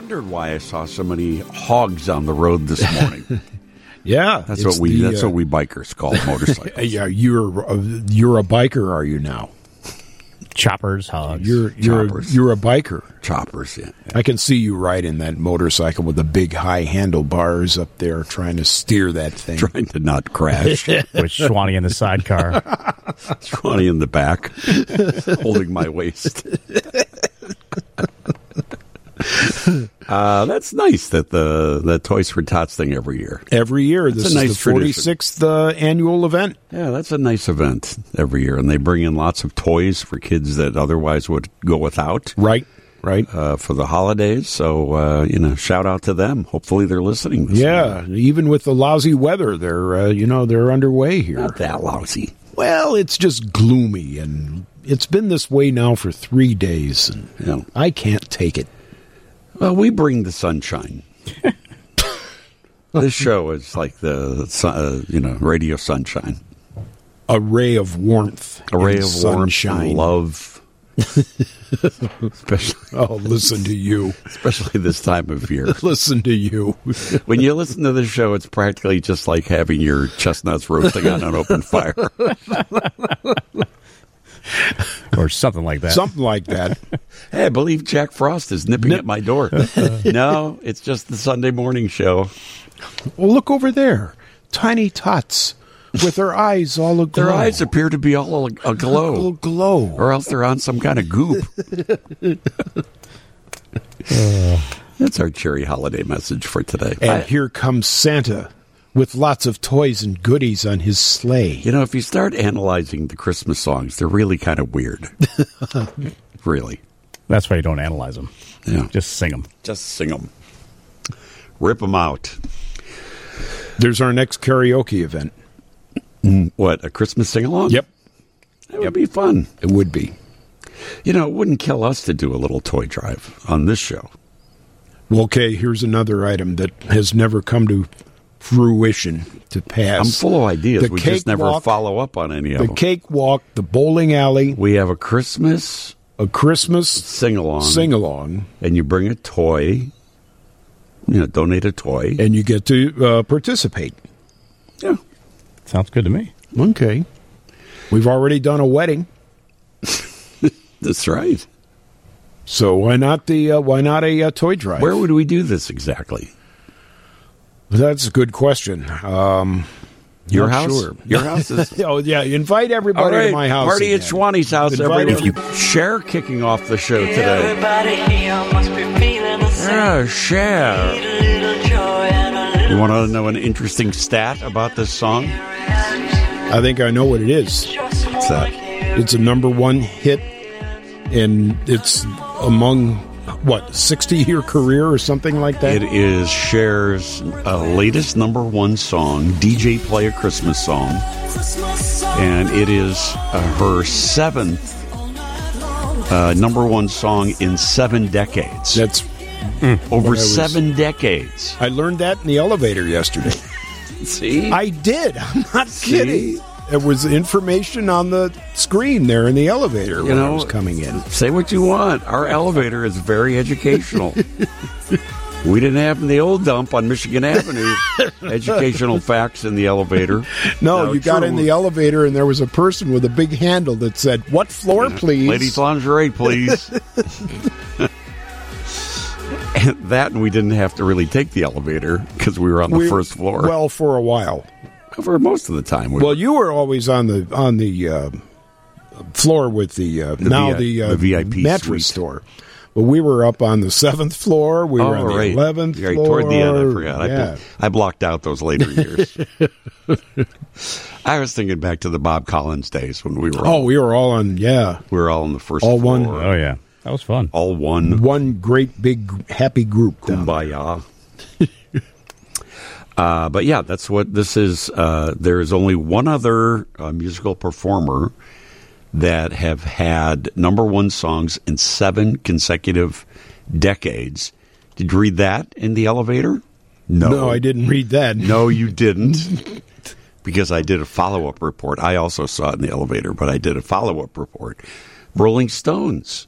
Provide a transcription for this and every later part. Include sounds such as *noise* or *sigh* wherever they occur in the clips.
wondered why I saw so many hogs on the road this *laughs* morning. Yeah, That's what we. the, that's uh, what we bikers call *laughs* motorcycles. Yeah, you're a, you're a biker, are you now? Choppers, hogs. You're you're Choppers. you're a biker. Choppers. Yeah. I can see you riding that motorcycle with the big high handlebars up there, trying to steer that thing. *laughs* Trying to not crash. with Schwanny in the sidecar. Twenty in the back, holding my waist. Uh, that's nice that the the Toys for Tots thing every year. Every year, this a nice is the forty sixth uh, annual event. Yeah, that's a nice event every year, and they bring in lots of toys for kids that otherwise would go without Right, right. uh, for the holidays. So uh, you know, shout out to them. Hopefully, they're listening. This Yeah, even with the lousy weather, they're uh, you know they're underway here. not that lousy. Well, it's just gloomy, and it's been this way now for three days, and Yeah. I can't take it. Well, we bring the sunshine. this show is like the uh, you know radio sunshine, A ray of warmth, a ray of sunshine. warmth, and love. *laughs* especially, Oh, listen to you, especially this time of year. *laughs* listen to you. When you listen to the show, it's practically just like having your chestnuts roasting on an open fire. *laughs* *laughs* or something like that. Something like that. *laughs* Hey, I believe Jack Frost is nipping at my door. *laughs* no, it's just the Sunday morning show. Well, look over there, tiny tots with their eyes all aglow. Their eyes appear to be all aglow, glow. or else they're on some kind of goop. That's our cherry holiday message for today. And I- here comes Santa with lots of toys and goodies on his sleigh. you know, if you start analyzing the Christmas songs, they're really kind of weird. *laughs* really. That's why you don't analyze them. Yeah. Just sing them. Just sing them. Rip them out. There's our next karaoke event. Mm, what, a Christmas sing along? Yep, That would be fun. it would be. You know, it wouldn't kill us to do a little toy drive on this show. Well, okay, here's another item that has never come to fruition to pass. I'm full of ideas. The we just never cakewalk- follow up on any of The them. The cakewalk, the bowling alley, we have a Christmas a Christmas sing along, sing along, and you bring a toy. You know, donate a toy. and you get to uh, participate. Yeah, Sounds good to me. Okay. We've already done a wedding, *laughs* that's right. so why not the uh, why not a uh, toy drive? Where would we do this exactly? That's a good question. Um, Your not house? Sure. Your house is. *laughs* oh yeah, invite everybody All right, to my house. party at again. Schwanny's house. Invite Everyone, every- share kicking off the show today. Everybody here must be feeling the same. Yeah, share. Need a little joy and a little You want to know an interesting stat about this song? I think I know what it is. What's that? It's a number one hit, and it's among what sixty year career or something like that. It is Cher's uh, latest number one song, DJ Play a Christmas Song. And it is uh, her seventh uh, number one song in seven decades. That's Over was- seven decades. I learned that in the elevator yesterday. *laughs* See? I did. I'm not kidding. There was information on the screen there in the elevator when I know, was coming in. Say what you want. Our elevator is very educational. *laughs* we didn't have in the old dump on Michigan Avenue *laughs* educational facts in the elevator. No, No, you got in the elevator and there was a person with a big handle that said, "What floor, please?" Ladies lingerie, please. and *laughs* that, and we didn't have to really take the elevator because we were on the We- first floor. Well, for a while. For most of the time. We Well, you were always on the on the uh, floor with the, uh, now VI the, uh, the VIP mattress suite. store. But we were up on the seventh floor. We were oh, on the right. eleventh Right, floor. toward the end, I forgot. I, Yeah. blo- I blocked out those later years. *laughs* I was thinking back to the Bob Collins days when we were oh, all, we were all on. Yeah, we were all on the first all floor. one- Oh yeah, that was fun. all one one great big happy group. down there. kumbaya. Uh, but yeah, that's what this is. Uh, there is only one other uh, musical performer that have had number one songs in seven consecutive decades. Did you read that in the elevator? No, No, I didn't read that. No, you didn't. *laughs* because I did a follow up report. I also saw it in the elevator, but I did a follow up report. Rolling Stones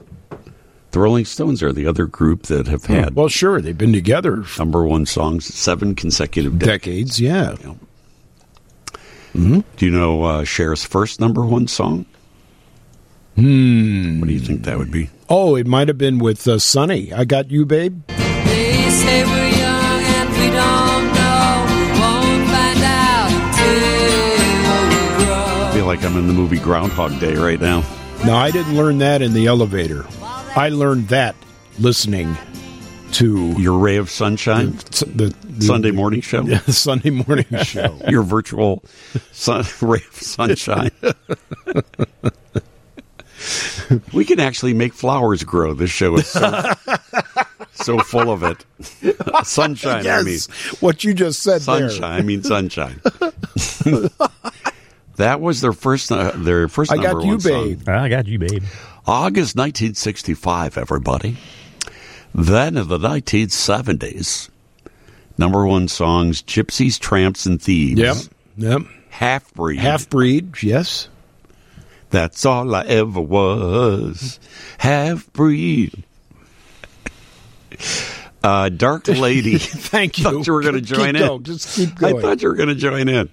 The Rolling Stones are the other group that have had Well, sure, they've been together number one songs seven consecutive decades. decades. Yeah. Do you know uh, Cher's first number one song? Hmm. What do you think that would be? Oh, it might have been with uh, Sonny. I got you, babe. They say we're young and we don't know. Won't find out till. I feel like I'm in the movie Groundhog Day right now. No, I didn't learn that in the elevator. I learned that listening to Your ray of sunshine, the, the Sunday morning show. *laughs* the Sunday morning *laughs* show. Your virtual sun, *laughs* ray of sunshine. we can actually make flowers grow. This show is so, so full of it. Sunshine, I mean. yes, what you just said Sunshine. I mean sunshine. that was their first. Uh, their first. I number got you, one song. babe. I got you, babe. August 1965. Everybody. Then in the 1970s, number one songs: Gypsies, Tramps, and Thieves. Yep, yep. Half breed. Half breed, yes. That's all I ever was. Half breed. *laughs* Uh, Dark *laughs* Lady. Thank you. thought you were going to Keep join in. going. Just keep going. I thought you were going to join in.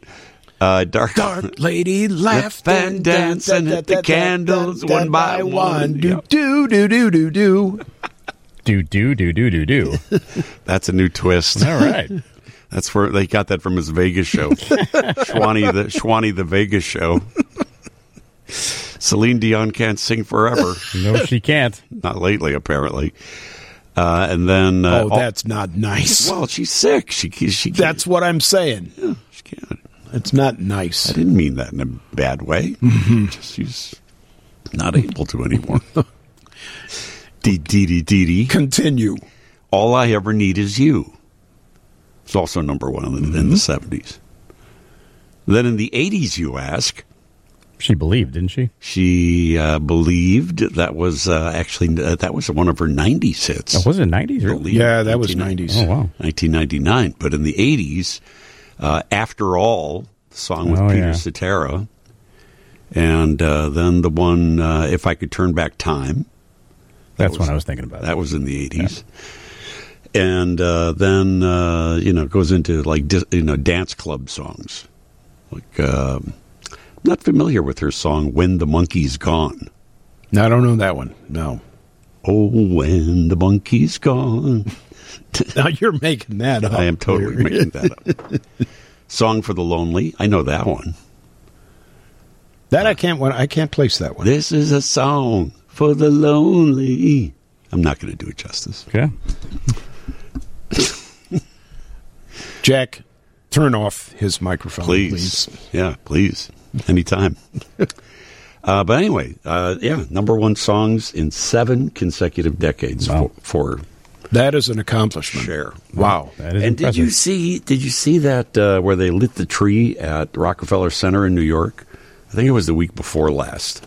Uh, Dark, Dark *laughs* lady laughed and danced and lit the candles one by one. Do do do do do do. Do do do do do do. *laughs* That's a new twist. All right. *laughs* That's where they got that from his Vegas show. Schwani the Schwani the Vegas show. Celine Dion can't sing forever. No, she can't. Not lately, apparently. Uh, and then, uh, Oh, that's not nice. well, she's sick. She she That's what I'm saying. yeah, she can't. It's not nice. I didn't mean that in a bad way. Mm-hmm. Just she's not able to anymore. *laughs* Dee dee dee dee dee. Continue. All I ever need is you. It's also number one in, in Mm-hmm. the seventies. Then in the eighties, you ask. She believed, didn't she? She uh, believed that was uh, actually uh, that was one of her '90s hits. Oh, was it nineties? Really? Believe, Yeah, that was 90s. Oh wow. 1999. But in the 80s, uh, After All, the song with Oh, Peter yeah. Cetera, and uh, then the one uh, If I Could Turn Back Time, That's was- what I was thinking about. that was in the 80s. And uh, then, uh, you know, it goes into like, you know, dance club songs. Like, um not familiar with her song, When the Monkey's Gone. No, I don't know that one. No. Oh, when the monkey's gone. *laughs* Now you're making that up. I am totally making that up. Song for the Lonely. I know that one. That I can't. I can't place that one. This is a song for the lonely. I'm not going to do it justice. Okay. *laughs* Jack, turn off his microphone, Please. please. Yeah, please. Anytime. *laughs* uh, but anyway, uh, yeah, number one songs in seven consecutive decades Wow. for, for That is an accomplishment. Cher. Wow. That is and did you see? Did you see that uh, where they lit the tree at Rockefeller Center in New York? I think it was the week before last.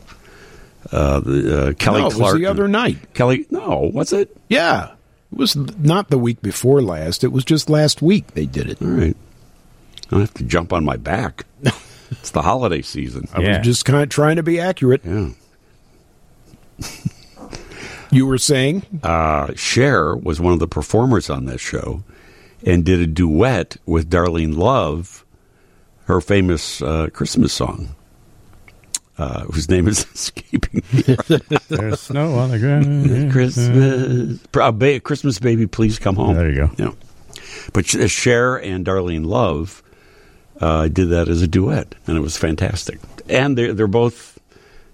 Uh, the, uh, Kelly no, it Clark. was the other night. Kelly, no, was it? Yeah. It was not the week before last. It was just last week they did it. All right. I have to jump on my back. *laughs* it's the holiday season. I Yeah. was just kind of trying to be accurate. Yeah. *laughs* You were saying? Uh, Cher was one of the performers on that show and did a duet with Darlene Love, her famous uh, Christmas song, uh, whose name is *laughs* escaping me. *laughs* There's snow on the ground. Christmas, uh, Christmas baby, please come home. There you go. Yeah. But Sh- Cher and Darlene Love uh, did that as a duet, and it was fantastic. And they're they're both.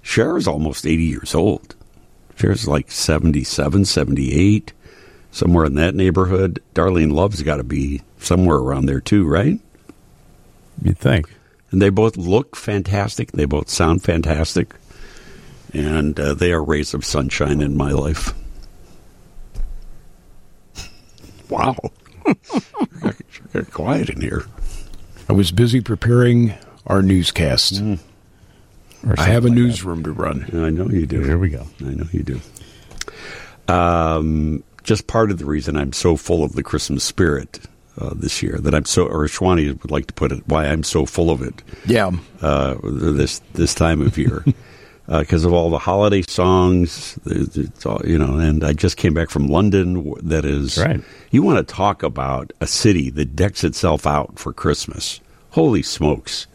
Cher is almost eighty years old. Cher's like 77, 78, somewhere in that neighborhood. Darlene Love's got to be somewhere around there too, right? You'd think. And they both look fantastic. They both sound fantastic. And uh, they are rays of sunshine in my life. Wow. *laughs* quiet in here. I was busy preparing our newscast. Or I have a like newsroom to run. I know you do. Here we go. I know you do. Um, just part of the reason I'm so full of the Christmas spirit uh, this year that I'm so, or Shwani would like to put it, why I'm so full of it Yeah. uh, this this time of year. *laughs* Uh, because of all the holiday songs. It's all, you know, and I just came back from London. That is, right. You want to talk about a city that decks itself out for Christmas? Holy smokes!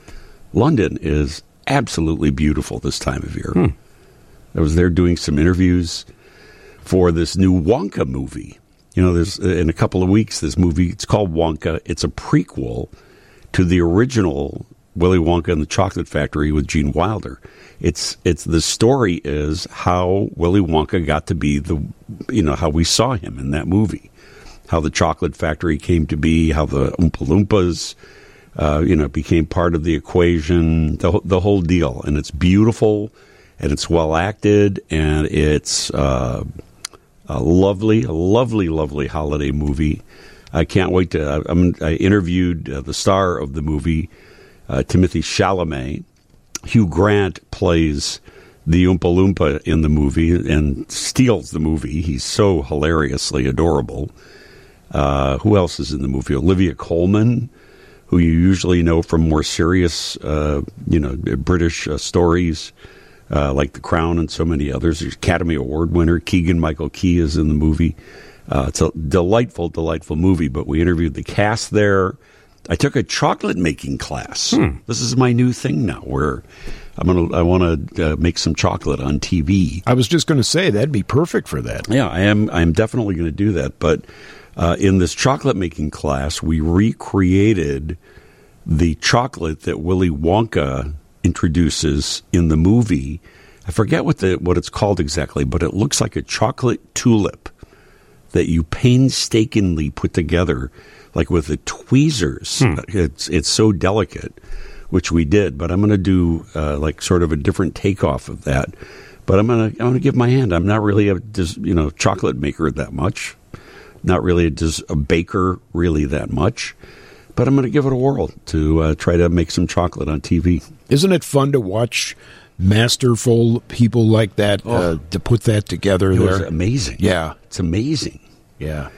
London is absolutely beautiful this time of year. Hmm. I was there doing some interviews for this new Wonka movie. You know, there's uh, in a couple of weeks this movie. It's called Wonka. It's a prequel to the original Willy Wonka and the Chocolate Factory with Gene Wilder. It's it's the story is how Willy Wonka got to be the you know how we saw him in that movie, how the Chocolate Factory came to be, how the Oompa Loompas uh, you know became part of the equation, the the whole deal, and it's beautiful and it's well acted and it's uh, a lovely, lovely, lovely holiday movie. I can't wait to. I'm, I interviewed uh, the star of the movie, uh, Timothée Chalamet. Hugh Grant plays the Oompa Loompa in the movie and steals the movie. He's so hilariously adorable. Uh, who else is in the movie? Olivia Colman, who you usually know from more serious, uh, you know, British uh, stories uh, like The Crown and so many others. There's Academy Award winner Keegan Michael Key is in the movie. Uh, it's a delightful, delightful movie. But we interviewed the cast there. I took a chocolate making class. This is my new thing now, where I'm gonna I want to uh, make some chocolate on TV. I was just going to say that'd be perfect for that. Yeah, I am. I am definitely going to do that. But uh, in this chocolate making class, we recreated the chocolate that Willy Wonka introduces in the movie. I forget what the what it's called exactly, but it looks like a chocolate tulip that you painstakingly put together, like with the tweezers. It's it's so delicate, which we did. But I'm going to do uh, like sort of a different takeoff of that. But I'm gonna I'm gonna give my hand. I'm not really a you know chocolate maker that much, not really a, a baker really that much. But I'm going to give it a whirl to uh, try to make some chocolate on TV. Isn't it fun to watch masterful people like that uh, to put that together Oh. It was there? amazing. Yeah, It's amazing. yeah.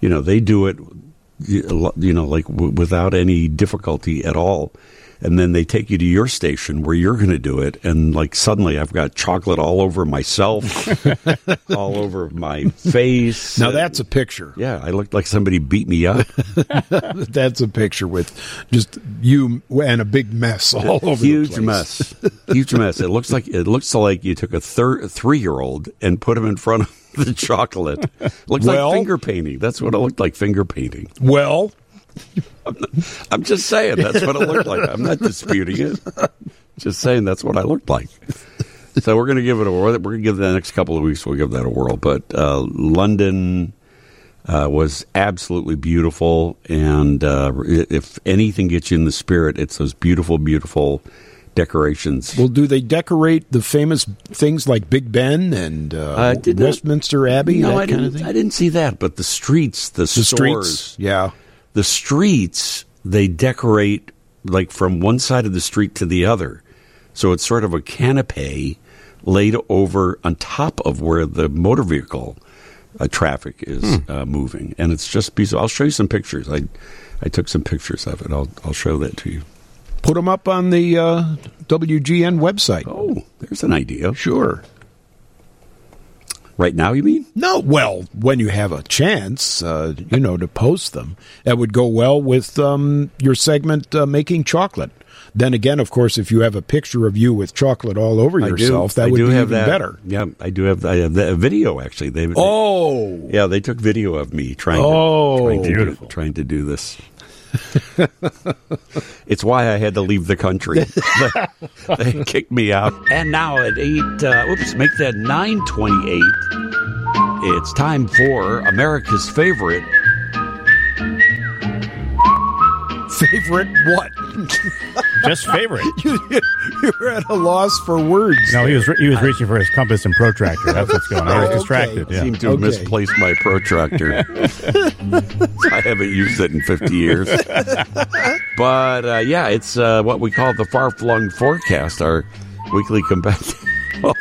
you know they do it you know like w- without any difficulty at all. And then they take you to your station where you're going to do it and like suddenly i've got chocolate all over myself *laughs* all over my face. Now that's a picture. yeah i looked like somebody beat me up. *laughs* That's a picture with just you and a big mess all over. the huge mess. Huge mess. It looks like it looks like you took a thir- three-year-old and put him in front of *laughs* the chocolate looks Well- like finger painting that's what it looked like finger painting Well, *laughs* I'm just saying that's what it looked like. I'm not disputing it. Just saying that's what I looked like. So we're going to give it a whirl. We're going to give the next couple of weeks. We'll give that a whirl. But uh, London uh, was absolutely beautiful, and uh, if anything gets you in the spirit, it's those beautiful, beautiful decorations. well, do they decorate the famous things like Big Ben and uh, I not- Westminster Abbey? no, that I kind didn't. of thing. I didn't see that. But the streets, the, the stores, streets, yeah. the streets they decorate like from one side of the street to the other so it's sort of a canopy laid over on top of where the motor vehicle uh, traffic is uh, moving and it's just beautiful i'll show you some pictures i i took some pictures of it i'll i'll show that to you Put them up on the uh, WGN website. oh there's an idea Sure. right now you mean No, well, when you have a chance, uh, you know, to post them, that would go well with um, your segment, uh, Making Chocolate. Then again, of course, if you have a picture of you with chocolate all over I do. yourself, that I would do be have even that. better. Yeah, I do have. I have that video actually. They, Oh, yeah, they took video of me trying. Oh, to, trying to do, beautiful. trying to do this. *laughs* it's why I had to leave the country. *laughs* they kicked me out. And now at eight, uh, oops, make that nine twenty-eight. It's time for America's favorite. Favorite what? *laughs* Just favorite. *laughs* you, you're at a loss for words. No, he was re- he was reaching for his compass and protractor. That's what's going on. I was *laughs* okay. distracted. I Yeah. seem to have Okay. misplaced my protractor. I haven't used it in 50 years. But uh, yeah, it's uh, what we call the far flung forecast, our weekly compact of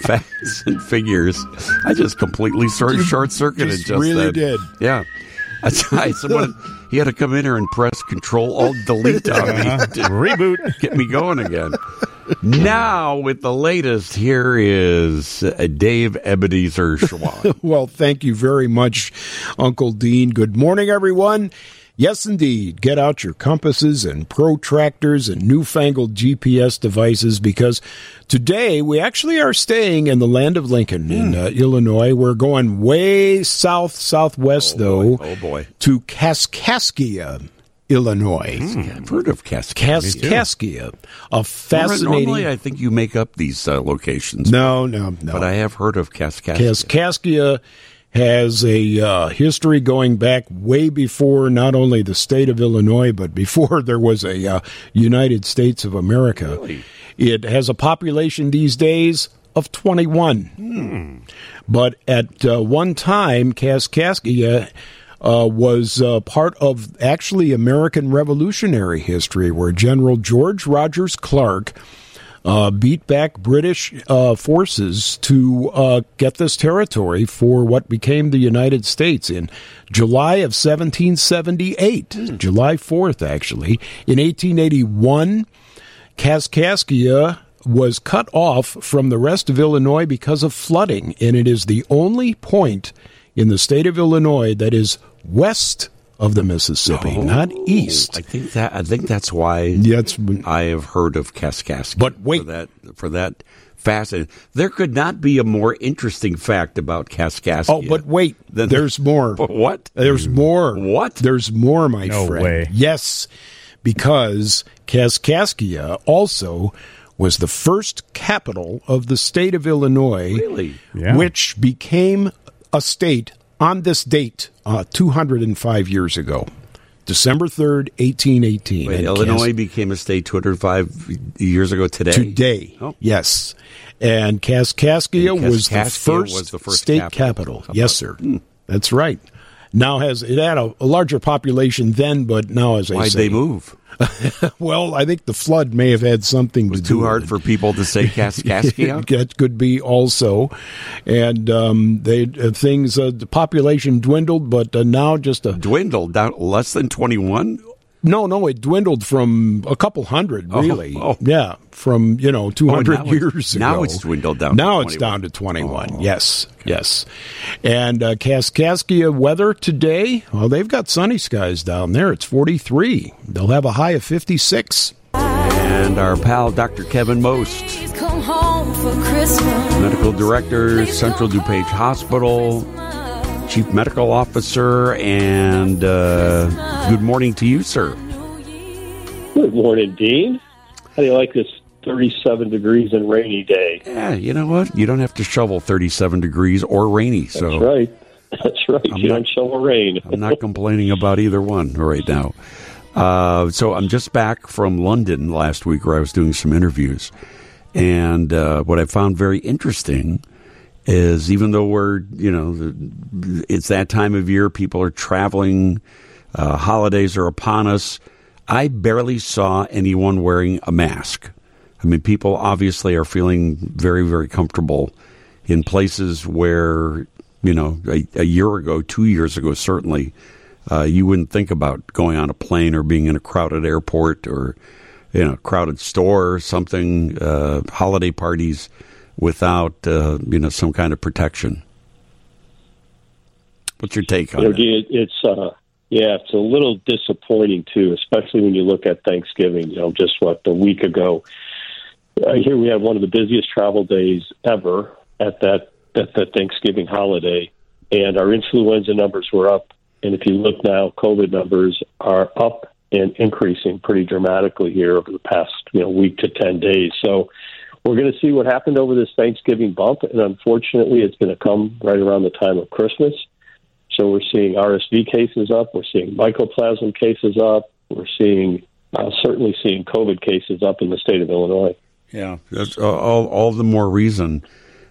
facts and figures. I just completely short circuited just just, really then. did. Yeah. I right. Someone, he had to come in here and press Control Alt Delete on me *laughs* to Reboot. get me going again. now, with the latest, here is uh, Dave Ebenezer Schwan. *laughs* Well, thank you very much, Uncle Dean. Good morning, everyone. Yes, indeed. Get out your compasses and protractors and newfangled GPS devices because today we actually are staying in the land of Lincoln in uh, Illinois. We're going way south, southwest, though, oh boy. to Kaskaskia, Illinois. I've heard of Kaskaskia. Kaskaskia, a fascinating. Normally, I think you make up these uh, locations. no, no, no. But I have heard of Kaskaskia. Kaskaskia has a uh, history going back way before not only the state of Illinois, but before *laughs* there was a uh, United States of America. Really? It has a population these days of 21. But at uh, one time, Kaskaskia uh, was uh, part of actually American Revolutionary history, where General George Rogers Clark uh, beat back British uh, forces to uh, get this territory for what became the United States in July of 1778, July 4th, actually. In 1881, Kaskaskia was cut off from the rest of Illinois because of flooding, and it is the only point in the state of Illinois that is west of the Mississippi, oh, not east. I think that I think that's why That's I have heard of Kaskaskia. But wait. for that for that fascinating. There could not be a more interesting fact about Kaskaskia. Oh, but wait, than- there's *laughs* more. But what? There's mm. more. What? There's more, my No friend. way. Yes, because Kaskaskia also was the first capital of the state of Illinois, Really? Yeah. which became a state on this date uh, 205 years ago. December 3rd, 1818. Wait, Illinois became a state 205 years ago today. today. Oh. Yes. And Kaskaskia And was, the first was the first state capital. capital. Yes, sir. That's right. Now has it had a, a larger population then, but now as I Why'd say, they move? *laughs* well, I think the flood may have had something to do. Too with hard it. for people to say *laughs* Kaskaskia? *laughs* that could be also, and um, they uh, things uh, the population dwindled, but uh, now just a Dwindled down less than 21? No, no, it dwindled from a couple hundred, really. oh. Yeah, from you know two hundred now years ago. now it's dwindled down to Now it's 21. down to twenty-one. Oh, yes, yes. And uh, Kaskaskia weather today. Well, they've got sunny skies down there. It's forty-three. They'll have a high of fifty-six. And our pal, Dr. Kevin Most, come home for Christmas. medical director, Central DuPage Hospital, chief medical officer, and uh, good morning to you, sir. Good morning, Dean. How do you like this 37 degrees and rainy day? Yeah, you know what? You don't have to shovel 37 degrees or rainy, so *laughs* That's right. That's right. you not- don't shovel rain. I'm not complaining about either one right now. Uh, so I'm just back from London last week where I was doing some interviews. And uh, what I found very interesting is even though we're, you know, it's that time of year, people are traveling, uh, holidays are upon us. I barely saw anyone wearing a mask. I mean, people obviously are feeling very, very comfortable in places where, you know, a, a year ago, two years ago, certainly, uh, you wouldn't think about going on a plane or being in a crowded airport or, you know, crowded store or something, uh, holiday parties without, uh, you know, some kind of protection. What's your take on You know, it- it's uh, yeah, it's a little disappointing too, especially when you look at Thanksgiving. You know, just what a week ago. Uh, here we had one of the busiest travel days ever at that at the Thanksgiving holiday, and our influenza numbers were up. And if you look now, COVID numbers are up and increasing pretty dramatically here over the past you know week to ten days. So we're going to see what happened over this Thanksgiving bump, and unfortunately, it's going to come right around the time of Christmas. So we're seeing RSV cases up, we're seeing mycoplasma cases up, we're seeing uh, certainly seeing COVID cases up in the state of Illinois. Yeah, that's uh, all. All the more reason.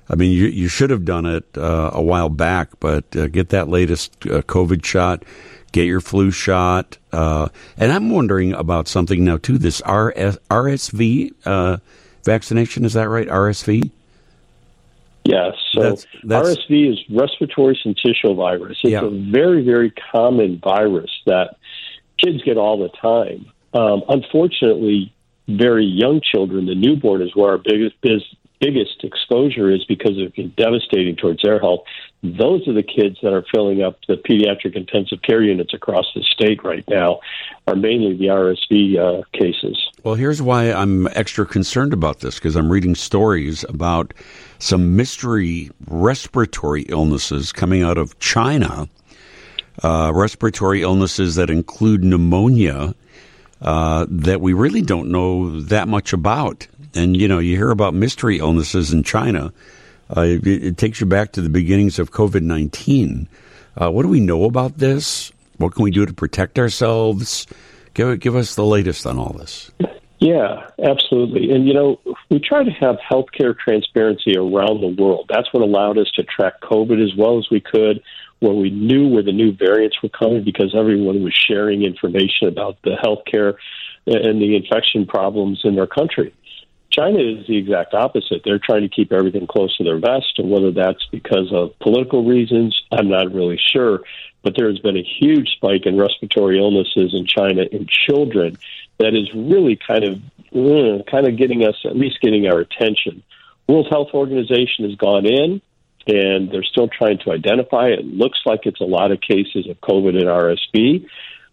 I mean, you you should have done it uh, a while back, but uh, get that latest uh, COVID shot, get your flu shot, and I'm wondering about something now too. This RS, RSV vaccination is that right? RSV. Yes. So That's- that's- RSV is respiratory syncytial virus. It's Yeah. a very, very common virus that kids get all the time. Um, unfortunately, very young children, the newborn is where our biggest biggest exposure is because it can be devastating towards their health. Those are the kids that are filling up the pediatric intensive care units across the state right now, are mainly the RSV uh, cases. Well, here's why I'm extra concerned about this because I'm reading stories about some mystery respiratory illnesses coming out of China, uh, respiratory illnesses that include pneumonia uh, that we really don't know that much about. And, you know, you hear about mystery illnesses in China. Uh, it, it takes you back to the beginnings of COVID 19. Uh, what do we know about this? What can we do to protect ourselves? Give, give us the latest on all this. Yeah, absolutely. And, you know, we try to have healthcare transparency around the world. That's what allowed us to track COVID as well as we could, where we knew where the new variants were coming because everyone was sharing information about the healthcare and the infection problems in their country. China is the exact opposite. They're trying to keep everything close to their vest, and whether that's because of political reasons, I'm not really sure. But there has been a huge spike in respiratory illnesses in China in children that is really kind of uh, kind of getting us at least getting our attention. World Health Organization has gone in and they're still trying to identify it. Looks like it's a lot of cases of COVID and RSV,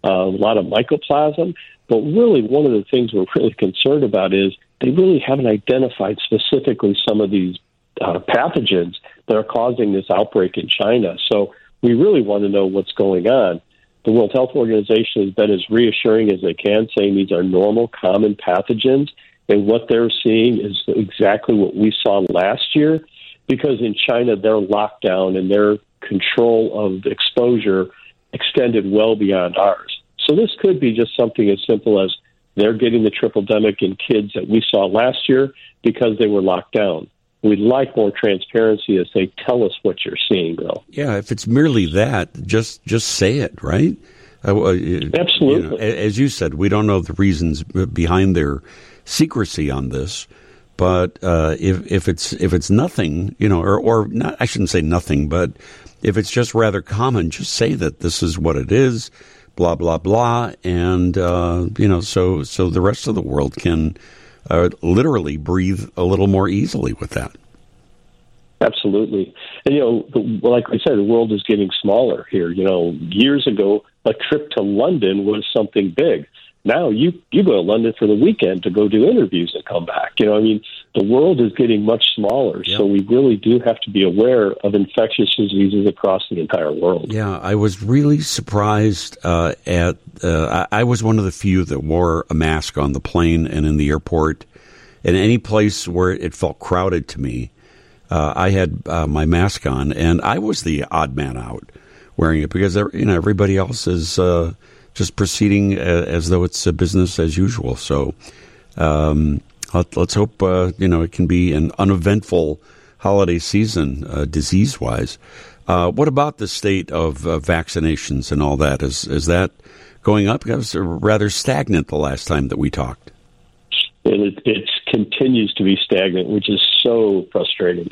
uh, a lot of mycoplasma. But really, one of the things we're *laughs* really concerned about is they really haven't identified specifically some of these uh, pathogens that are causing this outbreak in China. So we really want to know what's going on. The World Health Organization has been as reassuring as they can, saying these are normal, common pathogens. And what they're seeing is exactly what we saw last year, because in China, their lockdown and their control of exposure extended well beyond ours. So this could be just something as simple as they're getting the triple demic in kids that we saw last year because they were locked down. We'd like more transparency as they tell us what you're seeing, Bill. Yeah, if it's merely that, just just say it, right? Uh, uh, you Absolutely. know, as you said, we don't know the reasons behind their secrecy on this, but uh, if if it's if it's nothing, you know, or or not, I shouldn't say nothing, but if it's just rather common, just say that this is what it is, blah blah blah, and uh, you know, so so the rest of the world can uh, literally breathe a little more easily with that. Absolutely. And, you know, like I said, the world is getting smaller here. You know, years ago, a trip to London was something big. Now you, you go to London for the weekend to go do interviews and come back. You know, I mean, the world is getting much smaller. So we really do have to be aware of infectious diseases across the entire world. Yeah, I was really surprised uh, at. Uh, I I was one of the few that wore a mask on the plane and in the airport, and any place where it felt crowded to me. Uh, I had uh, my mask on, and I was the odd man out wearing it because you know everybody else is uh, just proceeding as though it's a business as usual. So um, let, let's hope uh, you know it can be an uneventful holiday season, uh, disease wise. Uh, what about the state of uh, vaccinations and all that? Is is that going up? It was rather stagnant the last time that we talked. it, it continues to be stagnant, which is so frustrating.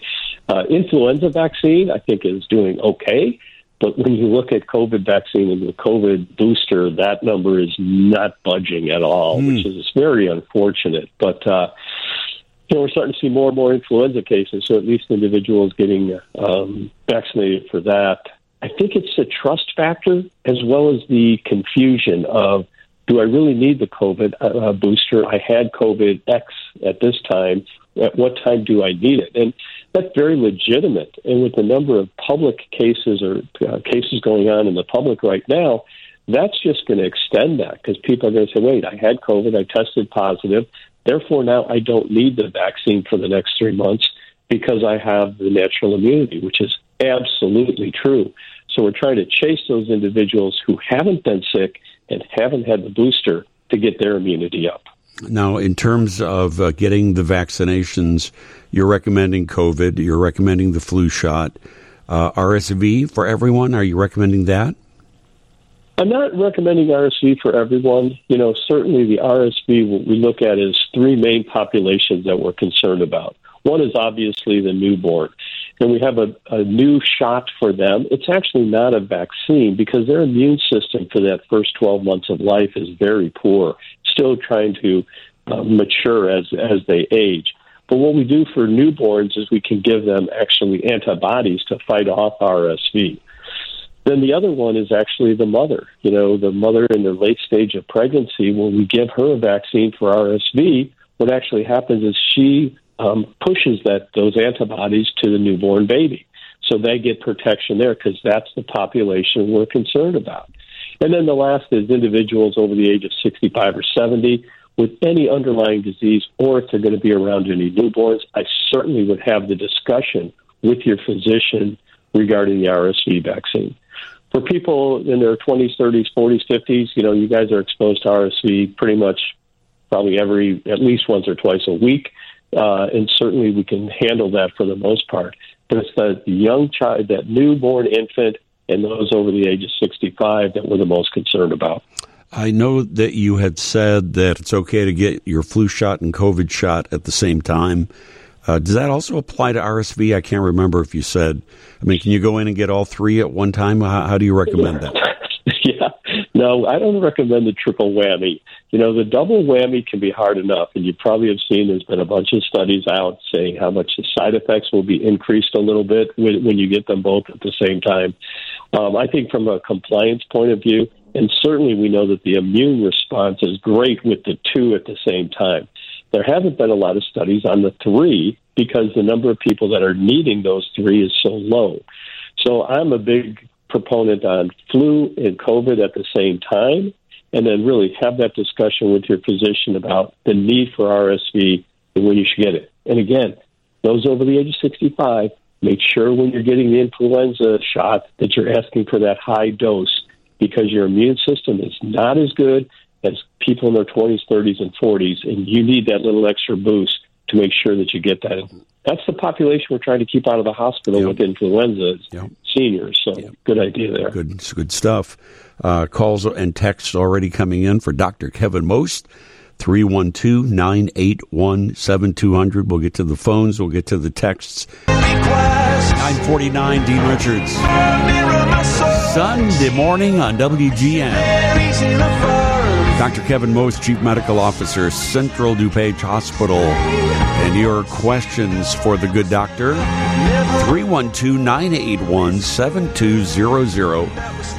Uh, influenza vaccine, I think, is doing okay, but when you look at COVID vaccine and the COVID booster, that number is not budging at all, which is very unfortunate. But uh, you know, we're starting to see more and more influenza cases, so at least individuals getting um, vaccinated for that. I think it's the trust factor as well as the confusion of do I really need the COVID uh, booster? I had COVID X at this time. At what time do I need it? And that's very legitimate. And with the number of public cases or uh, cases going on in the public right now, that's just going to extend that because people are going to say, wait, I had COVID, I tested positive. Therefore, now I don't need the vaccine for the next three months because I have the natural immunity, which is absolutely true. So we're trying to chase those individuals who haven't been sick and haven't had the booster to get their immunity up. Now, in terms of uh, getting the vaccinations, you're recommending COVID, you're recommending the flu shot, uh, RSV for everyone. Are you recommending that? I'm not recommending RSV for everyone. You know, certainly the RSV, what we look at is three main populations that we're concerned about. One is obviously the newborn, and we have a, a new shot for them. It's actually not a vaccine because their immune system for that first 12 months of life is very poor, still trying to uh, mature as as they age. But what we do for newborns is we can give them actually antibodies to fight off RSV. Then the other one is actually the mother. You know, the mother in the late stage of pregnancy, when we give her a vaccine for RSV, what actually happens is she um, pushes that those antibodies to the newborn baby. So they get protection there because that's the population we're concerned about. And then the last is individuals over the age of 65 or 70 with any underlying disease, or if they're going to be around any newborns. I certainly would have the discussion with your physician regarding the RSV vaccine. For people in their 20s, 30s, 40s, 50s, you know, you guys are exposed to RSV pretty much probably every, at least once or twice a week. Uh, and certainly we can handle that for the most part. But it's the young child, that newborn infant, and those over the age of 65 that we're the most concerned about. I know that you had said that it's okay to get your flu shot and COVID shot at the same time. Uh, does that also apply to RSV? I can't remember if you said. I mean, can you go in and get all three at one time? How, how do you recommend that? *laughs* yeah. No, I don't recommend the triple whammy. You know, the double whammy can be hard enough, and you probably have seen there's been a bunch of studies out saying how much the side effects will be increased a little bit when, when you get them both at the same time. Um, I think from a compliance point of view, and certainly we know that the immune response is great with the two at the same time. There haven't been a lot of studies on the three because the number of people that are needing those three is so low. So I'm a big proponent on flu and COVID at the same time, and then really have that discussion with your physician about the need for RSV and when you should get it. And again, those over the age of 65, make sure when you're getting the influenza shot that you're asking for that high dose because your immune system is not as good as people in their 20s, 30s, and 40s, and you need that little extra boost to make sure that you get that. That's the population we're trying to keep out of the hospital Yep. with influenza, Yep. seniors. So good idea there. Good, good stuff. Uh, calls and texts already coming in for Dr. Kevin Most. 312 981 7200. We'll get to the phones, we'll get to the texts. 949 Dean Richards. Sunday morning on WGN. Dr. Kevin Most, Chief Medical Officer, Central DuPage Hospital. And your questions for the good doctor 312 981 7200,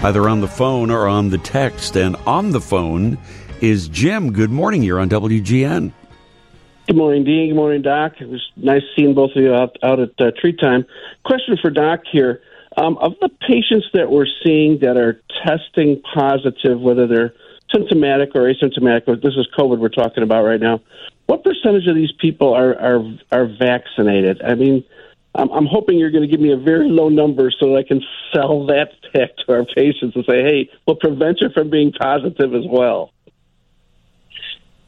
either on the phone or on the text. And on the phone is Jim. Good morning. You're on WGN. Good morning, Dean. Good morning, Doc. It was nice seeing both of you out, out at uh, Tree Time. Question for Doc here. Um, of the patients that we're seeing that are testing positive, whether they're symptomatic or asymptomatic, or this is COVID we're talking about right now, what percentage of these people are, are, are vaccinated? I mean, I'm, I'm hoping you're going to give me a very low number so that I can sell that *laughs* back to our patients and say, hey, we'll prevent you from being positive as well.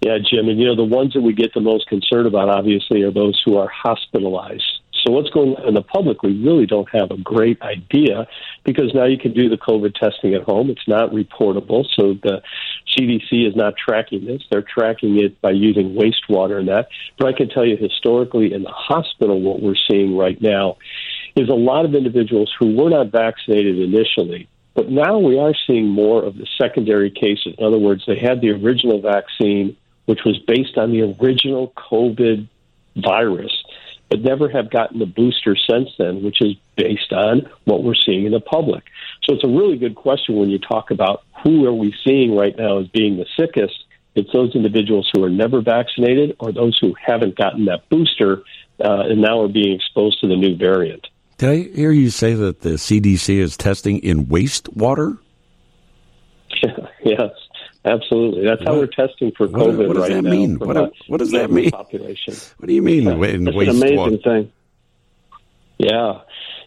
Yeah, Jim, and you know the ones that we get the most concerned about, obviously, are those who are hospitalized. So what's going on in the public, we really don't have a great idea because now you can do the COVID testing at home. It's not reportable, so the CDC is not tracking this. They're tracking it by using wastewater and that. But I can tell you historically in the hospital, what we're seeing right now is a lot of individuals who were not vaccinated initially, but now we are seeing more of the secondary cases. In other words, they had the original vaccine, which was based on the original COVID virus, but never have gotten the booster since then, which is based on what we're seeing in the public. So it's a really good question when you talk about who are we seeing right now as being the sickest. It's those individuals who are never vaccinated or those who haven't gotten that booster uh, and now are being exposed to the new variant. Did I hear you say that the CDC is testing in wastewater? *laughs* yes, absolutely. That's how What- we're testing for what- COVID what does right that mean? from What- what does that mean? Population. *laughs* What do you mean in It's an amazing thing. Yeah.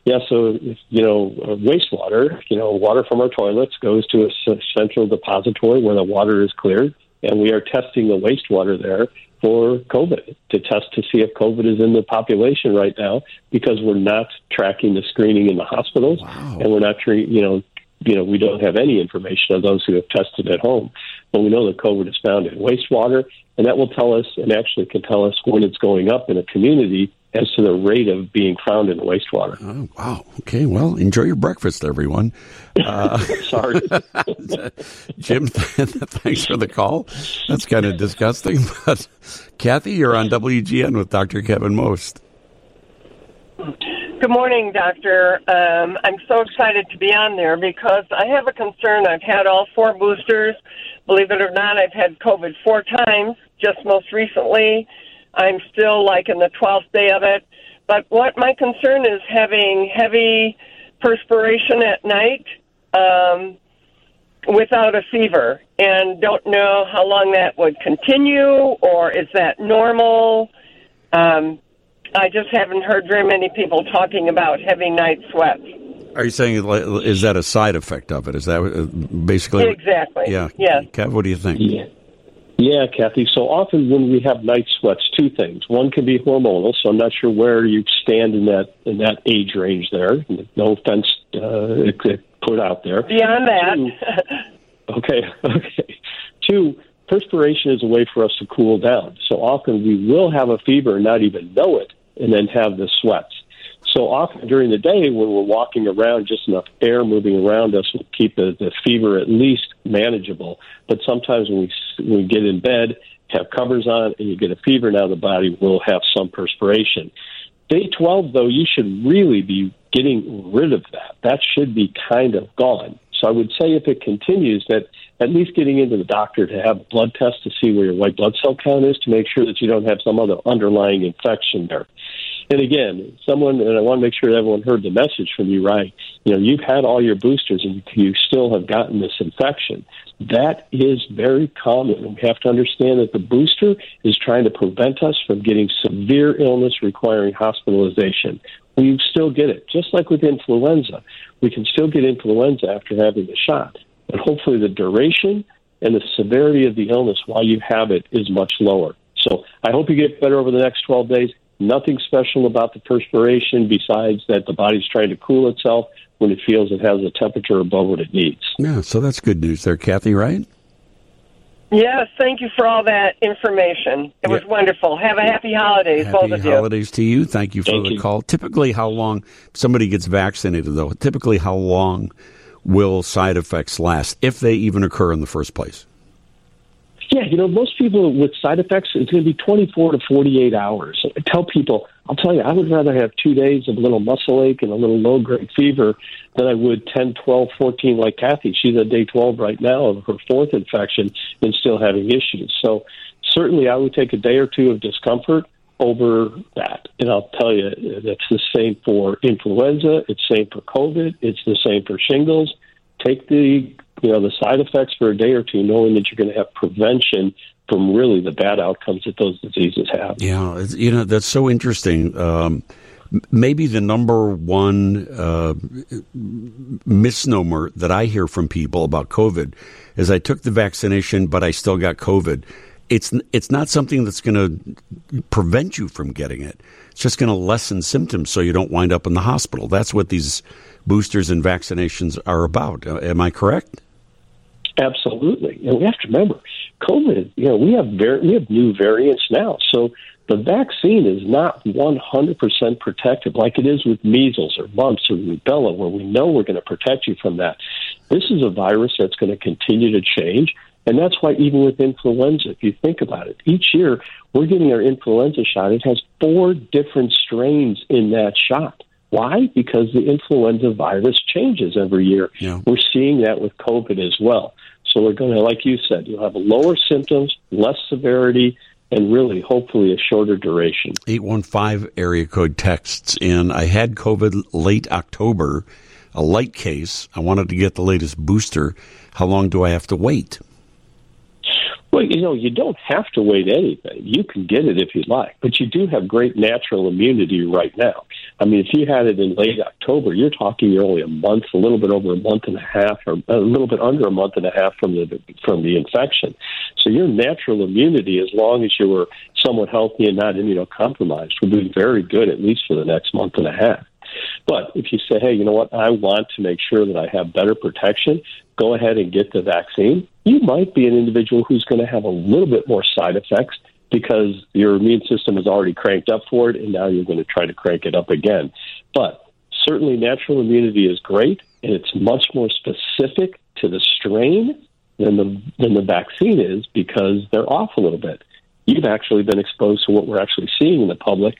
Yeah, so you know, uh, wastewater, you know, water from our toilets goes to a central depository where the water is cleared, and we are testing the wastewater there for COVID to test to see if COVID is in the population right now because we're not tracking the screening in the hospitals, and we're not, tre- you know, you know, we don't have any information on those who have tested at home, but we know that COVID is found in wastewater, and that will tell us, and actually can tell us when it's going up in a community as to the rate of being found in wastewater. Oh, wow. Okay. Well, enjoy your breakfast, everyone. Uh, *laughs* Sorry. *laughs* Jim, *laughs* thanks for the call. That's kind of disgusting. But Kathy, you're on WGN with Dr. Kevin Most. Good morning, Doctor. Um, I'm so excited to be on there because I have a concern. I've had all four boosters. Believe it or not, I've had COVID four times, just most recently. I'm still like in the 12th day of it. But what my concern is having heavy perspiration at night um, without a fever and don't know how long that would continue or is that normal. Um, I just haven't heard very many people talking about heavy night sweats. Are you saying is that a side effect of it? Is that uh, basically Exactly. Yeah. Yes. Kev, what do you think? Yeah. Yeah, Kathy. So often when we have night sweats, two things. One can be hormonal, so I'm not sure where you stand in that in that age range there. No offense uh, put out there. Beyond that, Okay, *laughs* okay. Two, perspiration is a way for us to cool down. So often we will have a fever and not even know it, and then have the sweats. So often during the day, when we're walking around, just enough air moving around us will keep the, the fever at least manageable. But sometimes when we, when we get in bed, have covers on, and you get a fever, now the body will have some perspiration. Day 12, though, you should really be getting rid of that. That should be kind of gone. So I would say if it continues, that at least getting into the doctor to have a blood test to see where your white blood cell count is to make sure that you don't have some other underlying infection there. And again, someone, and I want to make sure everyone heard the message from you right. You know, you've had all your boosters and you still have gotten this infection. That is very common. We have to understand that the booster is trying to prevent us from getting severe illness requiring hospitalization. We still get it, just like with influenza. We can still get influenza after having the shot. But hopefully, the duration and the severity of the illness while you have it is much lower. So I hope you get better over the next 12 days. Nothing special about the perspiration besides that the body's trying to cool itself when it feels it has a temperature above what it needs. Yeah, so that's good news there, Kathy, right? yes, thank you for all that information. It was wonderful. Have a happy holidays, both Happy of you. holidays to you. Thank you for Thank the you. call. Typically, how long somebody gets vaccinated, though? Typically, how long will side effects last, if they even occur in the first place? Yeah, you know, most people with side effects, it's going to be 24 to 48 hours. I tell people, I'll tell you, I would rather have two days of a little muscle ache and a little low grade fever than I would 10, 12, 14 like Kathy. She's at day 12 right now of her fourth infection and still having issues. So certainly I would take a day or two of discomfort over that. And I'll tell you, that's the same for influenza. It's the same for COVID. It's the same for shingles. Take the you know the side effects for a day or two, knowing that you're going to have prevention from really the bad outcomes that those diseases have. Yeah, you know that's so interesting. Um, maybe the number one uh, misnomer that I hear from people about COVID is I took the vaccination, but I still got COVID. It's it's not something that's going to prevent you from getting it. It's just going to lessen symptoms so you don't wind up in the hospital. That's what these boosters and vaccinations are about. Uh, am I correct? Absolutely, and we have to remember, COVID. You know, we have var- we have new variants now, so the vaccine is not 100% protective like it is with measles or mumps or rubella, where we know we're going to protect you from that. This is a virus that's going to continue to change, and that's why even with influenza, if you think about it, each year we're getting our influenza shot. It has four different strains in that shot. Why? Because the influenza virus changes every year. Yeah. We're seeing that with COVID as well. So we're going to, like you said, you'll have lower symptoms, less severity, and really, hopefully, a shorter duration. 815 area code texts in. I had COVID late October, a light case. I wanted to get the latest booster. How long do I have to wait? Well, you know, you don't have to wait anything. You can get it if you like, but you do have great natural immunity right now. I mean, if you had it in late October, you're talking only a month, a little bit over a month and a half, or a little bit under a month and a half from the from the infection. So your natural immunity, as long as you were somewhat healthy and not immunocompromised, will be very good at least for the next month and a half. But if you say, hey, you know what, I want to make sure that I have better protection, go ahead and get the vaccine. You might be an individual who's going to have a little bit more side effects because your immune system is already cranked up for it, and now you're going to try to crank it up again. But certainly, natural immunity is great, and it's much more specific to the strain than the than the vaccine is because they're off a little bit. You've actually been exposed to what we're actually seeing in the public.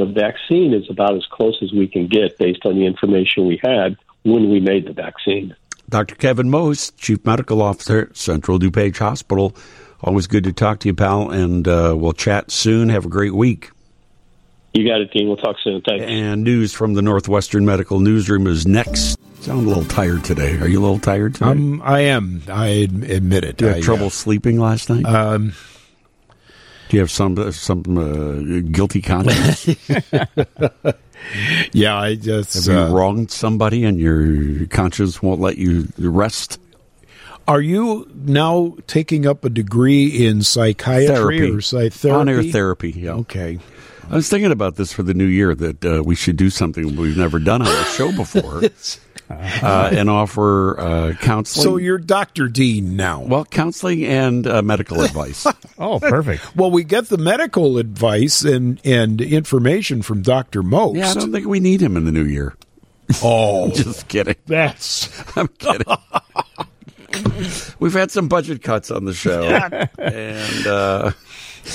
The vaccine is about as close as we can get based on the information we had when we made the vaccine. Dr. Kevin Most, Chief Medical Officer, at Central DuPage Hospital. Always good to talk to you, pal, and uh, we'll chat soon. Have a great week. You got it, Dean. We'll talk soon. Thanks. And news from the Northwestern Medical Newsroom is next. Sound a little tired today. Are you a little tired today? Um, I am. I admit it. Do you have I, trouble sleeping last night? Um, Do you have some some uh, guilty conscience? *laughs* yeah, I just. have you uh, wronged somebody and your conscience won't let you rest? Are you now taking up a degree in psychiatry Therapy. or psychotherapy? On-air therapy, yeah. Okay. I was thinking about this for the new year that uh, we should do something we've never done on the show before *laughs* uh, and offer uh, counseling. So you're Dr. Dean now. well, counseling and uh, medical advice. *laughs* Oh, perfect. Well, we get the medical advice and, and information from Dr. Most. yeah, I don't think we need him in the new year. oh, *laughs* Just kidding. that's. *laughs* I'm kidding. We've had some budget cuts on the show, and uh,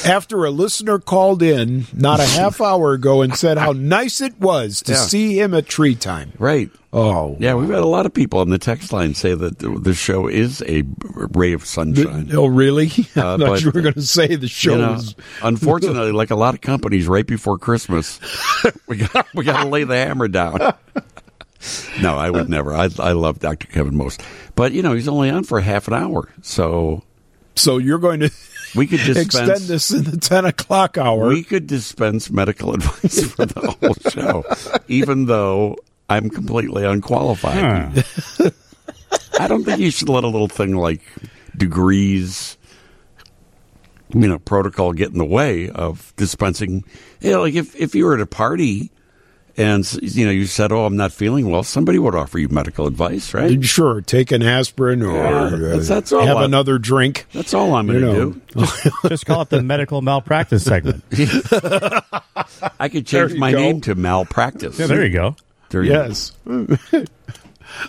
After a listener called in not a half hour ago and said how nice it was to Yeah. see him at tree time. right, Oh, yeah, we've had a lot of people on the text line say that the the show is a ray of sunshine. Oh, really? *laughs* Uh, I thought you were going to say the show You know, is. unfortunately, *laughs* like a lot of companies, right before Christmas, *laughs* we got we got to lay the hammer down. No, I would never. I I love Dr. Kevin Most, but you know he's only on for half an hour, so So you're going to we could just *laughs* extend dispense. this in the 10 o'clock hour. We could dispense medical *laughs* advice for the whole show, even though I'm completely unqualified. Huh. *laughs* I don't think you should let a little thing like degrees, you know, protocol get in the way of dispensing. You know, like if, if you were at a party and, you know, you said, oh, I'm not feeling well, somebody would offer you medical advice, right? Sure, take an aspirin or Yeah, uh, that's- that's all have I- another drink. That's all I'm going You to know. do. Just call it the medical malpractice segment. *laughs* I could change my go. name to malpractice. Yeah, there you go. There you go. Yes. *laughs*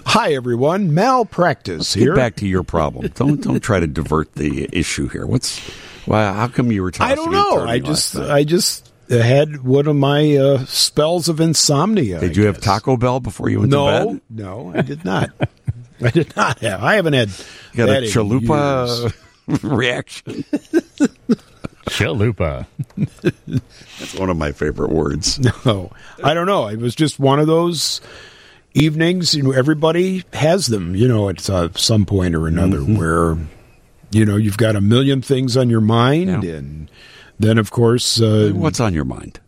Hi, everyone. Malpractice Get here. back to your problem. Don't don't try to divert the issue here. What's why? How come you were tossing I don't and know. turning I just, night? I just had one of my uh, spells of insomnia. did I you have. Taco Bell before you went to No, bed? no, I did not. I did not have. I haven't had. You got that a chalupa *laughs* reaction. Chalupa. That's one of my favorite words. *laughs* No, I don't know. It was just one of those evenings. You know, everybody has them. You know, at uh, some point or another, Mm-hmm. where you know you've got a million things on your mind, Yeah. and then of course, uh, What's on your mind?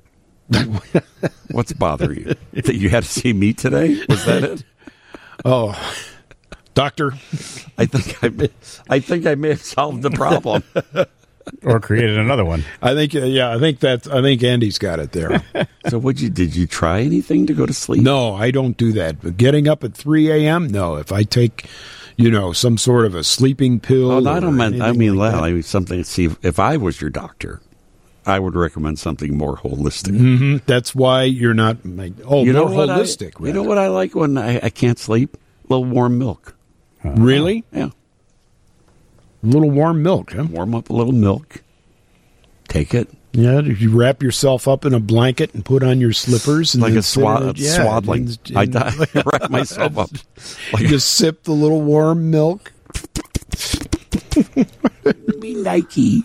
*laughs* What's bothering you? That you had to see me today? Was that it? oh, doctor, I think I, may- I think I may have solved the problem. *laughs* Or created another one. I think uh, yeah, I think that I think Andy's got it there. *laughs* So, would you? Did you try anything to go to sleep? no, I don't do that. But getting up at three a.m. No, if I take. You know, some sort of a sleeping pill. Oh, no, I don't mean. I anything mean, like well, that. I mean something. See, if, if I was your doctor, I would recommend something more holistic. Mhm. That's why you're not. Oh, You know more what? holistic. I, you know what I like when I, I can't sleep? A little warm milk. Really? Yeah, A little warm milk, huh? warm up a little milk. Take it Yeah, you wrap yourself up in a blanket and put on your slippers and like a swad. Yeah, swaddling. and- I and die, *laughs* wrap myself up. Like *laughs* you just sip the little warm milk. *laughs* be Nike.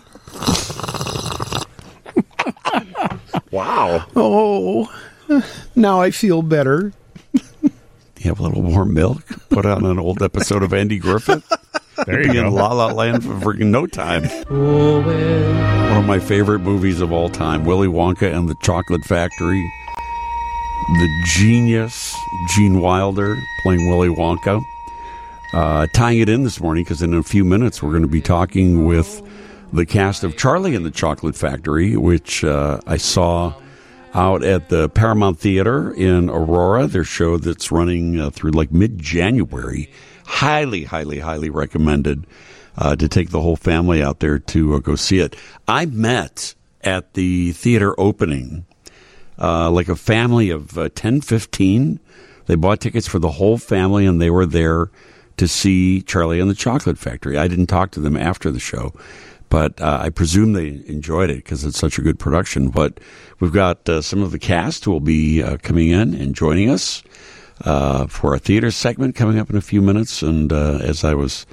Wow. Oh, now I feel better. *laughs* You have a little warm milk. Put on an old episode of Andy Griffith. There you Be in. La La Land for freaking no time. One of my favorite movies of all time, Willy Wonka and the Chocolate Factory. The genius Gene Wilder playing Willy Wonka. Uh, tying it in this morning because in a few minutes we're going to be talking with the cast of Charlie and the Chocolate Factory, which uh, I saw out at the Paramount Theater in Aurora. Their show that's running uh, through like mid January. Highly, highly, highly recommended. uh, to take the whole family out there to uh, go see it. I met at the theater opening uh, like a family of uh, 10, 15. They bought tickets for the whole family and they were there to see Charlie and the Chocolate Factory. I didn't talk to them after the show, but uh, I presume they enjoyed it because it's such a good production. But we've got uh, some of the cast who will be uh, coming in and joining us uh, for our theater segment coming up in a few minutes. And uh, as I was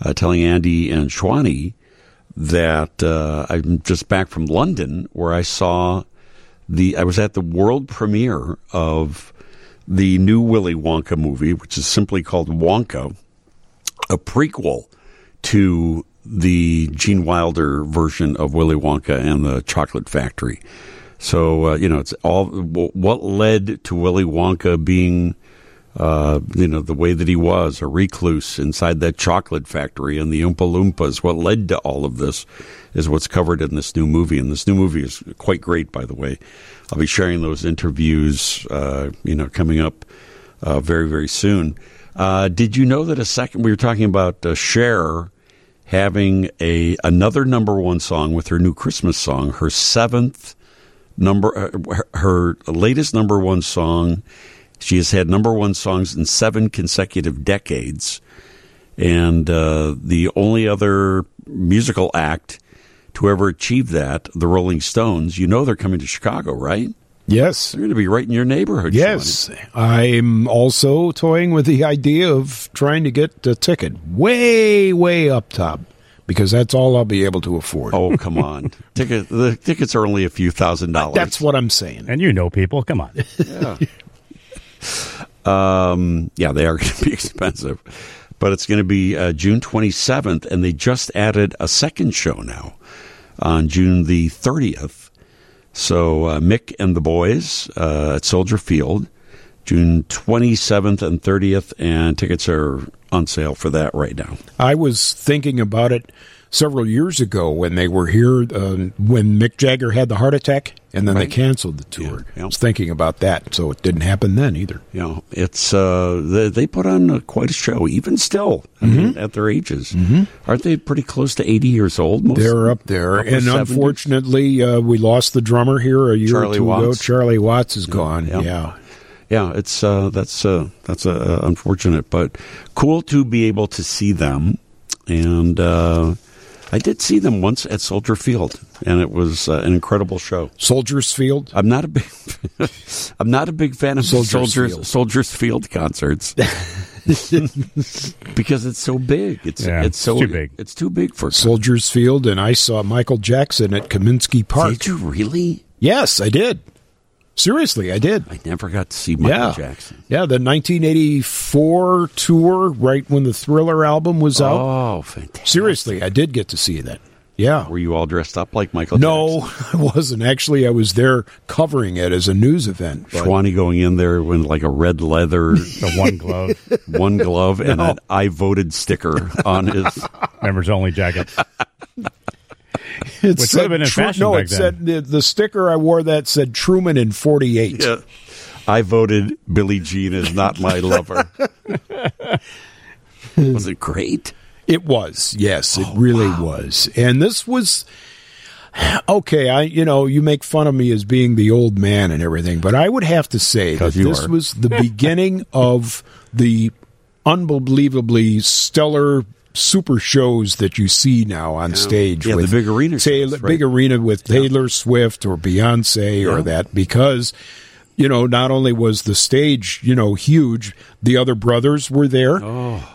uh, telling Andy and Schwani, that I'm just back from London where I saw the I was at the world premiere of the new Willy Wonka movie, which is simply called Wonka, a prequel to the Gene Wilder version of Willy Wonka and the Chocolate Factory. So uh, you know, it's all what led to Willy Wonka being, uh, you know, the way that he was, a recluse inside that chocolate factory and the Oompa Loompas. What led to all of this is what's covered in this new movie, and this new movie is quite great, by the way. I'll be sharing those interviews, uh, you know, coming up uh, very, very soon. Uh, did you know that a second we were talking about uh, Cher having a another number one song with her new Christmas song, her seventh number, her, her latest number one song. She has had number one songs in seven consecutive decades, and uh, the only other musical act to ever achieve that, the Rolling Stones. You know they're coming to Chicago, right? Yes. They're going to be right in your neighborhood. Yes, Shawny. I'm also toying with the idea of trying to get a ticket way, way up top because that's all I'll be able to afford. Oh come *laughs* on! Ticket the tickets are only a few thousand dollars. That's what I'm saying. And you know people. Come on. Um, yeah, they are *laughs* going to be expensive, but it's going to be uh, June 27th, and they just added a second show now on June the 30th. So uh, Mick and the boys uh, at Soldier Field, June 27th and 30th, and tickets are on sale for that right now. I was thinking about it several years ago when they were here, uh, when Mick Jagger had the heart attack, and then Right. they canceled the tour. Yeah, yeah. I was thinking about that, so it didn't happen then either. Yeah, it's uh, they, they put on uh, quite a show, even still Mm-hmm. mean, at their ages. Aren't they pretty close to 80 years old? Most They're up there, and 70s? unfortunately, uh, we lost the drummer here a year Charlie or two ago. Charlie Watts is gone. yeah. yeah. yeah, it's uh, that's uh, that's uh, unfortunate, but cool to be able to see them. And uh, I did see them once at Soldier Field, and it was uh, an incredible show. Soldiers Field. I'm not a big, *laughs* I'm not a big fan of Soldiers Soldiers Field. Soldiers Field concerts *laughs* because it's so big. It's Yeah, it's so it's too big. It's too big for. Soldiers Field, and I saw Michael Jackson at Comiskey Park. Did you really? Yes, I did. Seriously, I did. I never got to see Michael yeah. Jackson. Yeah, the 1984 tour, right when the Thriller album was out. Oh, fantastic! Seriously, I did get to see that. Yeah. Were you all dressed up like Michael? No, Jackson? *laughs* I wasn't. Actually, I was there covering it as a news event. but- Schwani going in there with like a red leather, *laughs* The one glove, one glove, and No. an "I voted" sticker on his. members only jacket. *laughs* *laughs* It Which said would have been in Tru- No, back it then. said the, the sticker I wore that said Truman in 48. Yeah. I voted Billie Jean is not my lover. *laughs* Was it great? It was, yes, Oh, it really was. And this was okay. I, you know, you make fun of me as being the old man and everything, but I would have to say that 'Cause you this are. was the beginning *laughs* of the unbelievably stellar super shows that you see now on stage. Yeah, the big arena Taylor, shows, right. big arena with Taylor Swift or Beyonce or that because. You know, not only was the stage, you know, huge, the other brothers were there,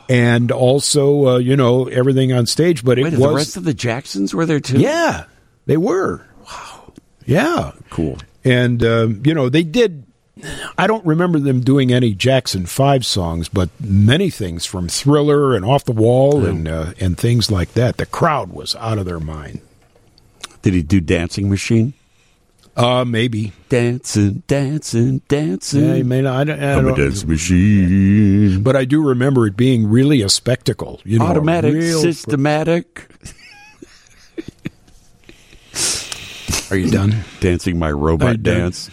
and also, uh, you know, everything on stage. But it was, the rest of the Jacksons were there too. yeah, they were. Wow. Yeah. cool. And, uh, you know, they did. I don't remember them doing any Jackson 5 songs, but many things from Thriller and Off the Wall and, uh, and things like that. The crowd was out of their mind. Did he do Dancing Machine? Uh, maybe. Dancing, dancing, dancing. Yeah, may not, I don't, I I'm a dance machine. but I do remember it being really a spectacle. You know, Automatic, real- Are you done? Dancing my robot dance.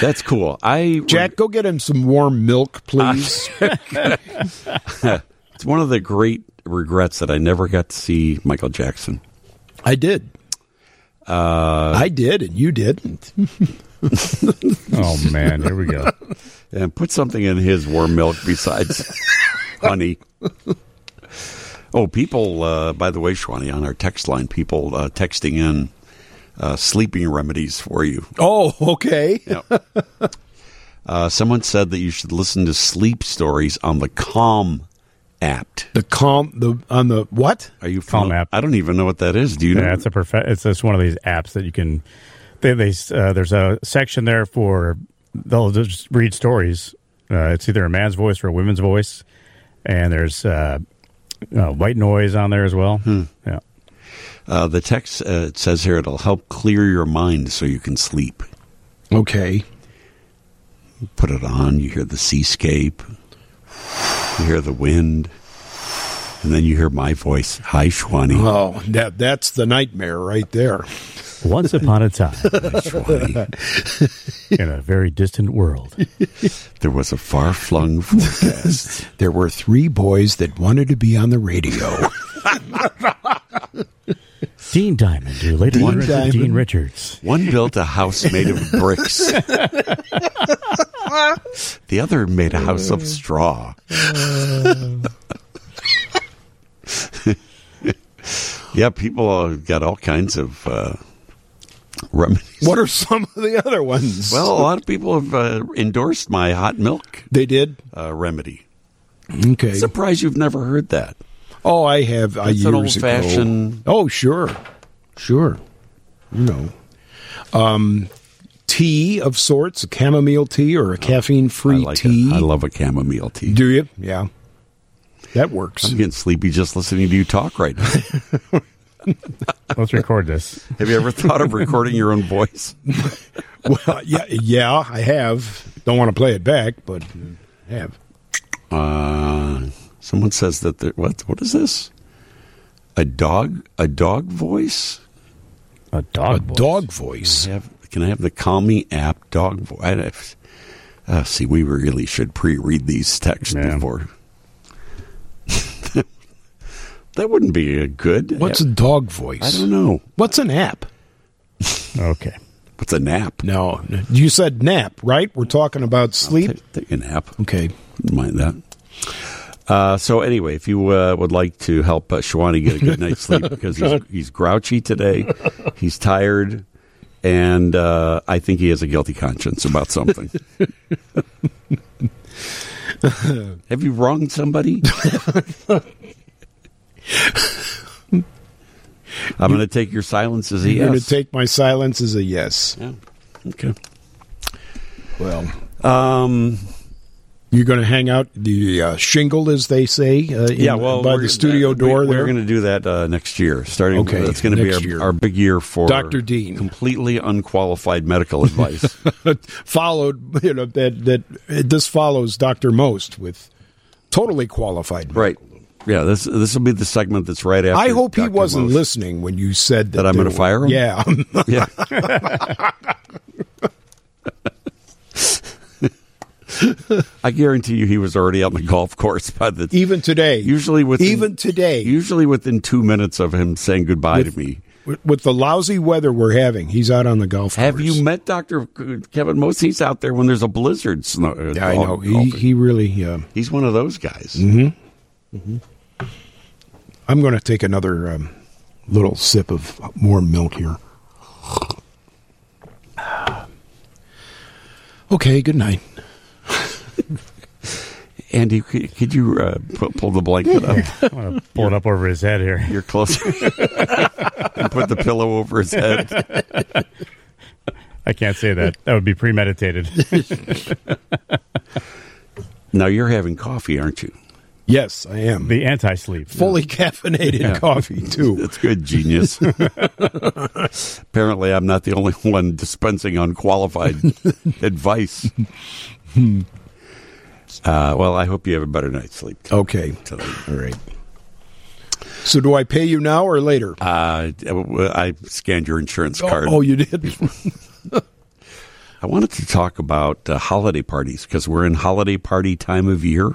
That's cool. I Jack, go get him some warm milk, please. *laughs* It's one of the great regrets that I never got to see Michael Jackson. I did. Uh, I did, and you didn't. *laughs* Oh man, here we go. and put something in his warm milk besides *laughs* honey. Oh, people! Uh, by the way, Shwani, on our text line, people uh, texting in uh, sleeping remedies for you. Oh, okay. *laughs* Uh, someone said that you should listen to sleep stories on the Calm app. The calm the on the what? Are you Calm fami- app. I don't even know what that is. Do you know? Yeah, it's a prof- It's just one of these apps that you can. They, they uh, there's a section there for they'll just read stories. Uh, it's either a man's voice or a woman's voice, and there's uh, white noise on there as well. Yeah, Uh, the text uh, it says here it'll help clear your mind so you can sleep. Okay. Put it on. You hear the seascape. You hear the wind, and then you hear my voice. Hi, Shwani. Oh, that that's the nightmare right there. once upon a time *laughs* in a very distant world, There was a far-flung forecast. There were three boys that wanted to be on the radio. *laughs* Dean Diamond, who later Dean Dean, Diamond. Dean Richards. One built a house made of bricks. *laughs* the other made a house of straw. Uh, *laughs* yeah, people uh, got all kinds of uh, remedies. what are some of the other ones? Well, a lot of people have uh, endorsed my hot milk they did. uh, remedy. Okay. Surprised you've never heard that. Oh, I have. I It's years an ago. old-fashioned- Oh, sure, sure. You know, um, tea of sorts, a chamomile tea or a I caffeine-free like tea. I love a chamomile tea. Do you? Yeah, that works. I'm getting sleepy just listening to you talk right now. *laughs* Let's record this. Have you ever thought of recording your own voice? *laughs* well, yeah, yeah, I have. Don't want to play it back, but uh, have. Uh, someone says that there, what? What is this? A dog? A dog voice? A A dog. voice. dog voice. Have, can I have the Call Me app dog voice? Uh, see, we really should pre-read these texts Yeah. before. That wouldn't be a good. What's a dog voice? I don't know. What's an app? *laughs* Okay. What's a nap? No, you said nap, right? We're talking about sleep. Take, take a nap. Okay. Mind that. Uh, so anyway, if you uh, would like to help uh, Shawani get a good night's *laughs* sleep because he's, he's grouchy today, he's tired, and uh, I think he has a guilty conscience about something. *laughs* Have you wronged somebody? I'm going to take your silence as a You're going yes. to take my silence as a yes. yeah. Okay. Well, Um, you're going to hang out the uh, shingle, as they say, uh, in, yeah, well, by the studio uh, door we, there. We're going to do that uh, next year. Starting, Okay, it's going to be our, our big year for Dr. Dean. completely unqualified medical advice. *laughs* Followed, you know, that that this follows Doctor Most with totally qualified. right? Yeah, this this will be the segment that's right after. I hope he wasn't Most. listening when you said that, That I'm gonna fire him? Yeah, Yeah, *laughs* I guarantee you, he was already on the golf course by the. even today, Usually within- even today, Usually within two minutes of him saying goodbye to me. with, with the lousy weather we're having, he's out on the golf. Course. Have course. you met Doctor Kevin Most? He's out there when there's a blizzard. Snow, uh, Yeah, I know. He he really. Uh, he's one of those guys. I'm going to take another um, little sip of warm milk here. Okay, good night. *laughs* Andy, could, could you uh, pu- pull the blanket up? *laughs* I'm going to pull it up over his head here. You're closer. *laughs* and put the pillow over his head. I can't say that. That would be premeditated. Now you're having coffee, aren't you? Yes, I am. the anti sleep. Fully caffeinated coffee, too. That's good, genius. *laughs* Apparently, I'm not the only one dispensing unqualified *laughs* advice. Uh, well, I hope you have a better night's sleep Okay. tonight. All right. So do I pay you now or later? Uh, I scanned your insurance card. Oh, you did? *laughs* I wanted to talk about uh, holiday parties because we're in holiday party time of year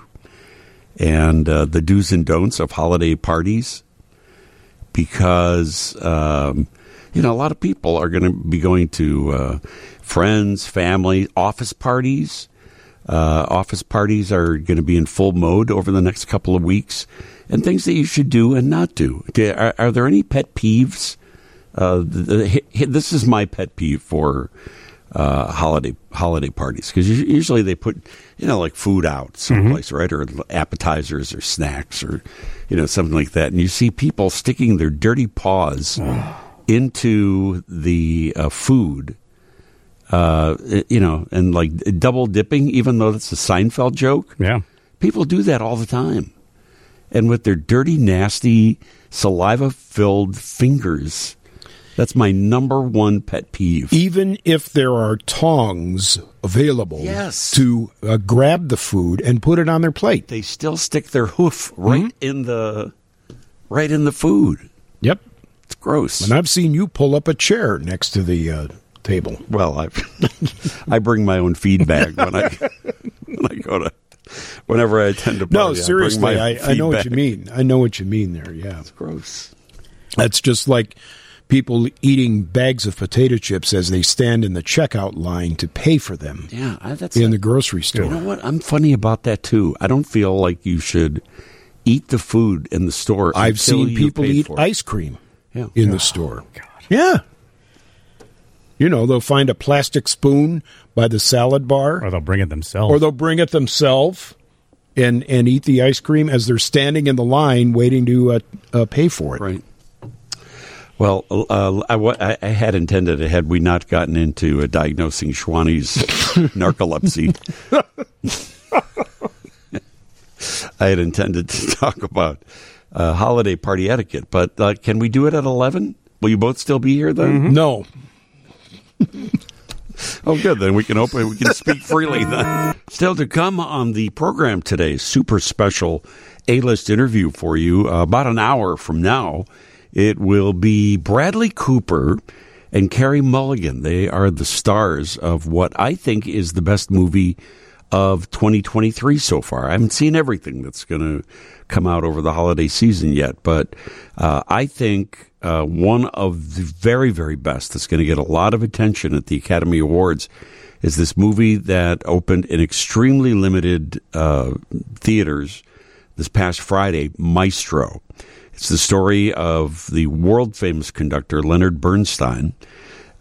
and uh, the do's and don'ts of holiday parties because um, you know a lot of people are going to be going to uh, friends, family, office parties. Uh, office parties are going to be in full mode over the next couple of weeks, and things that you should do and not do. Are, are there any pet peeves? Uh, the, the, this is my pet peeve for uh, holiday holiday parties. Because usually they put you know like food out someplace right? Or appetizers or snacks or you know something like that. And you see people sticking their dirty paws into the uh, food uh, you know and like double dipping even though that's a Seinfeld joke. Yeah. people do that all the time. And with their dirty nasty saliva filled fingers that's my number one pet peeve Even if there are tongs available Yes. to uh, grab the food and put it on their plate. they still stick their hoof right Mm-hmm. in the right in the food. Yep. It's gross. And I've seen you pull up a chair next to the uh, table. well, I *laughs* I bring my own feedback when I when I go to whenever I attend a party. No, I bring seriously, my I, I know what you mean. I know what you mean there. Yeah. It's gross. That's just like people eating bags of potato chips as they stand in the checkout line to pay for them Yeah, that's in the grocery store. You know what? I'm funny about that too. I don't feel like you should eat the food in the store. I've until seen you people eat ice cream Yeah. in the store. Yeah. You know, they'll find a plastic spoon by the salad bar, Or they'll bring it themselves. or they'll bring it themselves and, and eat the ice cream as they're standing in the line waiting to uh, uh, pay for it. Right. Well, uh, I, had intended, had we not gotten into uh, diagnosing Schwanni's *laughs* narcolepsy, *laughs* I had intended to talk about uh, holiday party etiquette. But uh, can we do it at 11? Will you both still be here then? No. *laughs* Oh, good. Then we can open. We can speak freely. Then. Still to come on the program today, super special A-list interview for you. Uh, about an hour from now, it will be Bradley Cooper and Carey Mulligan. They are the stars of what I think is the best movie of 2023 so far. I haven't seen everything that's going to come out over the holiday season yet, but uh, I think uh, one of the very, very best that's going to get a lot of attention at the Academy Awards is this movie that opened in extremely limited uh, theaters this past Friday, Maestro. It's the story of the world famous conductor Leonard Bernstein,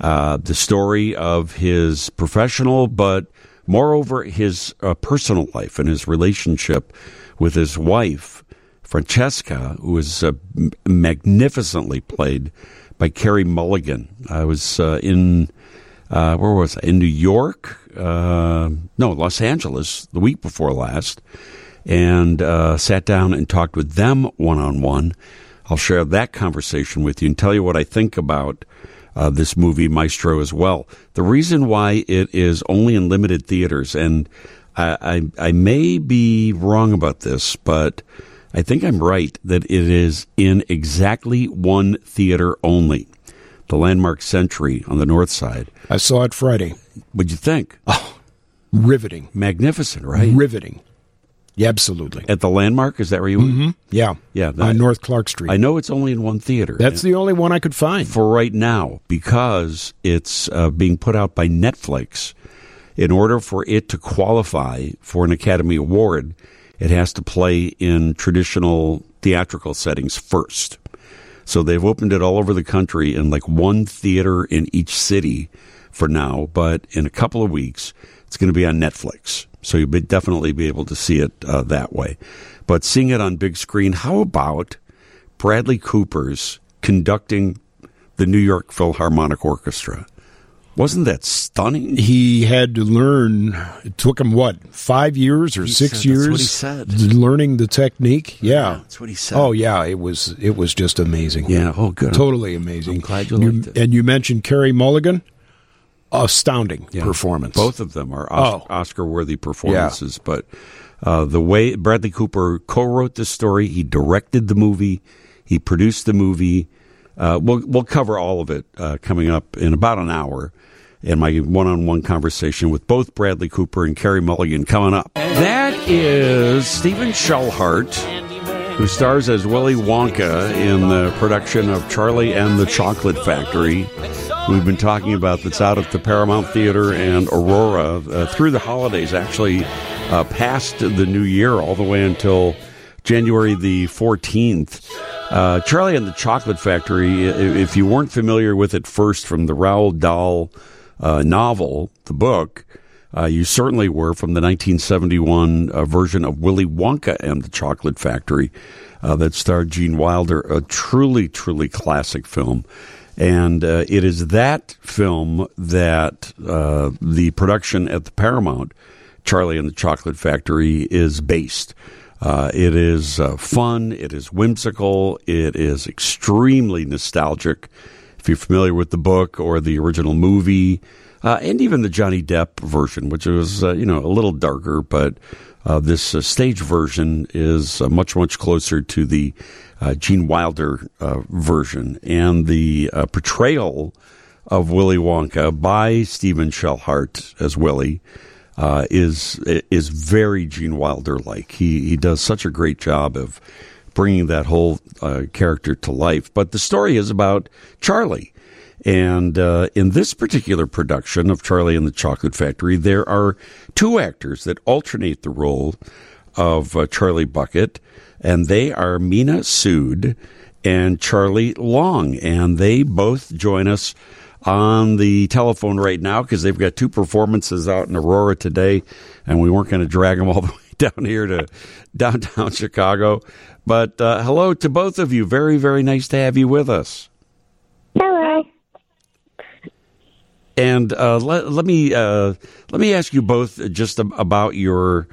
uh, the story of his professional, but moreover, his uh, personal life and his relationship with his wife, Francesca, who is uh, magnificently played by Carey Mulligan. I was uh, in, uh, where was I? In New York? Uh, no, Los Angeles the week before last and uh, sat down and talked with them one on one. I'll share that conversation with you and tell you what I think about uh, this movie, Maestro, as well. The reason why it is only in limited theaters, and I, I, I may be wrong about this, but I think I'm right that it is in exactly one theater only, the Landmark Century on the north side. I saw it Friday. What'd you think? Oh, riveting. Magnificent, right? Riveting. Yeah, absolutely. At the Landmark, is that where you went? Yeah. Yeah, that- on North Clark Street. I know it's only in one theater. That's the only one I could find. for right now because it's uh, being put out by Netflix. In order for it to qualify for an Academy Award, it has to play in traditional theatrical settings first. So they've opened it all over the country in like one theater in each city for now, but in a couple of weeks, it's going to be on Netflix. So you'll be, definitely be able to see it uh, that way. But seeing it on big screen, how about Bradley Cooper's conducting the New York Philharmonic Orchestra? Wasn't that stunning? He had to learn. It took him what five years or He six said- that's years? what he said. Learning the technique. Yeah, That's what he said. Oh yeah, it was it was just amazing. yeah. Oh, good. totally amazing. I'm glad you liked it. And you mentioned Carey Mulligan. Astounding Yeah. performance. Both of them are Os- Oh. Oscar-worthy performances. But uh, the way Bradley Cooper co-wrote this story, he directed the movie, he produced the movie. Uh, we'll we'll cover all of it uh, coming up in about an hour. and my one on one conversation with both Bradley Cooper and Carey Mulligan coming up. That is Stephen Schellhardt, who stars as Willy Wonka in the production of Charlie and the Chocolate Factory. We've been talking about that's out at the Paramount Theater and Aurora uh, through the holidays, actually uh, past the new year, all the way until January the 14th. Uh, Charlie and the Chocolate Factory, if you weren't familiar with it first from the Roald Dahl uh, novel, the book, uh, you certainly were from the 1971 uh, version of Willy Wonka and the Chocolate Factory uh, that starred Gene Wilder, a truly, truly classic film. And uh, it is that film that uh, the production at the Paramount, Charlie and the Chocolate Factory, is based. Uh, it is fun. It is whimsical. It is extremely nostalgic. If you're familiar with the book or the original movie, uh, and even the Johnny Depp version, which was uh, you know a little darker, but uh, this uh, stage version is uh, much much closer to the uh, Gene Wilder version, and the portrayal of Willy Wonka by Stephen Schellhardt as Willy is is very Gene Wilder like. He he does such a great job of bringing that whole uh, character to life. But the story is about Charlie. And uh, in this particular production of Charlie and the Chocolate Factory, there are two actors that alternate the role of uh, Charlie Bucket, and they are Meena Sood and Charlie Long. And they both join us on the telephone right now because they've got two performances out in Aurora today, and we weren't going to drag them all the *laughs* way down here to downtown *laughs* Chicago. But uh, hello to both of you. Very, very nice to have you with us. Hello. And uh, let, let me uh, let me ask you both just about your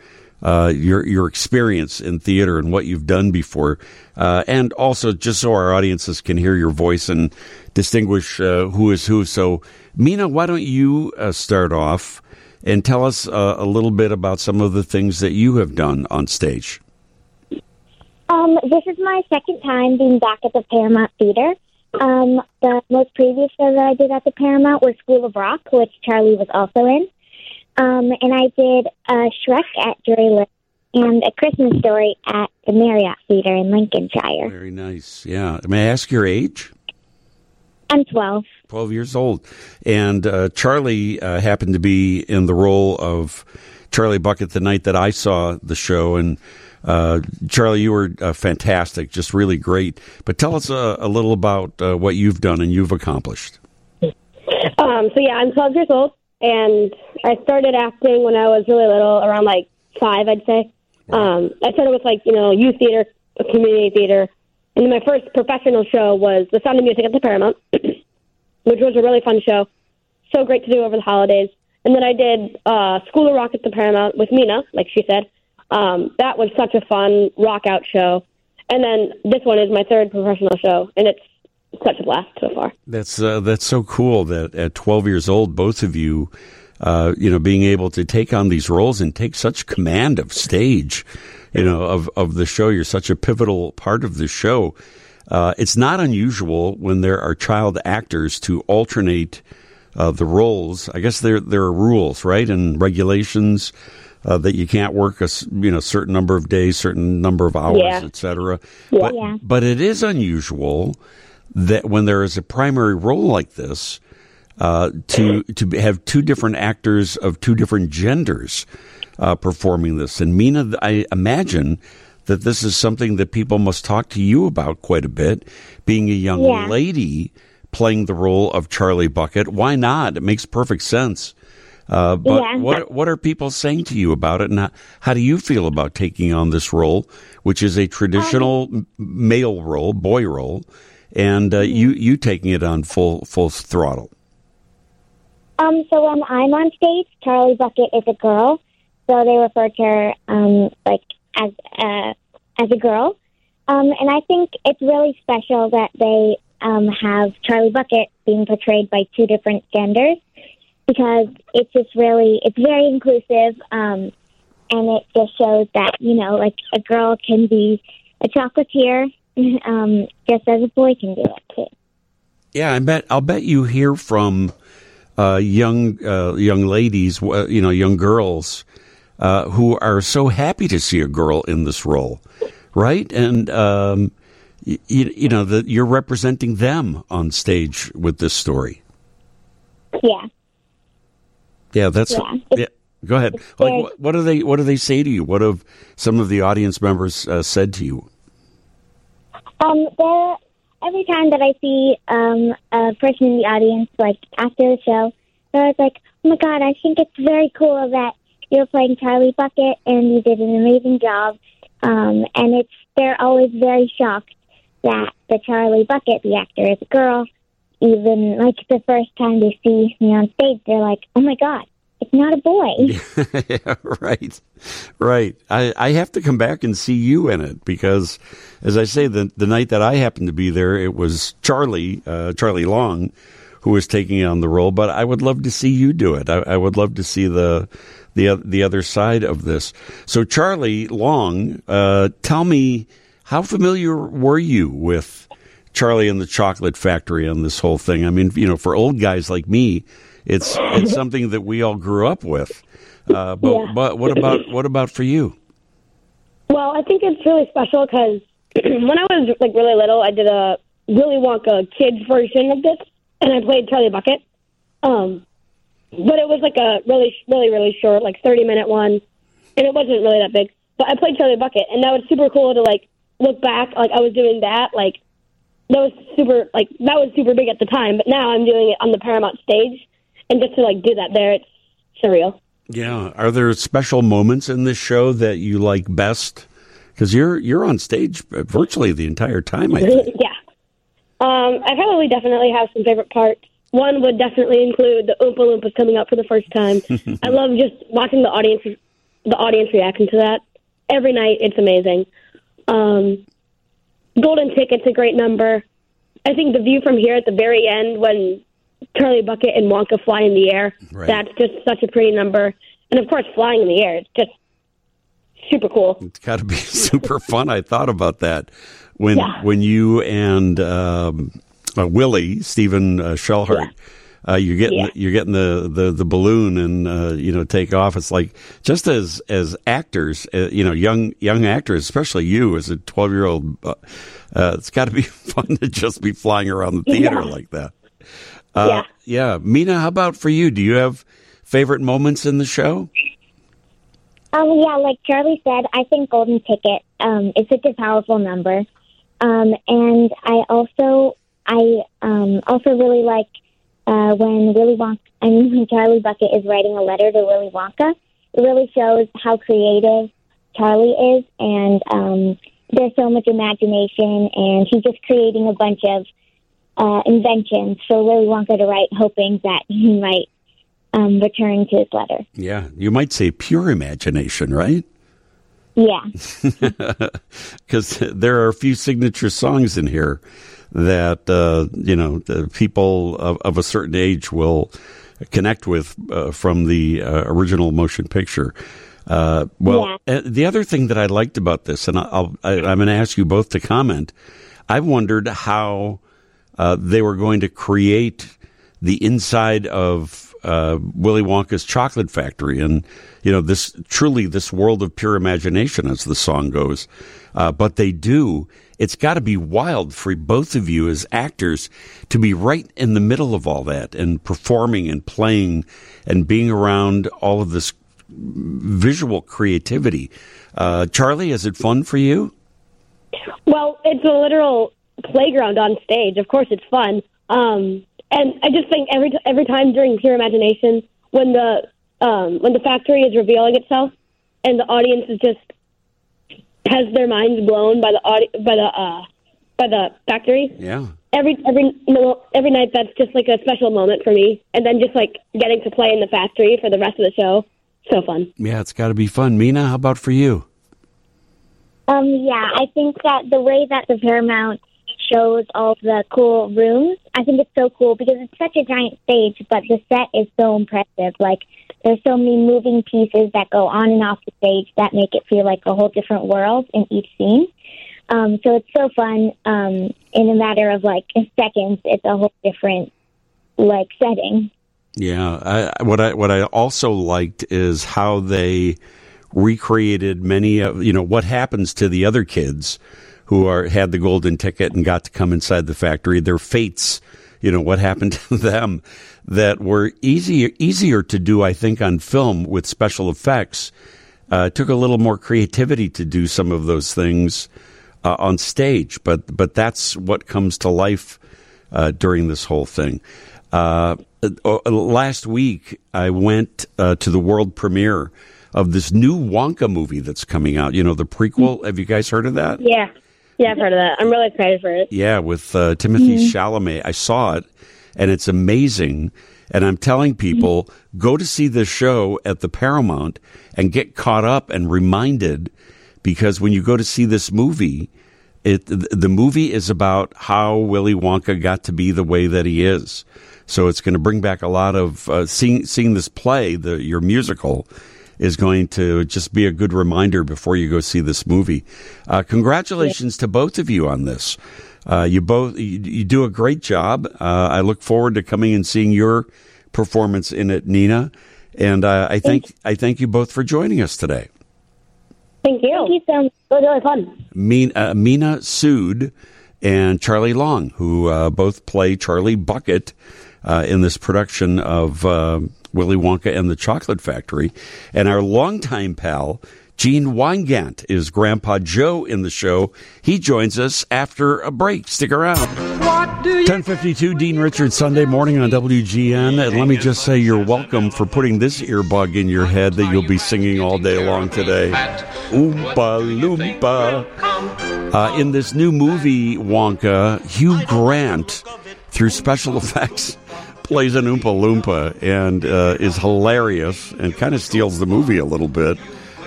uh, your your experience in theater and what you've done before, uh, and also just so our audiences can hear your voice and distinguish uh, who is who. So, Meena, why don't you uh, start off and tell us uh, a little bit about some of the things that you have done on stage? Um, this is my second time being back at the Paramount Theater. Um, the most previous show that I did at the Paramount was School of Rock, which Charlie was also in. Um, and I did uh, Shrek at Drury Lane and A Christmas Story at the Marriott Theater in Lincolnshire. Very nice. Yeah. May I ask your age? I'm 12. 12 years old. And uh, Charlie uh, happened to be in the role of Charlie Bucket the night that I saw the show. And uh, Charlie, you were uh, fantastic, just really great. But tell us uh, a little about uh, what you've done and you've accomplished. Um, so yeah, I'm 12 years old, and I started acting when I was really little, around like five, I'd say. Um, I started with like you know youth theater, community theater, and then my first professional show was The Sound of Music at the Paramount, *clears throat* which was a really fun show. So great to do over the holidays. And then I did uh, School of Rock at the Paramount with Meena, like she said. Um, that was such a fun rock out show. And then this one is my third professional show, and it's such a blast so far. That's uh, that's so cool that at 12 years old, both of you, uh, you know, being able to take on these roles and take such command of stage, you know, of of the show. You're such a pivotal part of the show. Uh, it's not unusual when there are child actors to alternate uh, the roles. I guess there there are rules, right, and regulations. Uh, that you can't work a you know certain number of days, certain number of hours, Yeah. etc. Yeah. But Yeah. but it is unusual that when there is a primary role like this, uh, to to have two different actors of two different genders uh, performing this. And Meena, I imagine that this is something that people must talk to you about quite a bit. Being a young Yeah. lady playing the role of Charlie Bucket, why not? It makes perfect sense. Uh, but Yeah. what what are people saying to you about it, and how, how do you feel about taking on this role, which is a traditional m male role, boy role, and uh, you you taking it on full full throttle? Um, so when I'm on stage, Charlie Bucket is a girl, so they refer to her um, like as uh, as a girl. Um, and I think it's really special that they um, have Charlie Bucket being portrayed by two different genders because it's just really it's very inclusive, um, and it just shows that you know like a girl can be a chocolatier *laughs* um, just as a boy can do it too. Yeah, I bet I'll bet you hear from uh, young uh, young ladies, you know, young girls uh, who are so happy to see a girl in this role, right? And um, you, you know that you're representing them on stage with this story. Yeah. Yeah, that's Yeah. *laughs* yeah. Go ahead. Like, what, what do they what do they say to you? What have some of the audience members uh, said to you? Um, every time that I see um, a person in the audience, like after the show, they're like, "Oh my god, I think it's very cool that you're playing Charlie Bucket and you did an amazing job." Um, and it's they're always very shocked that the Charlie Bucket, the actor, is a girl. Even like the first time they see me on stage, they're like, "Oh my god, it's not a boy." *laughs* yeah, right, right. I, I have to come back and see you in it because, as I say, the the night that I happened to be there, it was Charlie, uh, Charlie Long, who was taking on the role. But I would love to see you do it. I, I would love to see the the the other side of this. So, Charlie Long, uh, tell me, how familiar were you with Charlie and the Chocolate Factory and this whole thing? I mean, you know, for old guys like me, it's it's something that we all grew up with. Uh, but Yeah. but what about what about for you? Well, I think it's really special because *clears throat* when I was like really little, I did a Willy Wonka kids version of this, and I played Charlie Bucket. Um, but it was like a really, really, really short, like thirty minute one, and it wasn't really that big. But I played Charlie Bucket, and that was super cool to like look back. Like I was doing that, like that was super, like that was super big at the time. But now I'm doing it on the Paramount stage, and just to like do that there, it's surreal. Yeah, are there special moments in this show that you like best? Because you're you're on stage virtually the entire time. I *laughs* think. yeah. Um, I probably definitely have some favorite parts. One would definitely include the Oompa Loompas coming up for the first time. *laughs* I love just watching the audience, the audience reacting to that every night. It's amazing. Um, Golden Ticket's a great number. I think the view from here at the very end when Charlie Bucket and Wonka fly in the air, Right. that's just such a pretty number. And of course, flying in the air, it's just super cool. It's got to be *laughs* super fun. I thought about that when Yeah. when you and um, uh, Willy Stephen uh, Schellhardt. Uh, you're getting Yeah. you're getting the, the, the balloon and uh, you know take off. It's like just as as actors, uh, you know, young young actors, especially you as a twelve year old. Uh, uh, it's got to be *laughs* fun to just be flying around the theater Yeah. like that. Uh, yeah, Meena, how about for you? Do you have favorite moments in the show? Um, yeah, like Charlie said, I think Golden Ticket um, is such a powerful number, um, and I also I um, also really like uh, when Willy Wonka. I mean, *laughs* when Charlie Bucket is writing a letter to Willy Wonka. It really shows how creative Charlie is, and um, there's so much imagination, and he's just creating a bunch of uh, inventions for Willy Wonka to write, hoping that *laughs* he might um, return to his letter. Yeah, you might say pure imagination, right? Yeah. *laughs* because there are a few signature songs in here that uh, you know the people of, of a certain age will connect with uh, from the uh, original motion picture. Uh, well, uh, the other thing that I liked about this, and I'll, I, I'm going to ask you both to comment. I wondered how uh, they were going to create the inside of uh, Willy Wonka's chocolate factory, and you know this truly this world of pure imagination, as the song goes. Uh, but they do. It's got to be wild for both of you as actors to be right in the middle of all that and performing and playing and being around all of this visual creativity. Uh, Charlie, is it fun for you? Well, it's a literal playground on stage. Of course, it's fun. Um, and I just think every t- every time during Pure Imagination, when the um, when the factory is revealing itself, and the audience is just has their minds blown by the audi- by the uh, by the factory. Yeah. Every every you every night, that's just like a special moment for me. And then just like getting to play in the factory for the rest of the show, so fun. Yeah, it's got to be fun. Meena, how about for you? Um, yeah, I think that the way that the Paramount shows all the cool rooms, I think it's so cool because it's such a giant stage, but the set is so impressive. Like, there's so many moving pieces that go on and off the stage that make it feel like a whole different world in each scene. Um, so it's so fun. Um, in a matter of like seconds, it's a whole different like setting. Yeah, I, what I what I also liked is how they recreated many of you know what happens to the other kids who are had the golden ticket and got to come inside the factory. Their fates, you know, what happened *laughs* to them that were easier easier to do. I think on film with special effects. Uh, it took a little more creativity to do some of those things uh, on stage, but but that's what comes to life uh, during this whole thing. Uh, uh, last week, I went uh, to the world premiere of this new Wonka movie that's coming out. You know, the prequel. Have you guys heard of that? Yeah. Yeah, I've heard of that. I'm really excited for it. Yeah, with uh, Timothée Mhm. Chalamet. I saw it, and it's amazing. And I'm telling people, go to see this show at the Paramount and get caught up and reminded, because when you go to see this movie, it the movie is about how Willy Wonka got to be the way that he is. So it's going to bring back a lot of uh, seeing seeing this play, the your musical, is going to just be a good reminder before you go see this movie. Uh, congratulations to both of you on this. Uh, you both you, you do a great job. Uh, I look forward to coming and seeing your performance in it, Nina. And uh, I thank I thank you both for joining us today. Thank you. Thank you, Sam. It was really fun. Meena, uh, Meena Sood and Charlie Long, who uh, both play Charlie Bucket uh, in this production of uh, Willy Wonka and the Chocolate Factory. And our longtime pal, Gene Weygandt, is Grandpa Joe in the show. He joins us after a break. Stick around. 1052 Dean Richards Sunday morning on WGN. And let me just say you're welcome for putting this earbug in your head that you'll be singing all day long today. Oompa Loompa. Uh, in this new movie, Wonka, Hugh Grant, through special *laughs* effects, plays an Oompa Loompa and uh, is hilarious and kind of steals the movie a little bit.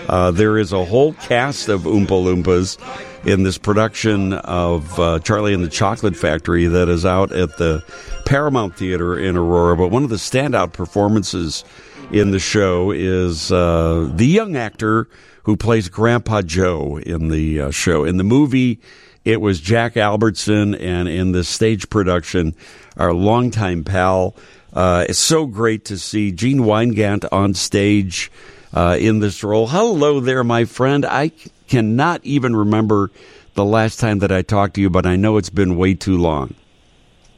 Uh, there is a whole cast of Oompa Loompas in this production of uh, Charlie and the Chocolate Factory that is out at the Paramount Theater in Aurora. But one of the standout performances in the show is uh, the young actor who plays Grandpa Joe in the uh, show. In the movie, it was Jack Albertson, and in the stage production, our longtime pal. Uh, it's so great to see Gene Weygandt on stage uh, in this role. Hello there, my friend. I c- cannot even remember the last time that I talked to you, but I know it's been way too long.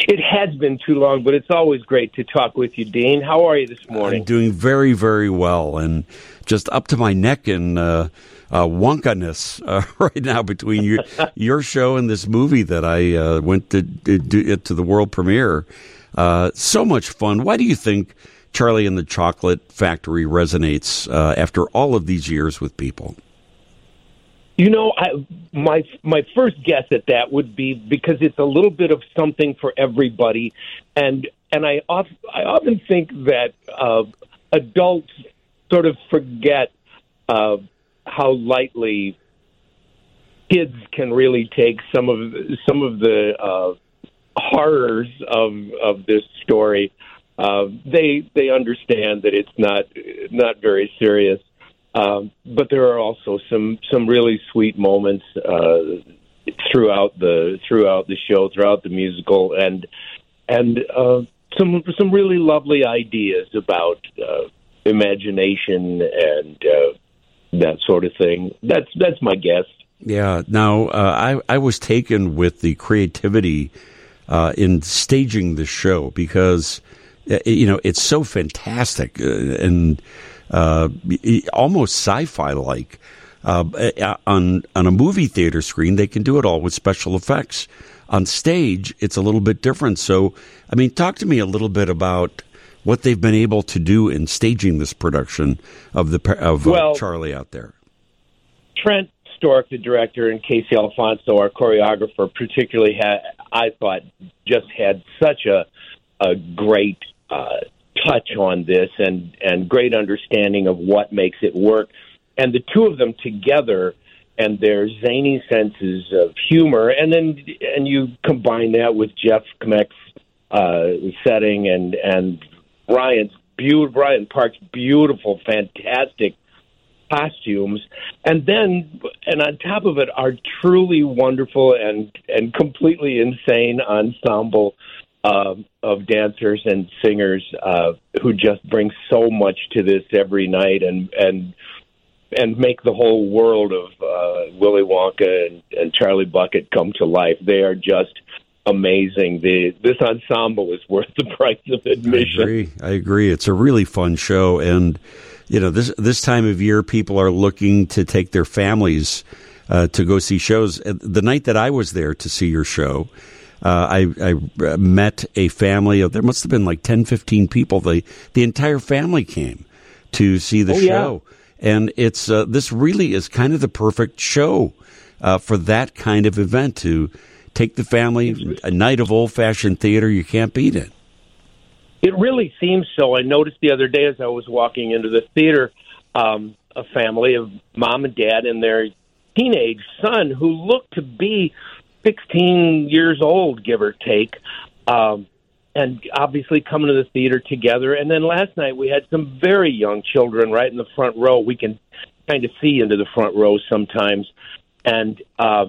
It has been too long, but it's always great to talk with you, Dean. How are you this morning? I'm doing very, very well, and just up to my neck in uh, uh, wonkaness uh, *laughs* right now between your *laughs* your show and this movie that I uh, went to to, to the world premiere. Uh, so much fun. Why do you think Charlie and the Chocolate Factory resonates uh, after all of these years with people? You know, I, my my first guess at that would be because it's a little bit of something for everybody, and and I oft, I often think that uh, adults sort of forget uh, how lightly kids can really take some of some of the uh, horrors of of this story. Uh, they they understand that it's not not very serious, um, but there are also some some really sweet moments uh, throughout the throughout the show, throughout the musical, and and uh, some some really lovely ideas about uh, imagination and uh, that sort of thing. That's that's my guess. Yeah. Now, uh, I I was taken with the creativity uh, in staging the show because you know it's so fantastic uh, and uh, almost sci-fi like. Uh, on on a movie theater screen, they can do it all with special effects. On stage, it's a little bit different. So, I mean, talk to me a little bit about what they've been able to do in staging this production of the of uh, Well- Charlie out there. Trent Stork, the director, and Casey Alfonso, our choreographer, particularly had I thought just had such a a great uh, touch on this and and great understanding of what makes it work, and the two of them together and their zany senses of humor, and then and you combine that with Jeff Kmiec's uh, setting and and Ryan's beautiful Ryan Park's beautiful, fantastic costumes, and then and on top of it, our truly wonderful and and completely insane ensemble uh, of dancers and singers uh, who just bring so much to this every night and and and make the whole world of uh, Willy Wonka and, and Charlie Bucket come to life. They are just amazing. The this ensemble is worth the price of admission. I agree. I agree. It's a really fun show, and you know this this time of year, people are looking to take their families uh, to go see shows. Uh, The night that I was there to see your show, uh, I, I uh, met a family of there must have been like 10, 15 people. The the entire family came to see the Oh, yeah. show, and it's uh, this really is kind of the perfect show uh, for that kind of event to take the family a night of old fashioned theater. You can't beat it. It really seems so. I noticed the other day as I was walking into the theater, um, a family of mom and dad and their teenage son who looked to be 16 years old, give or take. Um, and obviously coming to the theater together. And then last night we had some very young children right in the front row. We can kind of see into the front row sometimes. And uh,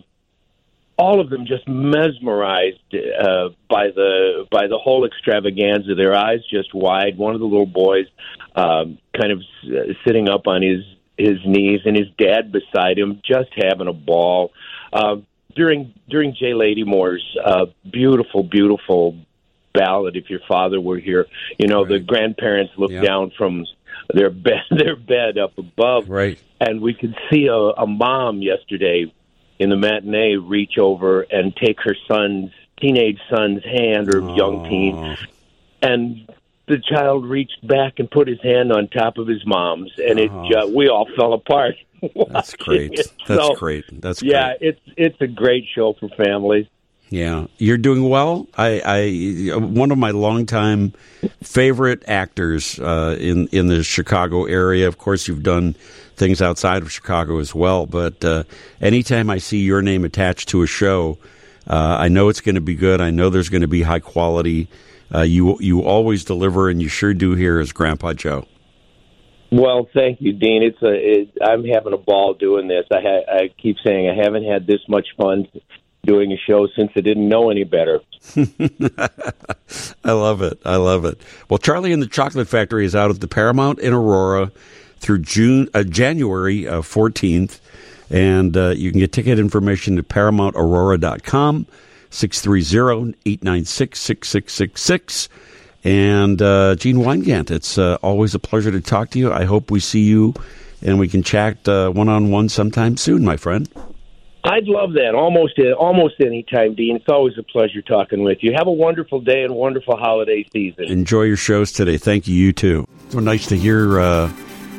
all of them just mesmerized uh, by the by the whole extravaganza. Their eyes just wide. One of the little boys, um, kind of s- sitting up on his his knees, and his dad beside him, just having a ball. Uh, during during Jay Lady Moore's uh, beautiful, beautiful ballad. If your father were here, you know the grandparents look Yeah. down from their bed *laughs* their bed up above, Right. and we could see a, a mom yesterday in the matinee reach over and take her son's teenage son's hand or young teen, and the child reached back and put his hand on top of his mom's, and it ju- we all fell apart. That's great. it. That's So, great. That's yeah, great. it's it's a great show for families. Yeah, you're doing well. I, I one of my longtime favorite actors uh, in in the Chicago area. Of course, you've done things outside of Chicago as well. But uh, anytime I see your name attached to a show, uh, I know it's going to be good. I know there's going to be high quality. Uh, you you always deliver, and you sure do here as Grandpa Joe. Well, thank you, Dean. It's a it, I'm having a ball doing this. I ha- I keep saying I haven't had this much fun doing a show since I didn't know any better. *laughs* I love it. I love it. Well, Charlie and the Chocolate Factory is out at the Paramount in Aurora through June, uh, January uh, 14th. And uh, you can get ticket information at ParamountAurora.com, 630-896-6666. And uh, Gene Weygandt, it's uh, always a pleasure to talk to you. I hope we see you and we can chat uh, one-on-one sometime soon, my friend. I'd love that almost almost any time, Dean. It's always a pleasure talking with you. Have a wonderful day and wonderful holiday season. Enjoy your shows today. Thank you. You too. So nice to hear uh,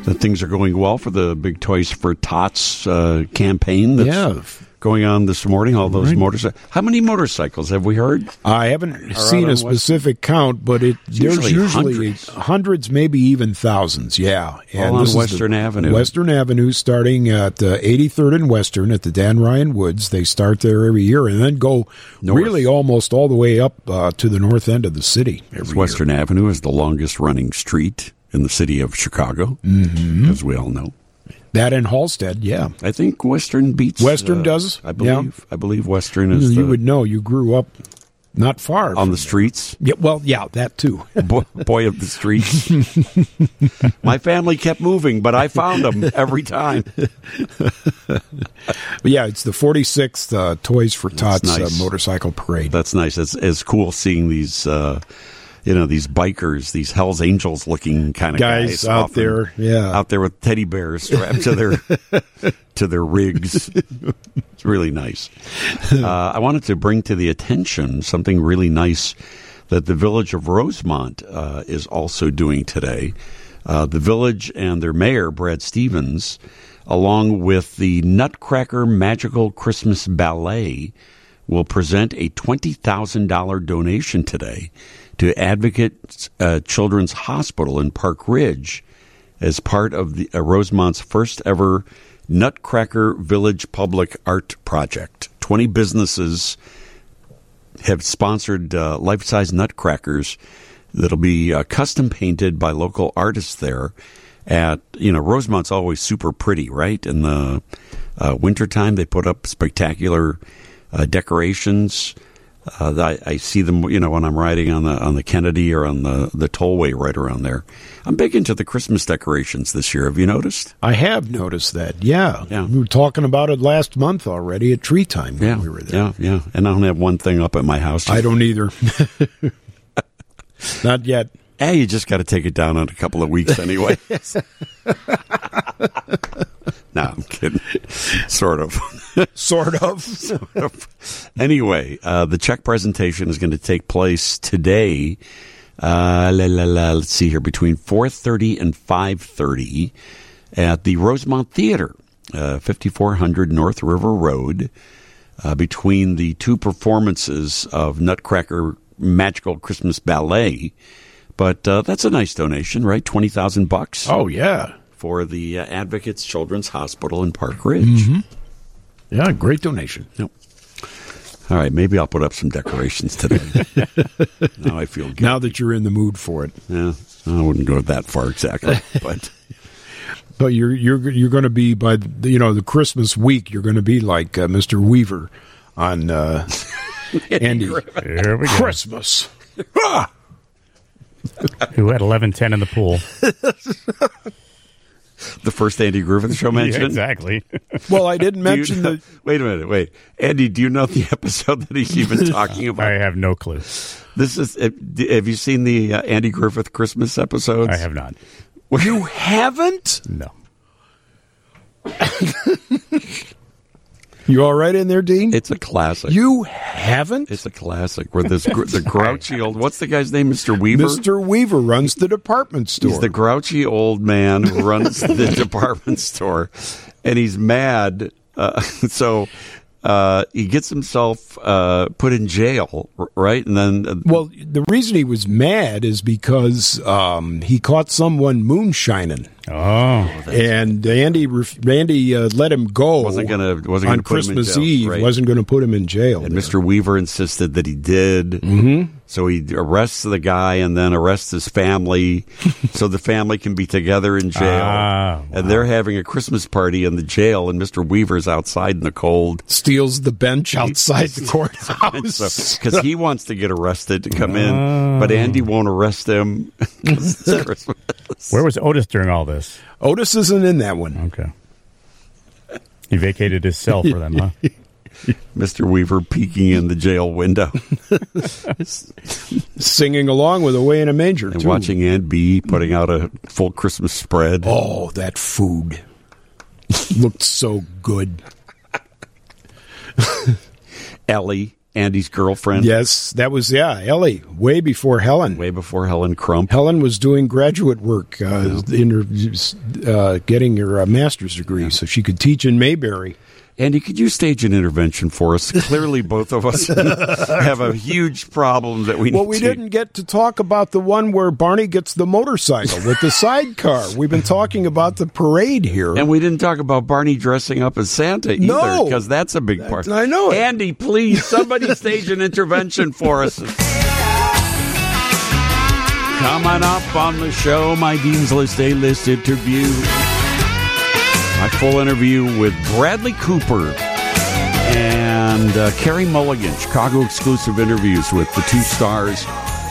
that things are going well for the Big Toys for Tots uh, campaign that's Yeah. Going on this morning. All those Right. motorcycles. How many motorcycles have we heard? I haven't seen a specific count, but it there's usually usually, hundreds. maybe even thousands. Yeah, All on this is the Western Avenue. Western Avenue, starting at uh, 83rd and Western at the Dan Ryan Woods. They start there every year and then go North. really almost all the way up uh, to the north end of the city. Western Avenue is the longest running street in the city of Chicago, Mhm. as we all know. That and Halsted, yeah. I think Western beats Western uh, does, I believe. yeah. I believe Western is you would know. You grew up not far on the streets. Yeah, well, yeah, that too. *laughs* boy, boy of the streets. *laughs* My family kept moving, but I found them every time. *laughs* But yeah, it's the 46th uh, Toys for Tots nice. uh, motorcycle parade. That's nice. It's, it's cool seeing these, uh, you know, these bikers, these Hell's Angels looking kind of Guys guys, out there, yeah. out there with teddy bears strapped to their *laughs* to their rigs. It's really nice. *laughs* Uh, I wanted to bring to the attention something really nice that the village of Rosemont uh, is also doing today. Uh, the village and their mayor, Brad Stephens, along with the Nutcracker Magical Christmas Ballet, will present a $20,000 donation today to Advocate uh, Children's Hospital in Park Ridge as part of the uh, Rosemont's first ever Nutcracker Village Public Art Project. 20 businesses have sponsored uh, life size nutcrackers that'll be uh, custom painted by local artists there. At you know, Rosemont's always super pretty, right? In the uh, wintertime, they put up spectacular uh, decorations. Uh, I, I see them, you know, when I'm riding on the on the Kennedy or on the the tollway right around there. I'm big into the Christmas decorations this year. Have you noticed? I have noticed that. Yeah. Yeah. We were talking about it last month already at tree time when Yeah, we were there. yeah, yeah. And I don't have one thing up at my house. I don't either. *laughs* Not yet. Hey, you just got to take it down in a couple of weeks anyway. *laughs* *laughs* no, I'm kidding. Sort of. Sort of. *laughs* sort of. Anyway, uh, the check presentation is going to take place today. Uh, la, la, la, let's see here between 4:30 and 5:30 at the Rosemont Theater, uh, 5400 North River Road. Uh, between the two performances of Nutcracker Magical Christmas Ballet, but uh, that's a nice donation, right? Twenty thousand bucks. Oh, yeah. For the uh, Advocates Children's Hospital in Park Ridge. Mm-hmm. Yeah, great donation. Yep. All right, maybe I'll put up some decorations today. *laughs* now I feel good. Now that you're in the mood for it. Yeah, I wouldn't go that far exactly, *laughs* but But you're you're you're going to be by the, you know the Christmas week. You're going to be like uh, Mr. Weaver on uh, *laughs* Andy Here we go. Christmas. Who had eleven ten in the pool? The first Andy Griffith show *laughs* Yeah, mentioned. exactly. *laughs* Well, I didn't Do you mention know- the. *laughs* Wait a minute, wait, Andy. Do you know the episode that he's even talking about? I have no clue. This is. Have have you seen the uh, Andy Griffith Christmas episodes? I have not. You haven't? No. You all right in there, Dean? It's a classic. you haven't? It's a classic where this gr- the *laughs* grouchy old. What's the guy's name? Mister Weaver. Mr. Weaver runs the department store. He's the grouchy old man who runs the *laughs* department store, and he's mad. Uh, *laughs* so uh, he gets himself uh, put in jail, right? And then uh, well, the reason he was mad is because um, he caught someone moonshining, Oh, and Andy ref- Randy uh, let him go. wasn't gonna wasn't on gonna put him in Christmas jail, Eve. right? Wasn't going to put him in jail. And there. Mr. Weaver insisted that he did. Mm-hmm. So he arrests the guy and then arrests his family *laughs* so the family can be together in jail. Ah, And they're having a Christmas party in the jail, and Mr. Weaver's outside in the cold. steals the bench outside the *laughs* courthouse. Because he wants to get arrested to come in, but Andy won't arrest him. 'cause it's *laughs* Christmas. where was Otis during all this? Otis isn't in that one. Okay. He vacated his cell for them, huh? *laughs* Mr. Weaver peeking in the jail window *laughs* Singing along with Away in a Manger. and too. watching Aunt Bee putting out a full Christmas spread. Oh, that food looked so good. Ellie, Andy's girlfriend, Yes, that was yeah, Ellie. Way before Helen. way before Helen Crump. Helen was doing graduate work, uh, in her, uh, getting her uh, master's degree, so she could teach in Mayberry. Andy, could you stage an intervention for us? Clearly, *laughs* both of us have a huge problem that we Well, we to- didn't get to talk about the one where Barney gets the motorcycle with the sidecar. We've been talking about the parade here. And we didn't talk about Barney dressing up as Santa either, No. because that's a big part. I know it. Andy, please, somebody *laughs* stage an intervention for us. Coming up on the show, my Dean's List A List interview. My full interview with Bradley Cooper and uh, Carey Mulligan, Chicago exclusive interviews with the two stars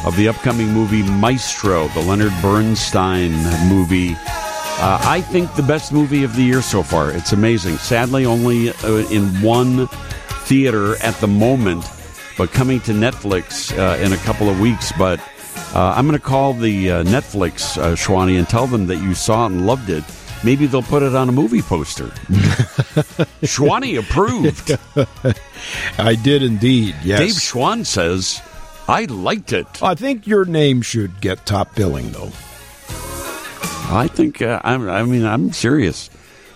of the upcoming movie Maestro, the Leonard Bernstein movie. Uh, I think the best movie of the year so far. It's amazing. Sadly, only uh, in one theater at the moment, but coming to Netflix uh, in a couple of weeks. But uh, I'm going to call the uh, Netflix, uh, and tell them that you saw it and loved it. Maybe they'll put it on a movie poster. *laughs* Schwani approved. *laughs* I did indeed, yes. Dave Schwan says, I liked it. I think your name should get top billing, though. I think uh, I'm, I mean I'm serious.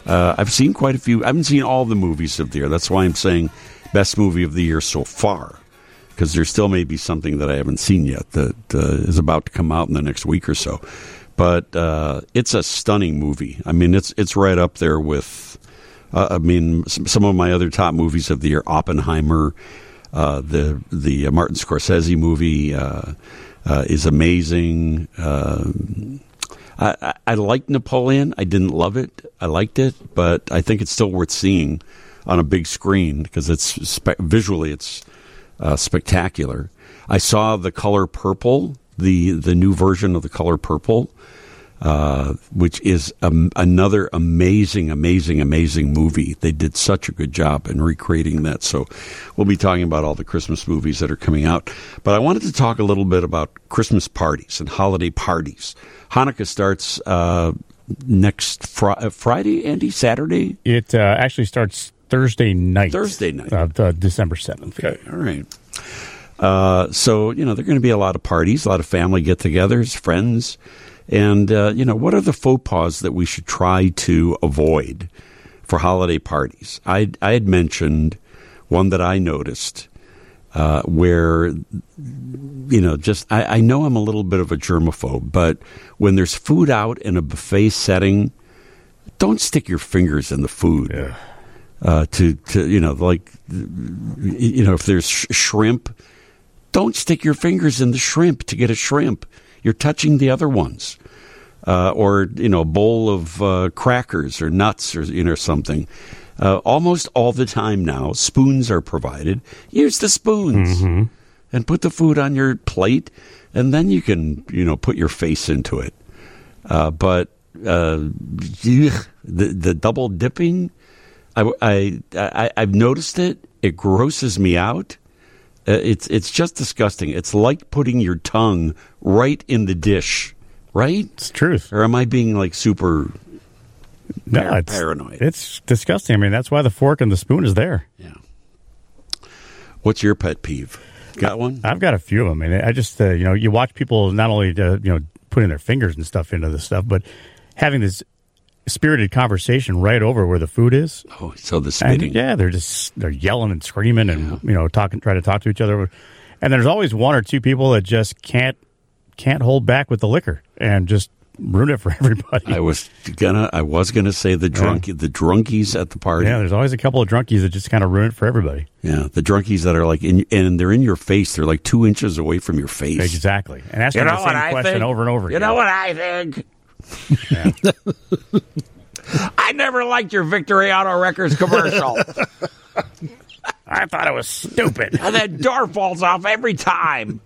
Uh, I've seen quite a few. I haven't seen all the movies of the year. That's why I'm saying best movie of the year so far, because there still may be something that I haven't seen yet that uh, is about to come out in the next week or so. But uh, it's a stunning movie. I mean, it's it's right up there with. Uh, I mean, some, of my other top movies of the year: Oppenheimer, uh, the the Martin Scorsese movie uh, uh, is amazing. Um I, I, liked Napoleon. I didn't love it. I liked it, but I think it's still worth seeing on a big screen because it's spe- visually it's uh, spectacular. I saw the color purple, the the new version of the color purple, uh, which is um, another amazing, amazing, amazing movie. They did such a good job in recreating that. So we'll be talking about all the Christmas movies that are coming out. But I wanted to talk a little bit about Christmas parties and holiday parties. Hanukkah starts uh, next fr- uh, Friday, Andy, Saturday. It uh, actually starts Thursday night. Thursday night. Uh, the December 7th. Okay, all right. Uh, so you know, there are going to be a lot of parties, a lot of family get-togethers, friends, and uh, you know, what are the faux pas that we should try to avoid for holiday parties? I I had mentioned one that I noticed uh, where you know, just I, I know I'm a little bit of a germaphobe, but when there's food out in a buffet setting, don't stick your fingers in the food. Uh, to to you know, like you know, if there's sh- shrimp, don't stick your fingers in the shrimp to get a shrimp. You're touching the other ones. Uh, or you know, a bowl of uh, crackers or nuts or you know something. Uh, almost all the time now, spoons are provided. Use the spoons and put the food on your plate, and then you can you know put your face into it. Uh, but uh, the the double dipping, I, I I I've noticed it. It grosses me out. Uh, it's it's just disgusting. It's like putting your tongue right in the dish, right? It's truth. Or am I being like super No, par- it's paranoid? It's disgusting. I mean, that's why the fork and the spoon is there. Yeah. What's your pet peeve? Got one? I've got a few of them. and I just uh, you know you watch people not only uh, you know putting their fingers and stuff into this stuff, but having this spirited conversation right over where the food is. Oh, so the And, yeah, they're just they're yelling and screaming and you know talking, try to talk to each other. And there's always one or two people that just can't can't hold back with the liquor and just ruin it for *laughs* everybody. I was gonna I was gonna say the drunk the drunkies at the party. Yeah, there's always a couple of drunkies that just kind of ruin it for everybody. Yeah, the drunkies that are like in and they're in your face. They're like two inches away from your face. Exactly. And asking You know the same question think? over and over You again. know what I think? *laughs* I never liked your Victory Auto Wreckers commercial. *laughs* I thought it was stupid. and that door falls off every time.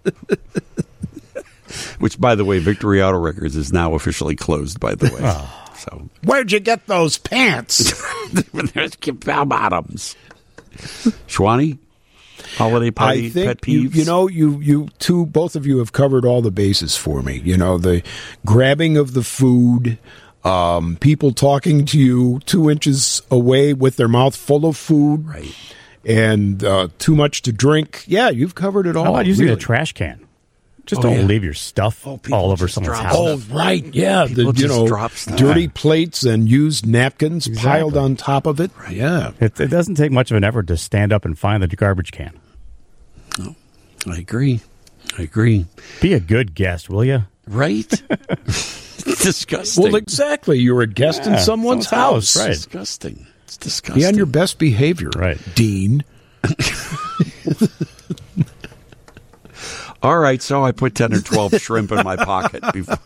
Which, by the way, Victory Auto Wreckers is now officially closed. By the way, Oh. so Where'd you get those pants? *laughs* there's bell bottoms. Schwani, holiday party I think pet you, peeves. you know you you two both of you have covered all the bases for me. You know the grabbing of the food, um, people talking to you two inches away with their mouth full of food, right? And uh, too much to drink. Yeah, you've covered it all. How about using really. a trash can? Just Oh, don't yeah. leave your stuff oh, all over someone's house. Oh right, yeah. The, you just know, drop stuff. dirty plates and used napkins piled on top of it. Yeah, It, it doesn't take much of an effort to stand up and find the garbage can. I agree. I agree. Be a good guest, will you? Right? *laughs* disgusting. Well, exactly. You're a guest in someone's, someone's house, house. right. disgusting. It's disgusting. Be on your best behavior, right, Dean? *laughs* All right, so I put ten or twelve *laughs* shrimp in my pocket. Before.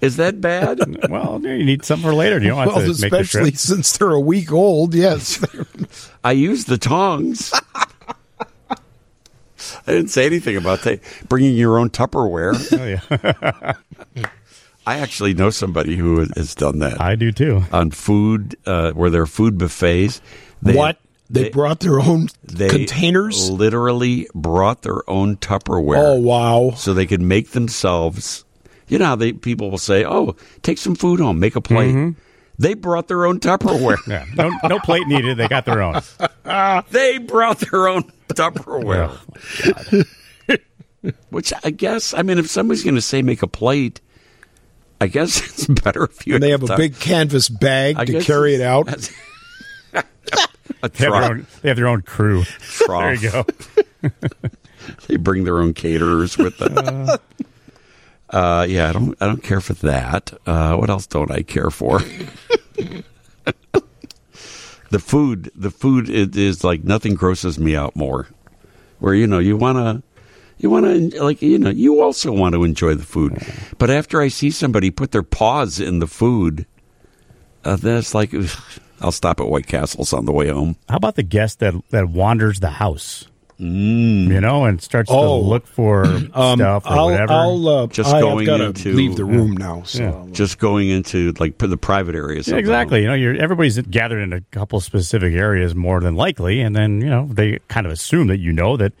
Is that bad? Well, you need something for later. You don't have well, to make the especially trip. since they're a week old. Yes. *laughs* I used the tongs. I didn't say anything about that. Bringing your own Tupperware. Oh yeah, *laughs* I actually know somebody who has done that. I do too. On food, uh, where there are food buffets. They, what? They, brought their own they containers. Literally brought their own Tupperware. Oh wow! So they could make themselves. You know how they people will say, "Oh, take some food home, make a plate." Mm-hmm. They brought their own Tupperware. *laughs* Yeah, no, no plate needed. They got their own. *laughs* they brought their own Tupperware. Oh, *laughs* Which I guess, I mean, if somebody's going to say make a plate, I guess it's better if you. And they have a Tup- big canvas bag I to carry it out. A They have, their own, they have their own crew. There you go. *laughs* they bring their own caterers with them. Uh, yeah, I don't. I don't care for that. Uh, what else don't I care for? *laughs* the food. The food is, is like nothing grosses me out more. Where you know you want to, you want to like you know you also want to enjoy the food, but after I see somebody put their paws in the food, uh, then it's like I'll stop at White Castles on the way home. How about the guest that that wanders the house? you know, and starts Oh. to look for *clears throat* Um, stuff or I'll, whatever. I'll uh, Just I going have into- leave the room now. So Yeah. Just going into like the private areas. Yeah, exactly. You know, you're everybody's gathered in a couple specific areas more than likely, and then you know they kind of assume that you know that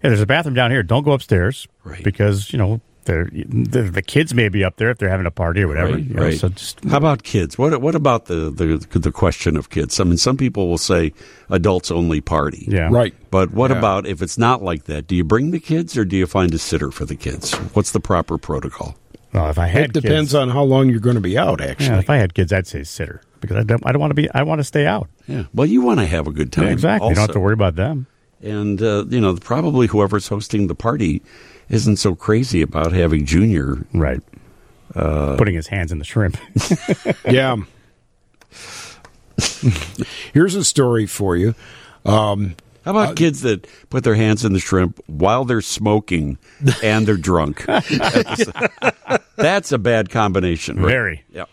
hey, there's a bathroom down here. Don't go upstairs Right. because you know they're, the the kids may be up there if they're having a party or whatever. Right, you know, right. So just How about kids? What what about the, the the question of kids? I mean, some people will say adults only party. yeah, right. But what Yeah. about if it's not like that? Do you bring the kids or do you find a sitter for the kids? What's the proper protocol? Well, if I had It depends kids, on how long you're going to be out. Actually, yeah, if I had kids, I'd say sitter because I don't I don't want to be I want to stay out. Yeah. Well, you want to have a good time. Yeah, exactly. You don't have to worry about them. And uh, you know, probably whoever's hosting the party isn't so crazy about having Junior. Right. Uh, Putting his hands in the shrimp. *laughs* yeah. *laughs* Here's a story for you. Um, How about kids that put their hands in the shrimp while they're smoking and they're drunk? *laughs* That's a bad combination. Right? Very. Yeah.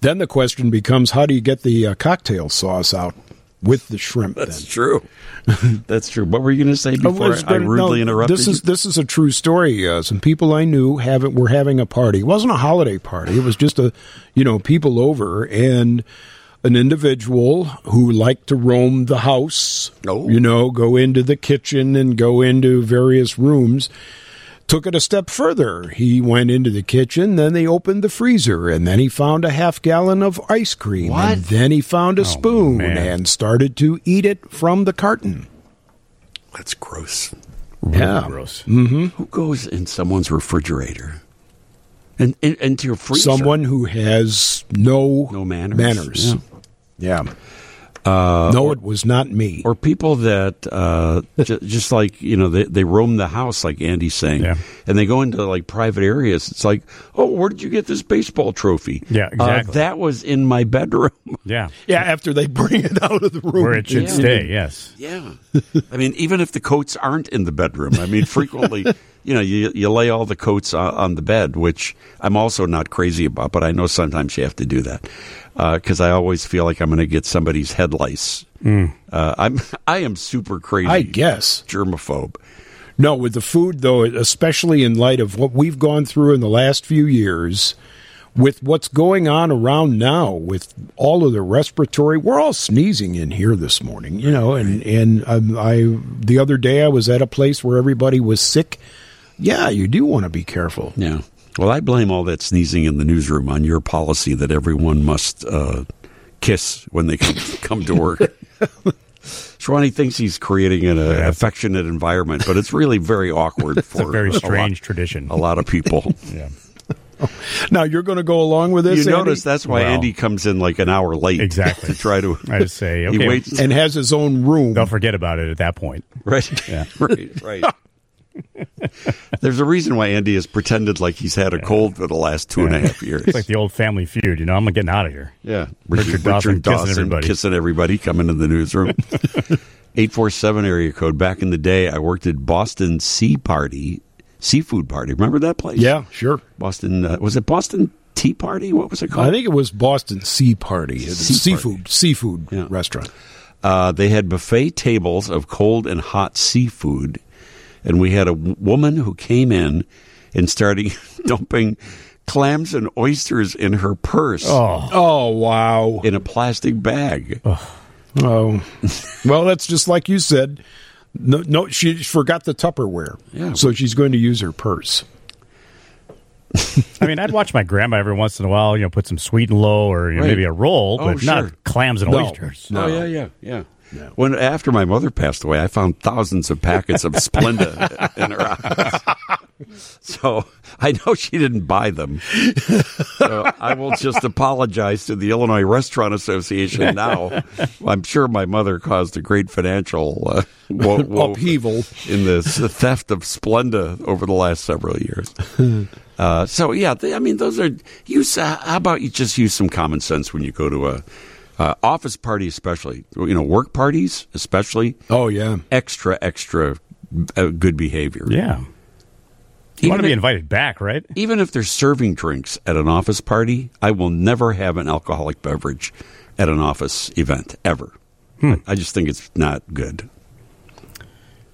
then the question becomes, how do you get the uh, cocktail sauce out with the shrimp? That's then? true. *laughs* That's true. What were you going to say I before was I, gonna- rudely no, interrupted This you? is this is a true story. Uh, some people I knew have were having a party. It wasn't a holiday party. It was just a, you know, people over and an individual who liked to roam the house. Oh. You know, go into the kitchen and go into various rooms. Took it a step further. He went into the kitchen, then they opened the freezer, and then he found a half gallon of ice cream. What? And then he found a oh, spoon man. and started to eat it from the carton. That's gross. Yeah. Gross. Mm-hmm. Who goes in someone's refrigerator? And, and into your freezer? someone who has no No manners. manners. Yeah. Yeah. No, it was not me. Or people that uh, *laughs* j- just like you know they, they roam the house like Andy's saying, Yeah. and they go into like private areas. It's like, oh, where did you get this baseball trophy? Yeah, exactly. Uh, that was in my bedroom. *laughs* Yeah. yeah, after they bring it out of the room. Where it should Yeah. stay. Yes. Yeah, I mean, even if the coats aren't in the bedroom, I mean, frequently, *laughs* you know, you you lay all the coats on, on the bed, which I'm also not crazy about, but I know sometimes you have to do that because I always feel like I'm going to get somebody's head lice. Uh, I'm *laughs* I am super crazy. I guess. germaphobe. No, with the food, though, especially in light of what we've gone through in the last few years, with what's going on around now, with all of the respiratory, we're all sneezing in here this morning, you know. And and um, I the other day I was at a place where everybody was sick. Yeah, you do want to be careful. Yeah. Well, I blame all that sneezing in the newsroom on your policy that everyone must uh, kiss when they come, *laughs* come to work. *laughs* Schwani thinks he's creating an uh, affectionate environment, but it's really very awkward *laughs* for It's a very lot- strange tradition. a lot of people. Yeah. Now you're going to go along with this, you Andy? notice that's why Well- Andy comes in like an hour late. Exactly. To try to. I just say, He waits. and has his own room. they'll forget about it at that point. Right. Yeah. right. Right. *laughs* There's a reason why Andy has pretended like he's had a cold for the last two and a half years. It's like the old family feud. You know, I'm getting out of here. Yeah, Richard Dawson kissing everybody. kissing everybody, coming to the newsroom. *laughs* Eight four seven area code. Back in the day, I worked at Boston Sea Party, Seafood Party. Remember that place? yeah, sure. Boston. Uh, was it Boston Tea Party? What was it called? I think it was Boston Sea Party, Sea seafood seafood Yeah. restaurant. Uh, they had buffet tables of cold and hot seafood, and we had a woman who came in and started *laughs* dumping clams and oysters in her purse Oh, oh wow! in a plastic bag. Oh, *laughs* well, that's just like you said. No, no, she forgot the Tupperware, Yeah. so she's going to use her purse. I mean, I'd watch my grandma every once in a while, you know, put some sweet and low or you know, Right. maybe a roll, Oh, but not clams and No. oysters. Oh, no. Oh yeah, yeah, yeah. When after my mother passed away, I found thousands of packets of Splenda *laughs* in her house. So I know she didn't buy them. So I will just apologize to the Illinois Restaurant Association now. I'm sure my mother caused a great financial uh, wo- *laughs* wo- Upheaval. in the theft of Splenda over the last several years. *laughs* Uh, so yeah, they, I mean, those are use. Uh, how about you just use some common sense when you go to a uh, office party, especially you know work parties, especially Oh yeah, extra extra uh, good behavior. Yeah. You want to be if- invited back, right? Even if they're serving drinks at an office party, I will never have an alcoholic beverage at an office event ever. I, I just think it's not good.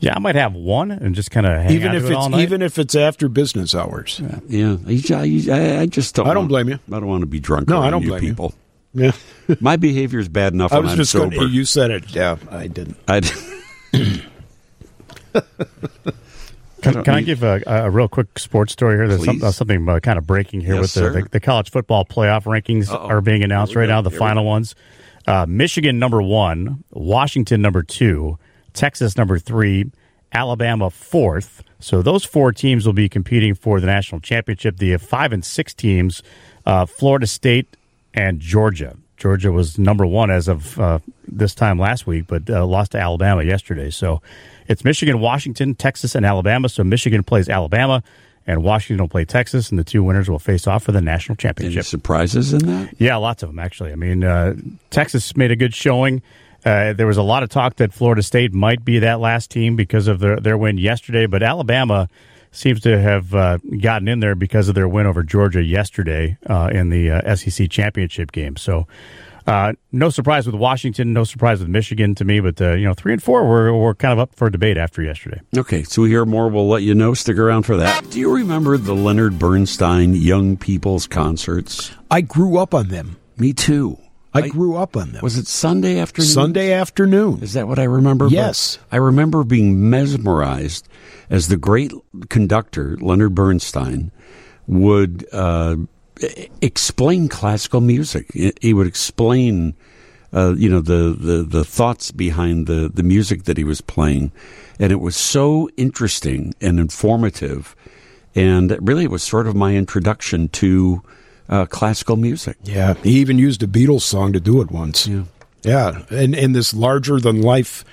Yeah, I might have one and just kind of hang even if to it all it's night. even if it's after business hours. Yeah, I, I, I just don't. I don't want- blame you. I don't want to be drunk. No, I don't you blame you. people. Yeah, *laughs* My behavior is bad enough I when was I'm just sober. going. You said it. Yeah, I didn't. I, *laughs* Can, can I give a, a real quick sports story here? There's some, uh, something uh, kind of breaking here Yes, with the, the, the college football playoff rankings Uh-oh. are being announced right go. now, the Here final ones. Uh, Michigan number one, Washington number two, Texas number three, Alabama fourth. So those four teams will be competing for the national championship. The five and six teams, uh, Florida State and Georgia. Georgia was number one as of uh, this time last week, but uh, lost to Alabama yesterday. So it's Michigan, Washington, Texas, and Alabama. So Michigan plays Alabama, and Washington will play Texas, and the two winners will face off for the national championship. any surprises in that? Yeah, lots of them actually. I mean, uh, Texas made a good showing. Uh, there was a lot of talk that Florida State might be that last team because of their their win yesterday, but Alabama seems to have uh, gotten in there because of their win over Georgia yesterday uh, in the uh, SEC championship game. So. Uh, no surprise with Washington, no surprise with Michigan to me, but uh, you know three and four were, were kind of up for debate after yesterday. Okay, so we hear more. We'll let you know. Stick around for that. Do you remember the Leonard Bernstein Young People's Concerts? I grew up on them. Me too. I, grew up on them. Was it Sunday afternoon? Sunday afternoon? Is that what I remember? Yes. But I remember being mesmerized as the great conductor, Leonard Bernstein, would uh, explain classical music. He he would explain, uh, you know, the, the, the thoughts behind the, the music that he was playing. And it was so interesting and informative. And really, it was sort of my introduction to uh, classical music. Yeah, he even used a Beatles song to do it once. Yeah. Yeah, and and this larger than life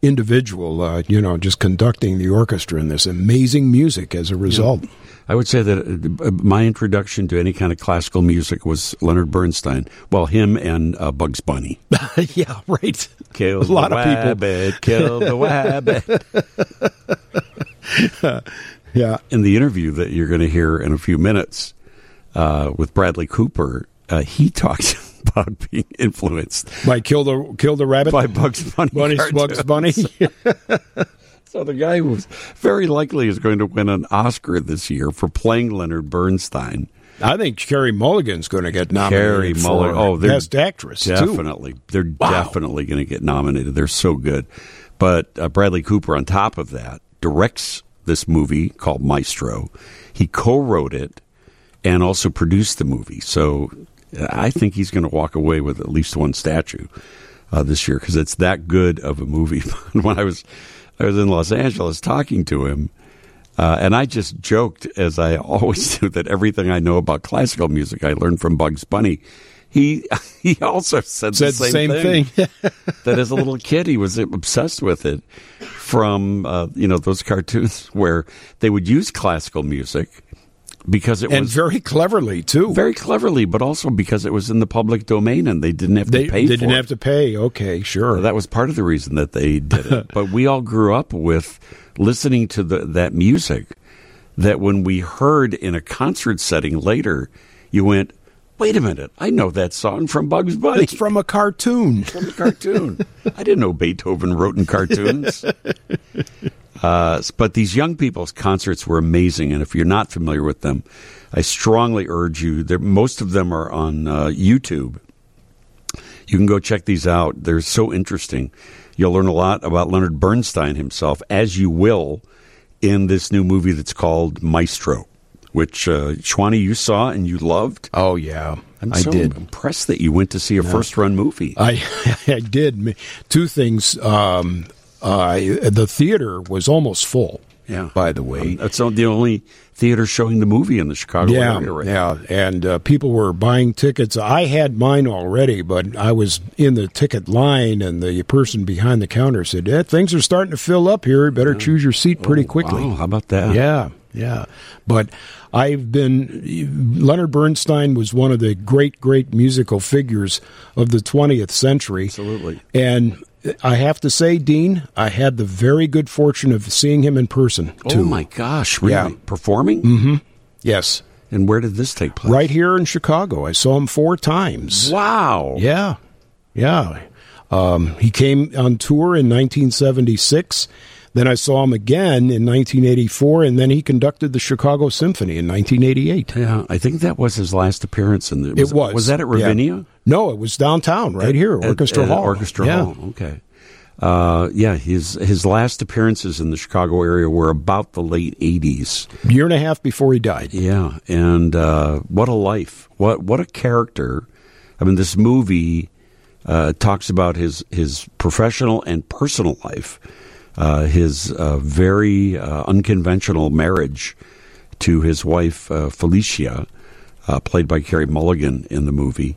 individual, uh, you know, just conducting the orchestra and this amazing music as a result. I would say that uh, my introduction to any kind of classical music was Leonard Bernstein. Well, him and uh, Bugs Bunny. *laughs* Yeah, right. Kill A lot the of people. wabbit, kill the *laughs* wabbit. *laughs* Yeah, In the interview that you're going to hear in a few minutes uh, with Bradley Cooper, uh, he *laughs* talks about being influenced by kill the kill the rabbit by Bugs Bunny. Bunny Bugs Bunny. *laughs* So the guy who was very likely is going to win an Oscar this year for playing Leonard Bernstein. I think Carey Mulligan's going to get Carey nominated for Mulligan. Oh, they're best actress too. Definitely, they're definitely going to get nominated. They're so good. But uh, Bradley Cooper, on top of that, directs this movie called Maestro. He co-wrote it and also produced the movie. So uh, I think he's going to walk away with at least one statue uh, this year because it's that good of a movie. *laughs* when I was I was in Los Angeles talking to him. Uh, and I just joked, as I always *laughs* do, that everything I know about classical music I learned from Bugs Bunny. He *laughs* he also said, Said the the same, same thing. that as a little kid he was obsessed with it from uh, you know those cartoons where they would use classical music because it and was very cleverly too. very cleverly, but also because it was in the public domain and they didn't have they to pay they for didn't it. have to pay. Okay, sure. That was part of the reason that they did it. *laughs* but we all grew up with listening to the, that music that when we heard in a concert setting later, you went, wait a minute, I know that song from Bugs Bunny. it's from a cartoon. from a cartoon. I didn't know Beethoven wrote in cartoons. *laughs* Uh, but these young people's concerts were amazing, and if you're not familiar with them, I strongly urge you. Most of them are on uh, YouTube. You can go check these out. They're so interesting. You'll learn a lot about Leonard Bernstein himself, as you will in this new movie that's called Maestro, which uh, Schwani you saw and you loved. Oh yeah, I'm I so did. impressed that you went to see a first run movie. I *laughs* I did two things. Um, uh, the theater was almost full. Yeah. By the way, Um, that's the only theater showing the movie in the Chicago yeah, area right yeah, and uh, people were buying tickets. I had mine already, but I was in the ticket line, and the person behind the counter said, eh, "Things are starting to fill up here. You better choose your seat pretty quickly." Wow, how about that? Yeah, yeah. But I've been Leonard Bernstein was one of the great, great musical figures of the 20th century. Absolutely. And I have to say, Dean, I had the very good fortune of seeing him in person too. Oh my gosh, really? Yeah. Performing? Mm-hmm. Yes, And where did this take place? right here in Chicago. I saw him four times. Wow. Yeah, yeah. Um, he came on tour in 1976. Then I saw him again in 1984, and then he conducted the Chicago Symphony in 1988. Yeah, I think that was his last appearance in the. it was. Was that at yeah. Ravinia? No, it was downtown, right here, Orchestra at Hall. Orchestra yeah. Hall. Okay. Uh, yeah, his his last appearances in the Chicago area were about the late '80s. Year and a half before he died. Yeah, and uh, what a life! What what a character! I mean, this movie uh, talks about his his professional and personal life, his uh, very uh, unconventional marriage to his wife uh, Felicia, uh, played by Carey Mulligan in the movie,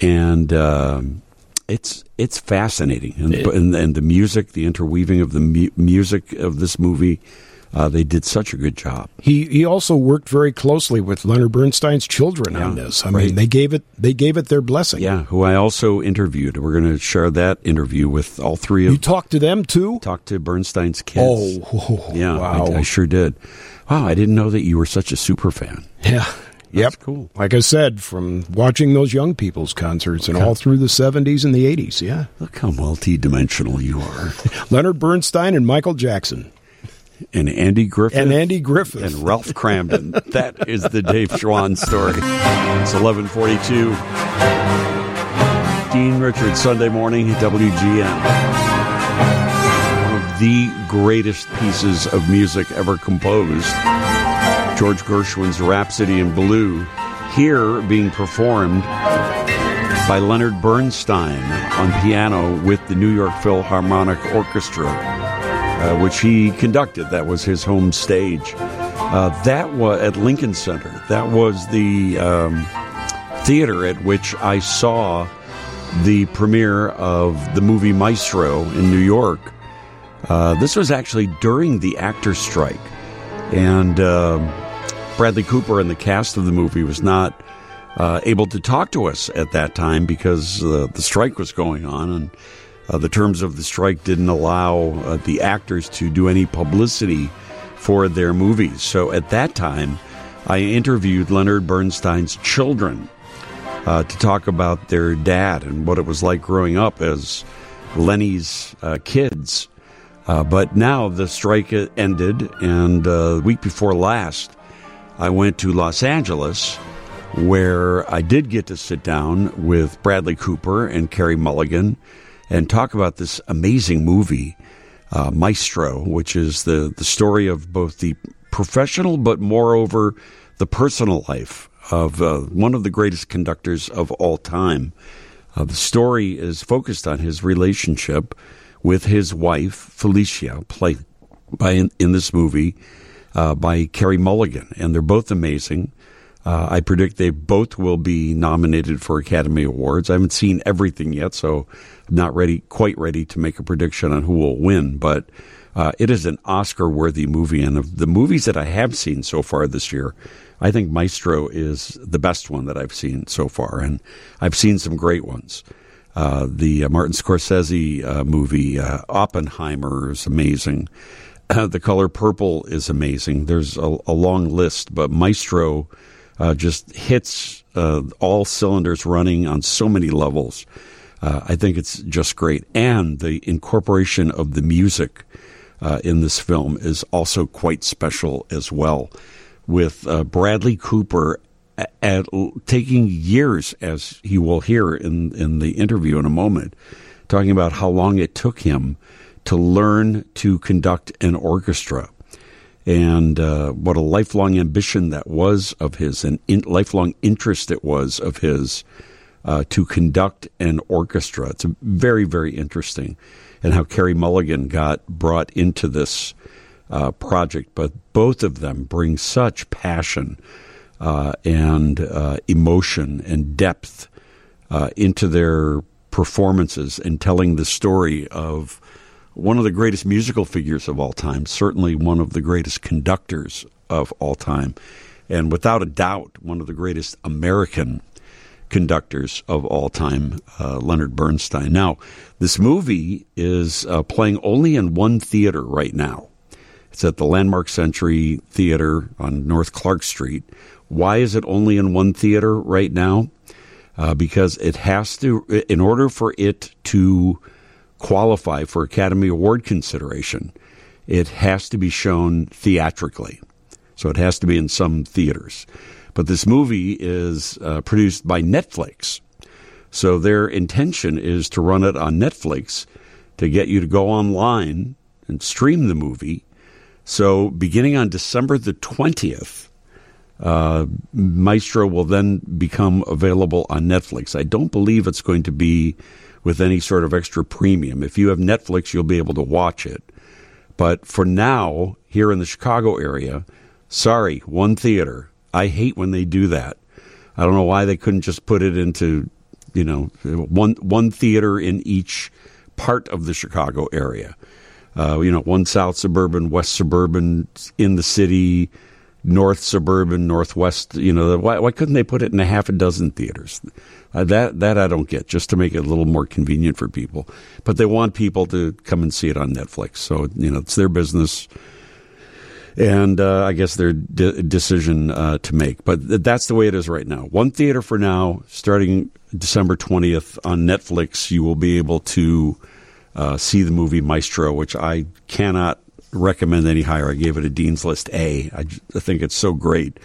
and um it's it's fascinating, and, and and the music, the interweaving of the mu- music of this movie, uh, they did such a good job. He he also worked very closely with Leonard Bernstein's children on this. I right. mean, they gave it they gave it their blessing. Yeah, who I also interviewed. We're going to share that interview with all three of. You talked to them too? Talked to Bernstein's kids. Oh, *laughs* yeah, wow. I, I sure did. Wow, I didn't know that you were such a super fan. Yeah. That's yep. cool. Like I said, from watching those young people's concerts and all through the 70s and the 80s. Yeah. Look how multi-dimensional you are. *laughs* Leonard Bernstein and Michael Jackson. And Andy Griffith. And Andy Griffith. And Ralph Kramden. that is the Dave Schwan story. It's 1142. Dean Richards, Sunday morning, WGN. One of the greatest pieces of music ever composed. George Gershwin's Rhapsody in Blue, here being performed by Leonard Bernstein on piano with the New York Philharmonic Orchestra, uh, which he conducted. That was his home stage. Uh, that was at Lincoln Center. That was the um, theater at which I saw the premiere of the movie Maestro in New York. Uh, this was actually during the actors' strike, and um Bradley Cooper and the cast of the movie was not uh, able to talk to us at that time because uh, the strike was going on, and uh, the terms of the strike didn't allow uh, the actors to do any publicity for their movies. So at that time, I interviewed Leonard Bernstein's children uh, to talk about their dad and what it was like growing up as Lenny's uh, kids. Uh, but now the strike ended, and uh, the week before last, I went to Los Angeles, where I did get to sit down with Bradley Cooper and Carey Mulligan and talk about this amazing movie, uh, Maestro, which is the, the story of both the professional but moreover the personal life of uh, one of the greatest conductors of all time. Uh, the story is focused on his relationship with his wife, Felicia, played by in, in this movie uh, by Carey Mulligan, and they're both amazing. Uh, I predict they both will be nominated for Academy Awards. I haven't seen everything yet, so I'm not ready, quite ready to make a prediction on who will win. But uh, it is an Oscar-worthy movie, and of the movies that I have seen so far this year, I think Maestro is the best one that I've seen so far, and I've seen some great ones. Uh, the uh, Martin Scorsese uh, movie uh, Oppenheimer is amazing. *clears throat* the color purple is amazing. There's a, a long list, but Maestro uh, just hits uh, all cylinders running on so many levels. Uh, I think it's just great, and the incorporation of the music uh, in this film is also quite special as well. With uh, Bradley Cooper at, taking years, as he will hear in in the interview in a moment, talking about how long it took him to learn to conduct an orchestra and uh, what a lifelong ambition that was of his and in, lifelong interest it was of his uh, to conduct an orchestra. It's very, very interesting, and how Carey Mulligan got brought into this uh, project. But both of them bring such passion uh, and uh, emotion and depth uh, into their performances and telling the story of one of the greatest musical figures of all time, certainly one of the greatest conductors of all time, and without a doubt, one of the greatest American conductors of all time, uh, Leonard Bernstein. Now, this movie is uh, playing only in one theater right now. It's at the Landmark Century Theater on North Clark Street. Why is it only in one theater right now? Uh, because it has to, in order for it to qualify for Academy Award consideration, it has to be shown theatrically. So it has to be in some theaters. But this movie is uh, produced by Netflix. So their intention is to run it on Netflix to get you to go online and stream the movie. So beginning on December the 20th, uh, Maestro will then become available on Netflix. I don't believe it's going to be with any sort of extra premium. If you have Netflix, you'll be able to watch it. But for now, here in the Chicago area, sorry, one theater. I hate when they do that. I don't know why they couldn't just put it into, you know, one one theater in each part of the Chicago area. Uh, you know, one South Suburban, West Suburban, in the city, North Suburban, Northwest. You know, why, why couldn't they put it in a half a dozen theaters? Uh, that that I don't get, just to make it a little more convenient for people. But they want people to come and see it on Netflix, so you know it's their business, and uh, I guess their de- decision uh, to make. But th- that's the way it is right now. One theater for now, starting December twentieth on Netflix. You will be able to uh, see the movie Maestro, which I cannot recommend any higher. I gave it a Dean's List A. I, I think it's so great.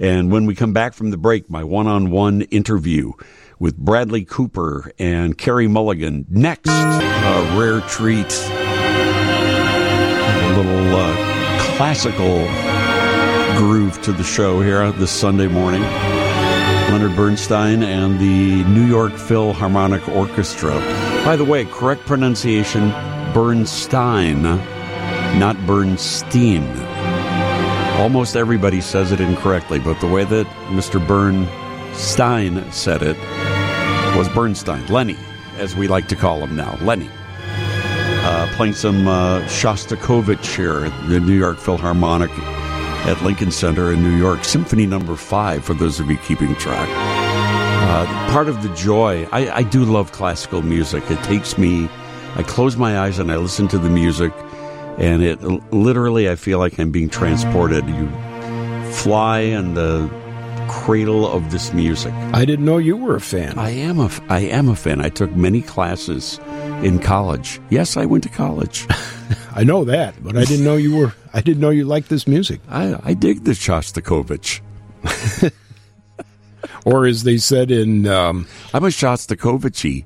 And when we come back from the break, my one on one interview with Bradley Cooper and Carey Mulligan next. A rare treat. A little uh, classical groove to the show here this Sunday morning. Leonard Bernstein and the New York Philharmonic Orchestra. By the way, correct pronunciation Bernstein, not Bernstein. Almost everybody says it incorrectly, but the way that Mr. Bernstein said it was Bernstein. Lenny, as we like to call him now. Lenny. Uh, playing some uh, Shostakovich here at the New York Philharmonic at Lincoln Center in New York. Symphony number five, for those of you keeping track. Uh, part of the joy, I, I do love classical music. It takes me, I close my eyes and I listen to the music, and it literally, I feel like I'm being transported. You fly in the cradle of this music. I didn't know you were a fan. I am a, I am a fan. I took many classes in college. Yes, I went to college. *laughs* I know that, but I didn't know you were. I didn't know you liked this music. I, I dig the Shostakovich. *laughs* Or as they said in, um, I'm a Shostakovich,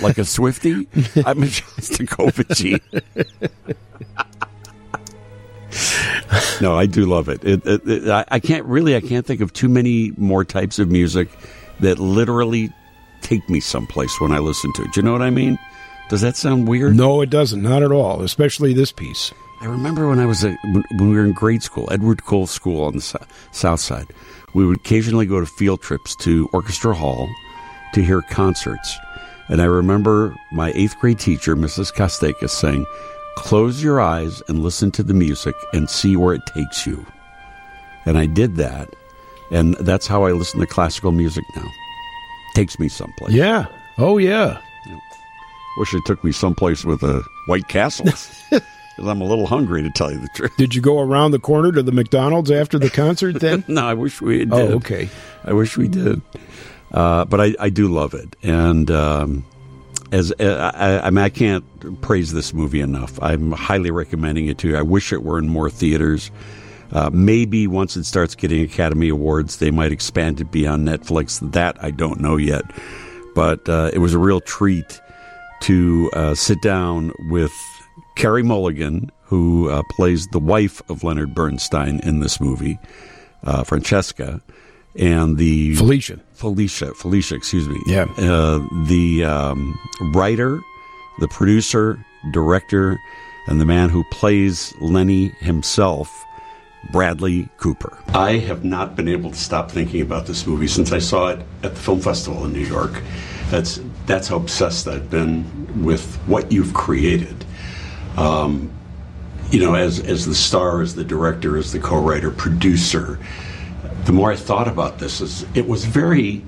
like a Swifty. *laughs* I'm a Shostakovich. *laughs* no, I do love it. It, it, it. I, can't really. I can't think of too many more types of music that literally take me someplace when I listen to it. Do you know what I mean? Does that sound weird? no, it doesn't, not at all. Especially this piece. I remember when I was a, when we were in grade school, Edward Cole School on the sou- south side. We would occasionally go to field trips to Orchestra Hall to hear concerts. And I remember my eighth grade teacher, Mrs. Kostakis, saying, Close your eyes and listen to the music and see where it takes you. And I did that. And that's how I listen to classical music now. Takes me someplace. Yeah. Oh yeah. Wish it took me someplace with a White Castle. Because I'm a little hungry, to tell you the truth. Did you go around the corner to the McDonald's after the concert then? *laughs* no, I wish we did. oh, okay. I wish we did. Uh, but I, I do love it, and um, as uh, I, I mean, I can't praise this movie enough. I'm highly recommending it to you. I wish it were in more theaters. Uh, maybe once it starts getting Academy Awards, they might expand it beyond Netflix. That I don't know yet, but uh, it was a real treat to uh, sit down with Carey Mulligan, who uh, plays the wife of Leonard Bernstein in this movie, uh, Francesca, and the Felicia. Felicia, Felicia, excuse me. Yeah. Uh, the um, writer, the producer, director, and the man who plays Lenny himself, Bradley Cooper. I have not been able to stop thinking about this movie since I saw it at the film festival in New York. That's that's how obsessed I've been with what you've created. Um, you know, as as the star, as the director, as the co-writer, producer. The more I thought about this, is it was very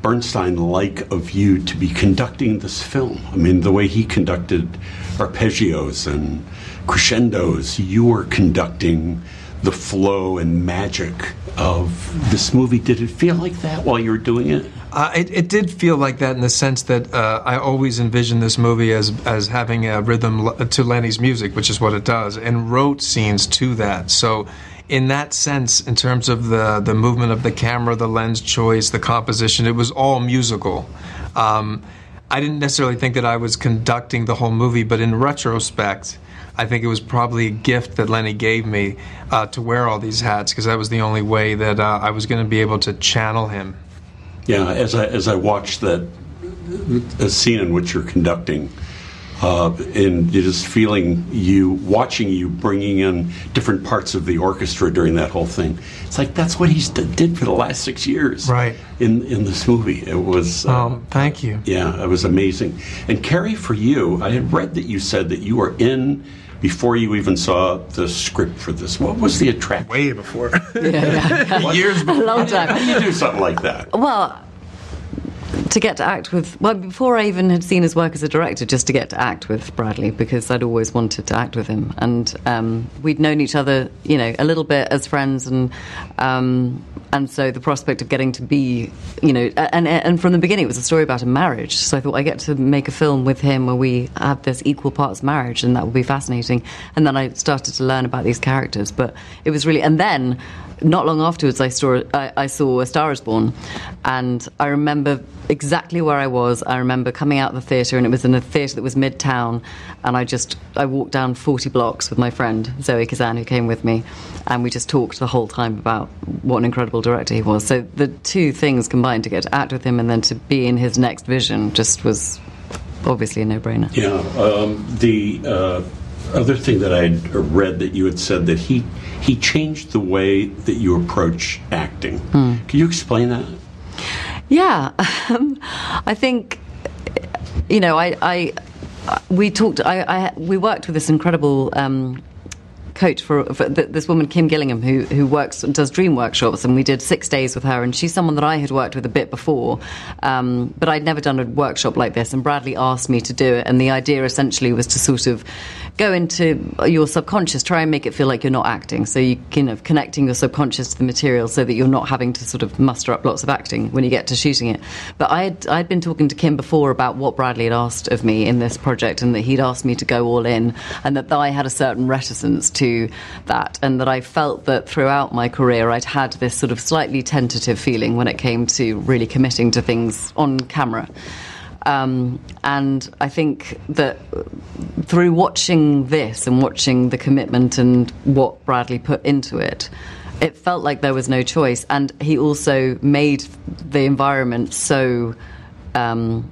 Bernstein-like of you to be conducting this film. I mean, the way he conducted arpeggios and crescendos, you were conducting the flow and magic of this movie. Did it feel like that while you were doing it? Uh, it, it did feel like that in the sense that uh, I always envisioned this movie as as having a rhythm to Lenny's music, which is what it does, and wrote scenes to that. So, in that sense, in terms of the the movement of the camera, the lens choice, the composition, it was all musical. Um, I didn't necessarily think that I was conducting the whole movie, but in retrospect, I think it was probably a gift that Lenny gave me uh, to wear all these hats because that was the only way that uh, I was going to be able to channel him. Yeah, as I as I watched that a scene in which you're conducting, uh, and just feeling you watching you bringing in different parts of the orchestra during that whole thing. It's like that's what he's d- did for the last six years, Right. In in this movie, it was. Uh, Um, thank you. yeah, it was amazing. And Carey, for you, I had read that you said that you were in before you even saw the script for this. What was the attraction? Way before. *laughs* *laughs* Years before. A long time. How do you do something like that? Well, to get to act with, well, before I even had seen his work as a director, just to get to act with Bradley, because I'd always wanted to act with him. And um, we'd known each other, you know, a little bit as friends. And um, and so the prospect of getting to be, you know, and, and from the beginning, it was a story about a marriage. So I thought I get to make a film with him where we have this equal parts marriage, and that would be fascinating. And then I started to learn about these characters. But it was really, and then not long afterwards, I saw I, I saw A Star Is Born, and I remember exactly where I was. I remember coming out of the theatre, and it was in a theatre that was midtown, and I just I walked down forty blocks with my friend Zoe Kazan, who came with me, and we just talked the whole time about what an incredible director he was. So the two things combined to get to act with him and then to be in his next vision just was obviously a no-brainer. Yeah. Um, the uh, other thing that I read that you had said that he he changed the way that you approach acting. Can you explain that? Yeah, *laughs* um, I think you know I, I we talked I, I we worked with this incredible. Um, coach for, for th- this woman Kim Gillingham who who works does dream workshops and we did six days with her and she's someone that I had worked with a bit before um, but I'd never done a workshop like this and Bradley asked me to do it and the idea essentially was to sort of go into your subconscious try and make it feel like you're not acting so you kind of connecting your subconscious to the material so that you're not having to sort of muster up lots of acting when you get to shooting it but I had I'd been talking to Kim before about what Bradley had asked of me in this project and that he'd asked me to go all in and that I had a certain reticence to that and that I felt that throughout my career I'd had this sort of slightly tentative feeling when it came to really committing to things on camera. Um, and I think that through watching this and watching the commitment and what Bradley put into it, it felt like there was no choice. And he also made the environment so um,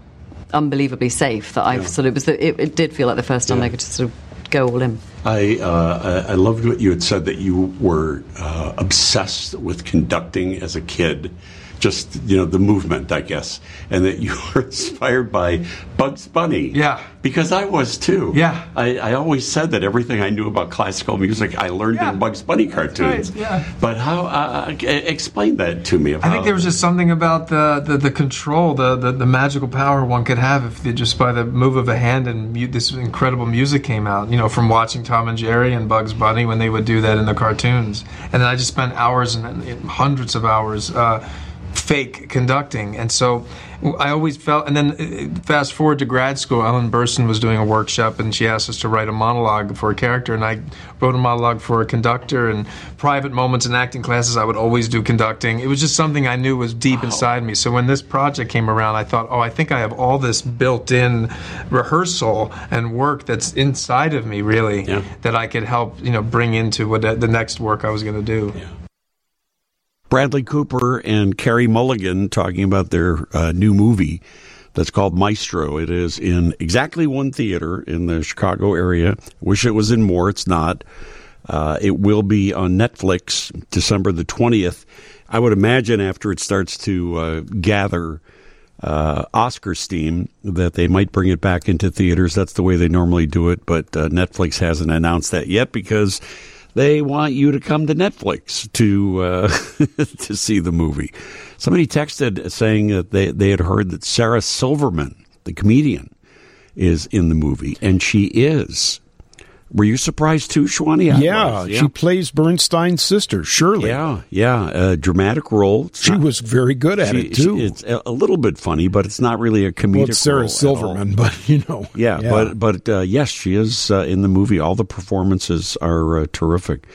unbelievably safe that I sort of was. The, it, it did feel like the first time I could just sort of go all in. I uh, I I loved what you had said that you were uh, obsessed with conducting as a kid, just you know the movement, I guess, and that you *laughs* were inspired by Bugs Bunny. Yeah. because I was too. Yeah. I, I always said that everything I knew about classical music I learned Yeah. in Bugs Bunny cartoons. right, yeah. But how? Uh, e- explain that to me. I think there was just something about the, the, the control, the, the, the magical power one could have if it, just by the move of a hand and mu- this incredible music came out. You know, from watching Tom and Jerry and Bugs Bunny when they would do that in the cartoons, and then I just spent hours and, and hundreds of hours. Uh, fake conducting. And so i always felt and then uh, fast forward to grad school ellen burstyn was doing a workshop and she asked us to write a monologue for a character. And i wrote a monologue for a conductor and private moments in acting classes i would always do conducting. It was just something i knew was deep inside me. So when this project came around i thought oh i think i have all this built-in rehearsal and work that's inside of me really that i could help you know bring into what the next work i was going to do Bradley Cooper and Carey Mulligan talking about their uh, new movie that's called Maestro. It is in exactly one theater in the Chicago area. Wish it was in more. It's not. Uh, it will be on Netflix December the 20th. I would imagine after it starts to uh, gather uh, Oscar steam that they might bring it back into theaters. That's the way they normally do it, but uh, Netflix hasn't announced that yet because they want you to come to Netflix to uh, *laughs* to see the movie. Somebody texted saying that they, they had heard that Sarah Silverman, the comedian, is in the movie, and she is. Were you surprised too, Schwani? I Yeah, she plays Bernstein's sister, Shirley. Yeah, yeah, a dramatic role. It's She not- was very good at she- it too. she- it's a little bit funny, but it's not really a comedic. well, it's Sarah role at all. Silverman, *laughs* but you know, Yeah, but but uh, yes, she is uh, in the movie. All the performances are uh, terrific.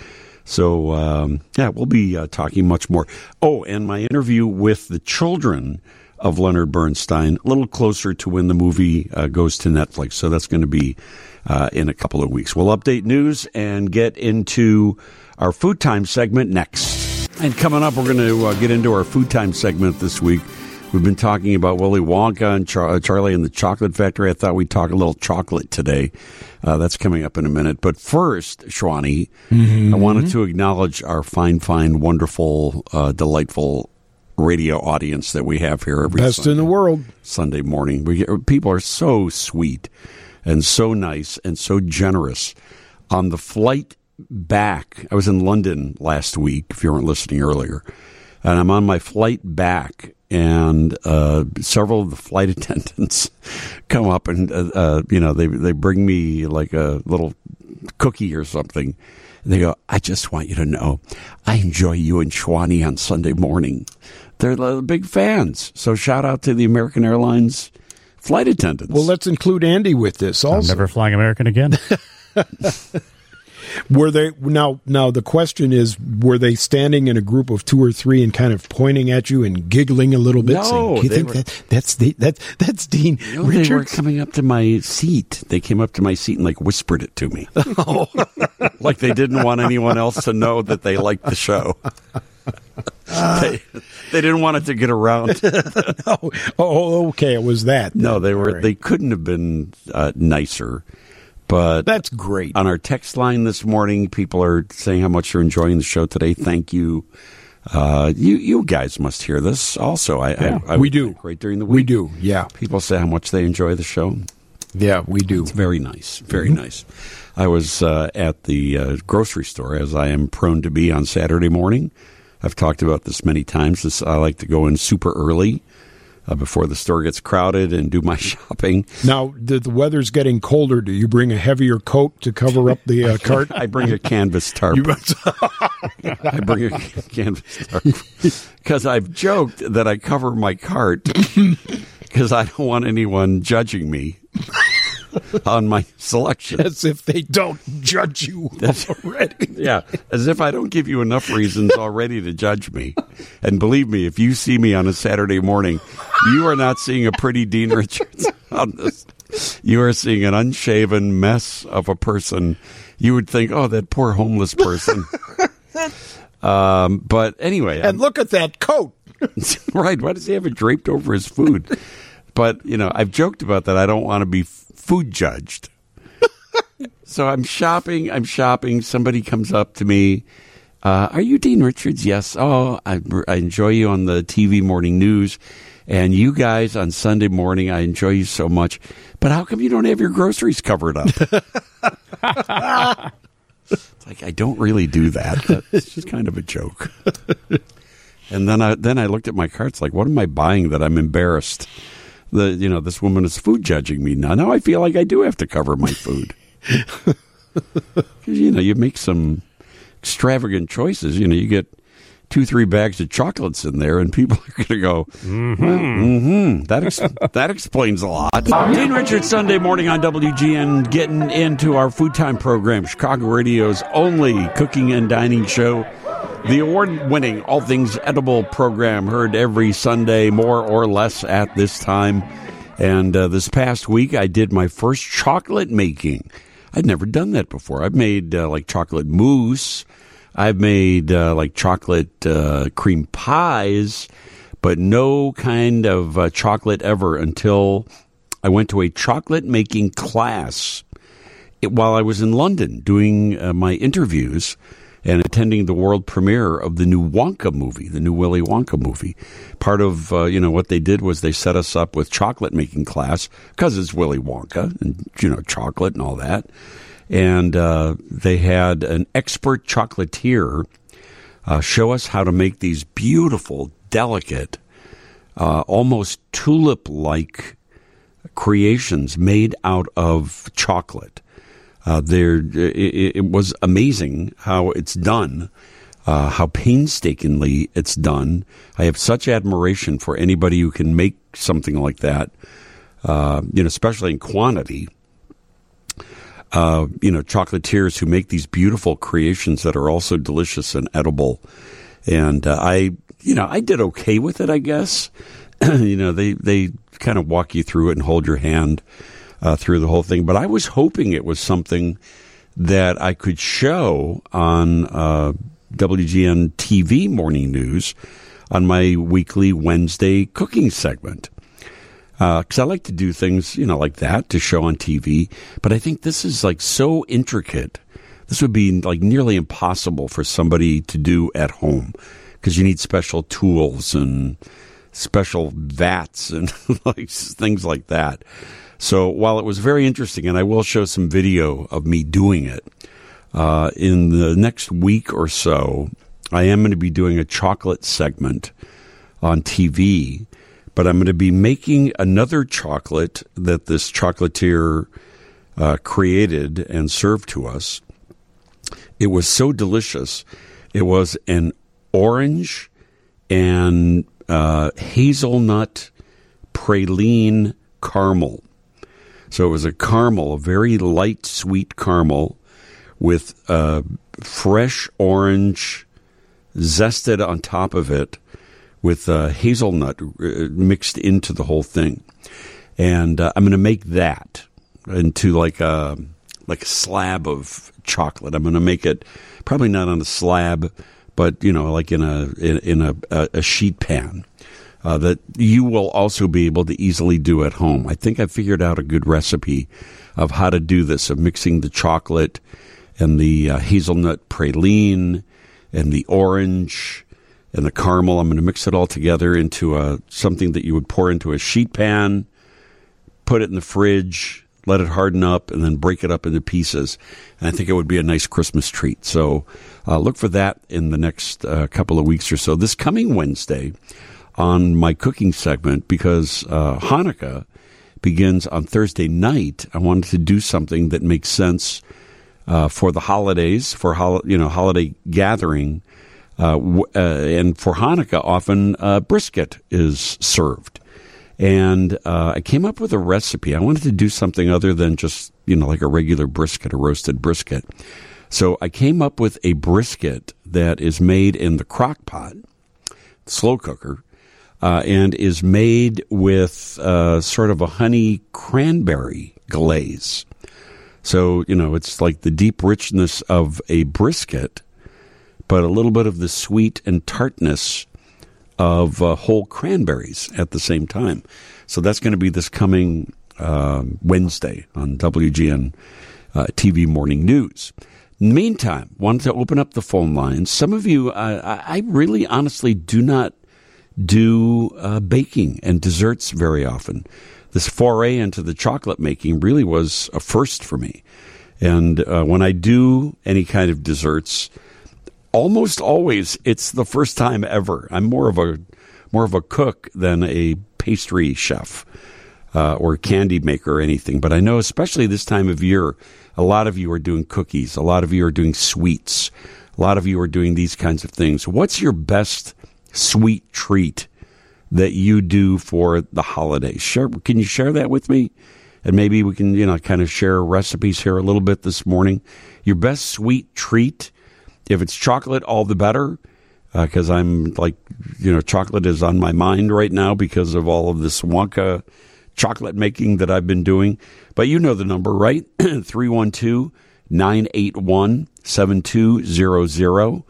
So um, yeah, we'll be uh, talking much more. Oh, and my interview with the children of Leonard Bernstein, a little closer to when the movie uh, goes to Netflix. So that's going to be uh, in a couple of weeks. We'll update news and get into our food time segment next. And coming up, we're going to uh, get into our food time segment this week. We've been talking about Willy Wonka and Char- uh, Charlie and the Chocolate Factory. I thought we'd talk a little chocolate today. Uh, that's coming up in a minute. But first, Schwani, Mhm. I wanted to acknowledge our fine, fine, wonderful, uh, delightful radio audience that we have here every best Sunday, in the world. Sunday morning. We get, people are so sweet and so nice and so generous. On the flight back, I was in London last week. If you weren't listening earlier, and I'm on my flight back, and uh, several of the flight *laughs* attendants come up and uh, uh, you know they they bring me like a little cookie or something. They go, I just want you to know, I enjoy you and Schwani on Sunday morning. They're the big fans. So shout out to the American Airlines flight attendants. Well, let's include Andy with this I'm also. never flying American again. *laughs* Were they now? Now the question is: Were they standing in a group of two or three and kind of pointing at you and giggling a little bit? No, saying, "Do you they think were- that that's the, that that's Dean No, they were coming up to my seat. They came up to my seat and like whispered it to me, *laughs* oh. like they didn't want anyone else to know that they liked the show. *laughs* they, they didn't want it to get around. *laughs* no. Oh, okay. It was that. No, they were. Right. They couldn't have been uh, nicer. But that's great. On our text line this morning, people are saying how much they're enjoying the show today. Thank you. Uh, you you guys must hear this also. I, Yeah, I, I we do. Right during the week, We do. Yeah. People say how much they enjoy the show. Yeah, we do. It's very nice. Very Mhm. nice. I was uh, at the uh, grocery store, as I am prone to be on Saturday morning. I've talked about this many times. This, I like to go in super early uh, before the store gets crowded and do my *laughs* shopping. Now the, the weather's getting colder. Do you bring a heavier coat to cover up the uh, *laughs* cart? I bring a canvas tarp. *laughs* I bring a canvas tarp because I've joked that I cover my cart because I don't want anyone judging me on my selection. As if they don't judge you already. *laughs* Yeah, as if I don't give you enough reasons already to judge me. And believe me, if you see me on a Saturday morning, you are not seeing a pretty Dean *laughs* Richards on this. You are seeing an unshaven mess of a person. You would think, oh, that poor homeless person. *laughs* Um, but anyway, And look at that coat. right? Why does he have it draped over his food? But you know, I've joked about that. I don't want to be food judged. *laughs* so I'm shopping. I'm shopping. Somebody comes up to me. Uh, are you Dean Richards? Yes. Oh, I, I enjoy you on the TV morning news, and you guys on Sunday morning. I enjoy you so much. But how come you don't have your groceries covered up? *laughs* it's like I don't really do that. It's just kind of a joke. *laughs* And then I then I looked at my carts like, what am I buying that I'm embarrassed? The you know this woman is food judging me now. Now I feel like I do have to cover my food *laughs* because you know you make some extravagant choices. You know you get two three bags of chocolates in there, and people *laughs* are going to go, mm-hmm. That ex- *laughs* that explains a lot. Dean Richards Sunday morning on WGN, getting into our food time program, Chicago Radio's only cooking and dining show. The award winning All Things Edible program heard every Sunday, more or less at this time. And uh, this past week, I did my first chocolate making. I'd never done that before. I've made uh, like chocolate mousse, I've made uh, like chocolate uh, cream pies, but no kind of uh, chocolate ever until I went to a chocolate making class it, while I was in London doing uh, my interviews and attending the world premiere of the new Wonka movie, the new Willy Wonka movie. Part of uh, you know what they did was they set us up with chocolate making class because it's Willy Wonka and you know chocolate and all that. And uh, they had an expert chocolatier uh, show us how to make these beautiful, delicate, uh, almost tulip like creations made out of chocolate. Uh, there, it, it was amazing how it's done, uh, how painstakingly it's done. I have such admiration for anybody who can make something like that, uh, you know, especially in quantity. Uh, you know, chocolatiers who make these beautiful creations that are also delicious and edible. And uh, I, you know, I did okay with it, I guess. *clears throat* you know, they they kind of walk you through it and hold your hand uh, through the whole thing. But I was hoping it was something that I could show on uh, WGN TV morning news on my weekly Wednesday cooking segment. Because I like to do things, you know, like that to show on TV. But I think this is like so intricate. This would be like nearly impossible for somebody to do at home because you need special tools and special vats and *laughs* like things like that. So while it was very interesting, and I will show some video of me doing it uh, in the next week or so, I am going to be doing a chocolate segment on TV, but I'm going to be making another chocolate that this chocolatier uh, created and served to us. It was so delicious. It was an orange and uh, hazelnut praline caramel. So it was a caramel, a very light, sweet caramel with uh, fresh orange zested on top of it with uh, hazelnut uh, mixed into the whole thing. And uh, I'm going to make that into like a like a slab of chocolate. I'm going to make it probably not on a slab, but you know, like in a in, in a, a sheet pan. Uh, that you will also be able to easily do at home. I think I figured out a good recipe of how to do this of mixing the chocolate and the uh, hazelnut praline and the orange and the caramel. I'm going to mix it all together into a something that you would pour into a sheet pan, put it in the fridge, let it harden up, and then break it up into pieces. And I think it would be a nice Christmas treat. So uh, look for that in the next uh, couple of weeks or so. This coming Wednesday on my cooking segment, because uh, Hanukkah begins on Thursday night, I wanted to do something that makes sense uh, for the holidays, for hol- you know holiday gathering. Uh, w- uh, and for Hanukkah, often uh, brisket is served. And uh, I came up with a recipe. I wanted to do something other than just, you know, like a regular brisket, a roasted brisket. So I came up with a brisket that is made in the crock pot, slow cooker, uh, and is made with uh, sort of a honey cranberry glaze. So, you know, it's like the deep richness of a brisket, but a little bit of the sweet and tartness of uh, whole cranberries at the same time. So that's going to be this coming uh, Wednesday on WGN uh, TV Morning News. Meantime, wanted to open up the phone lines. Some of you, uh, I really honestly do not do uh, baking and desserts very often. This foray into the chocolate making really was a first for me. And uh, when I do any kind of desserts, almost always it's the first time ever. I'm more of a more of a cook than a pastry chef uh, or candy maker or anything. But I know, especially this time of year, a lot of you are doing cookies. A lot of you are doing sweets. A lot of you are doing these kinds of things. What's your best sweet treat that you do for the holidays? Can you share that with me? And maybe we can, you know, kind of share recipes here a little bit this morning. Your best sweet treat, if it's chocolate, all the better, because uh, I'm like, you know, chocolate is on my mind right now because of all of this Wonka chocolate making that I've been doing. But you know the number, right? *clears throat* 312 981 7200,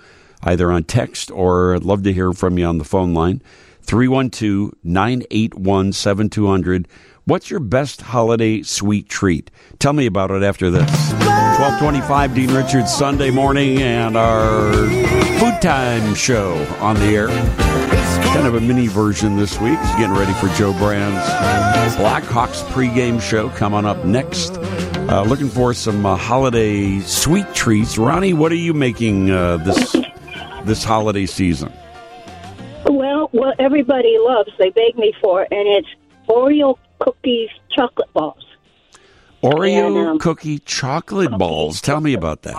either on text or I'd love to hear from you on the phone line. 312 981 7200. What's your best holiday sweet treat? Tell me about it after this. 1225 Dean Richards Sunday morning and our food time show on the air. Kind of a mini version this week. He's getting ready for Joe Brand's Blackhawks pregame show coming up next. Uh, looking for some uh, holiday sweet treats. Ronnie, what are you making uh, this this holiday season? Well, what everybody loves, they beg me for, and it's Oreo cookies chocolate balls. Oreo And, um, cookie chocolate balls. Tell me about that.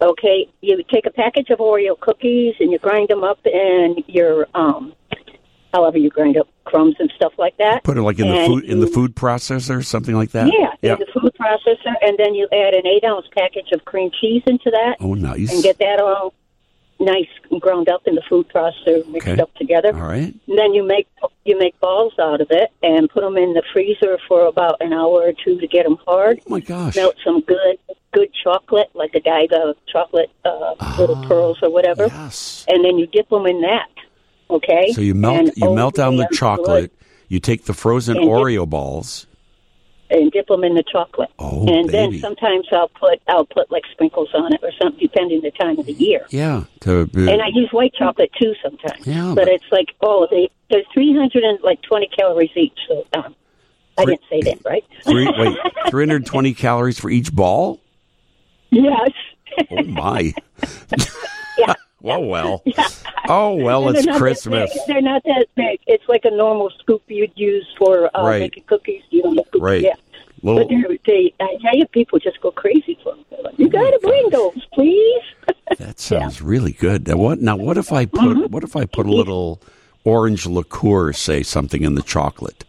Okay, you take a package of Oreo cookies and you grind them up in your um, however you grind up crumbs and stuff like that. Put it like in the food in the food processor, something like that. Yeah, in the food processor, and then you add an eight ounce package of cream cheese into that. Oh, nice. And get that all nice ground up in the food processor, mixed Okay. up together. All right. And then you make you make balls out of it and put them in the freezer for about an hour or two to get them hard. Oh my gosh! Melt some good good chocolate, like a Godiva chocolate, uh, little pearls or whatever. Ah, Yes. And then you dip them in that. Okay. So you melt And, you melt down the chocolate. You take the frozen And Oreo balls. And dip them in the chocolate. Oh, and baby. then sometimes I'll put I'll put like sprinkles on it or something, depending the time of the year. Yeah. To And I use white chocolate too sometimes. Yeah, but it's like oh, they there's three hundred and like twenty calories each. So um, I didn't say that right. *laughs* three, wait 320 calories for each ball. yes. *laughs* Oh my. Yeah. Oh well. *laughs* Oh well, it's Christmas. They're not that big. It's like a normal scoop you'd use for uh, Right. making cookies. You know, scoop, Right. Yeah. Little- But they, I tell you, people just go crazy for them. Like, You got to bring those, please. *laughs* That sounds really good. Now what? Now what if I put Mm-hmm. what if I put a little orange liqueur, say something in the chocolate,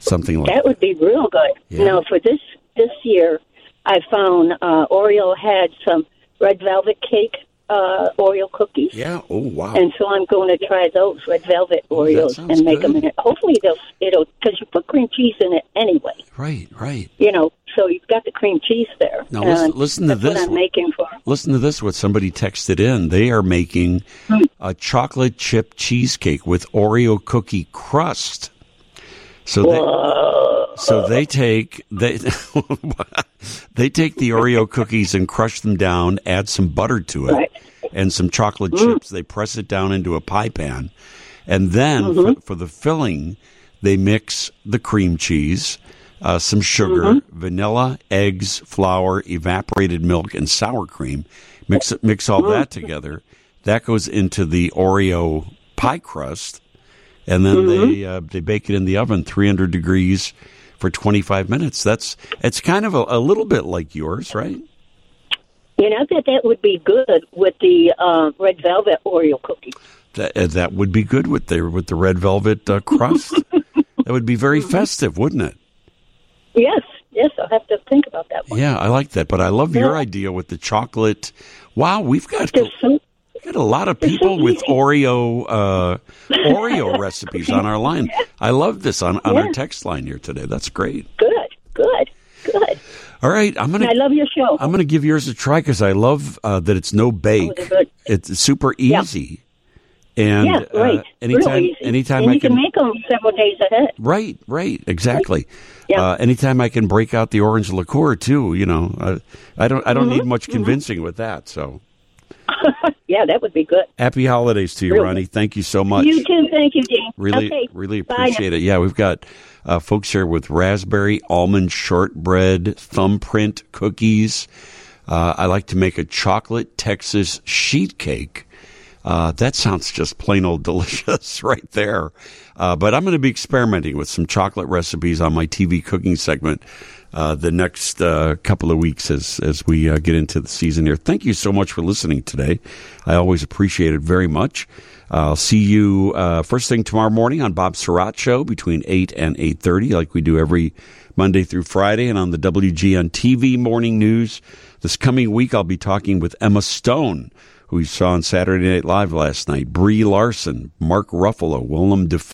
something like That would be real good. Yeah. Now, for this this year, I found uh, Oreo had some red velvet cake uh, Oreo cookies. Yeah. Oh wow. And so I'm going to try those red velvet Oreos and make them in it. Hopefully they'll it'll because you put cream cheese in it anyway. Right. Right. You know, so you've got the cream cheese there. Now listen, listen to this. What I'm making for. Listen to this. What somebody texted in. They are making a chocolate chip cheesecake with Oreo cookie crust. So they, so they take they *laughs* they take the Oreo cookies and crush them down, add some butter to it, and some chocolate mm. chips. They press it down into a pie pan, and then mm-hmm. for, for the filling, they mix the cream cheese, uh, some sugar, mm-hmm. vanilla, eggs, flour, evaporated milk, and sour cream. Mix it, mix all that mm. together. That goes into the Oreo pie crust, and then they mm-hmm. uh, they bake it in the oven, 300 degrees, for 25 minutes. That's it's kind of a, a little bit like yours, right? You know that that would be good with the uh, red velvet Oreo cookie. That uh, that would be good with the with the red velvet uh, crust. *laughs* that would be very festive, wouldn't it? Yes, yes, I'll have to think about that one. Yeah, I like that. But I love your idea with the chocolate. Wow, we've got we've got a lot of people with Oreo uh, Oreo *laughs* recipes on our line. I love this on, on our text line here today. That's great. Good, good, good. All right, I'm gonna. I love your show. I'm gonna give yours a try because I love uh, that it's no bake. Oh, good. It's super easy, and yeah, right. uh, anytime anytime and I you can, can make them several days ahead. Right, right, exactly. Yeah. Uh, anytime I can break out the orange liqueur too, you know, uh, I don't, I don't Mhm, need much convincing with that. So, *laughs* Yeah, that would be good. happy holidays to you, Really? Ronnie. Thank you so much. You too. Thank you, Dean. Really, okay. really appreciate now. it. Yeah, we've got uh, folks here with raspberry almond shortbread thumbprint cookies. Uh, I like to make a chocolate Texas sheet cake. Uh, that sounds just plain old *laughs* delicious right there. Uh, but I'm going to be experimenting with some chocolate recipes on my TV cooking segment uh, the next uh, couple of weeks as as we uh, get into the season here. Thank you so much for listening today. I always appreciate it very much. I'll see you uh, first thing tomorrow morning on Bob Sirott Show between eight and eight thirty, like we do every Monday through Friday, and on the WGN TV morning news. This coming week, I'll be talking with Emma Stone, who we saw on Saturday Night Live last night, Brie Larson, Mark Ruffalo, Willem Dafoe.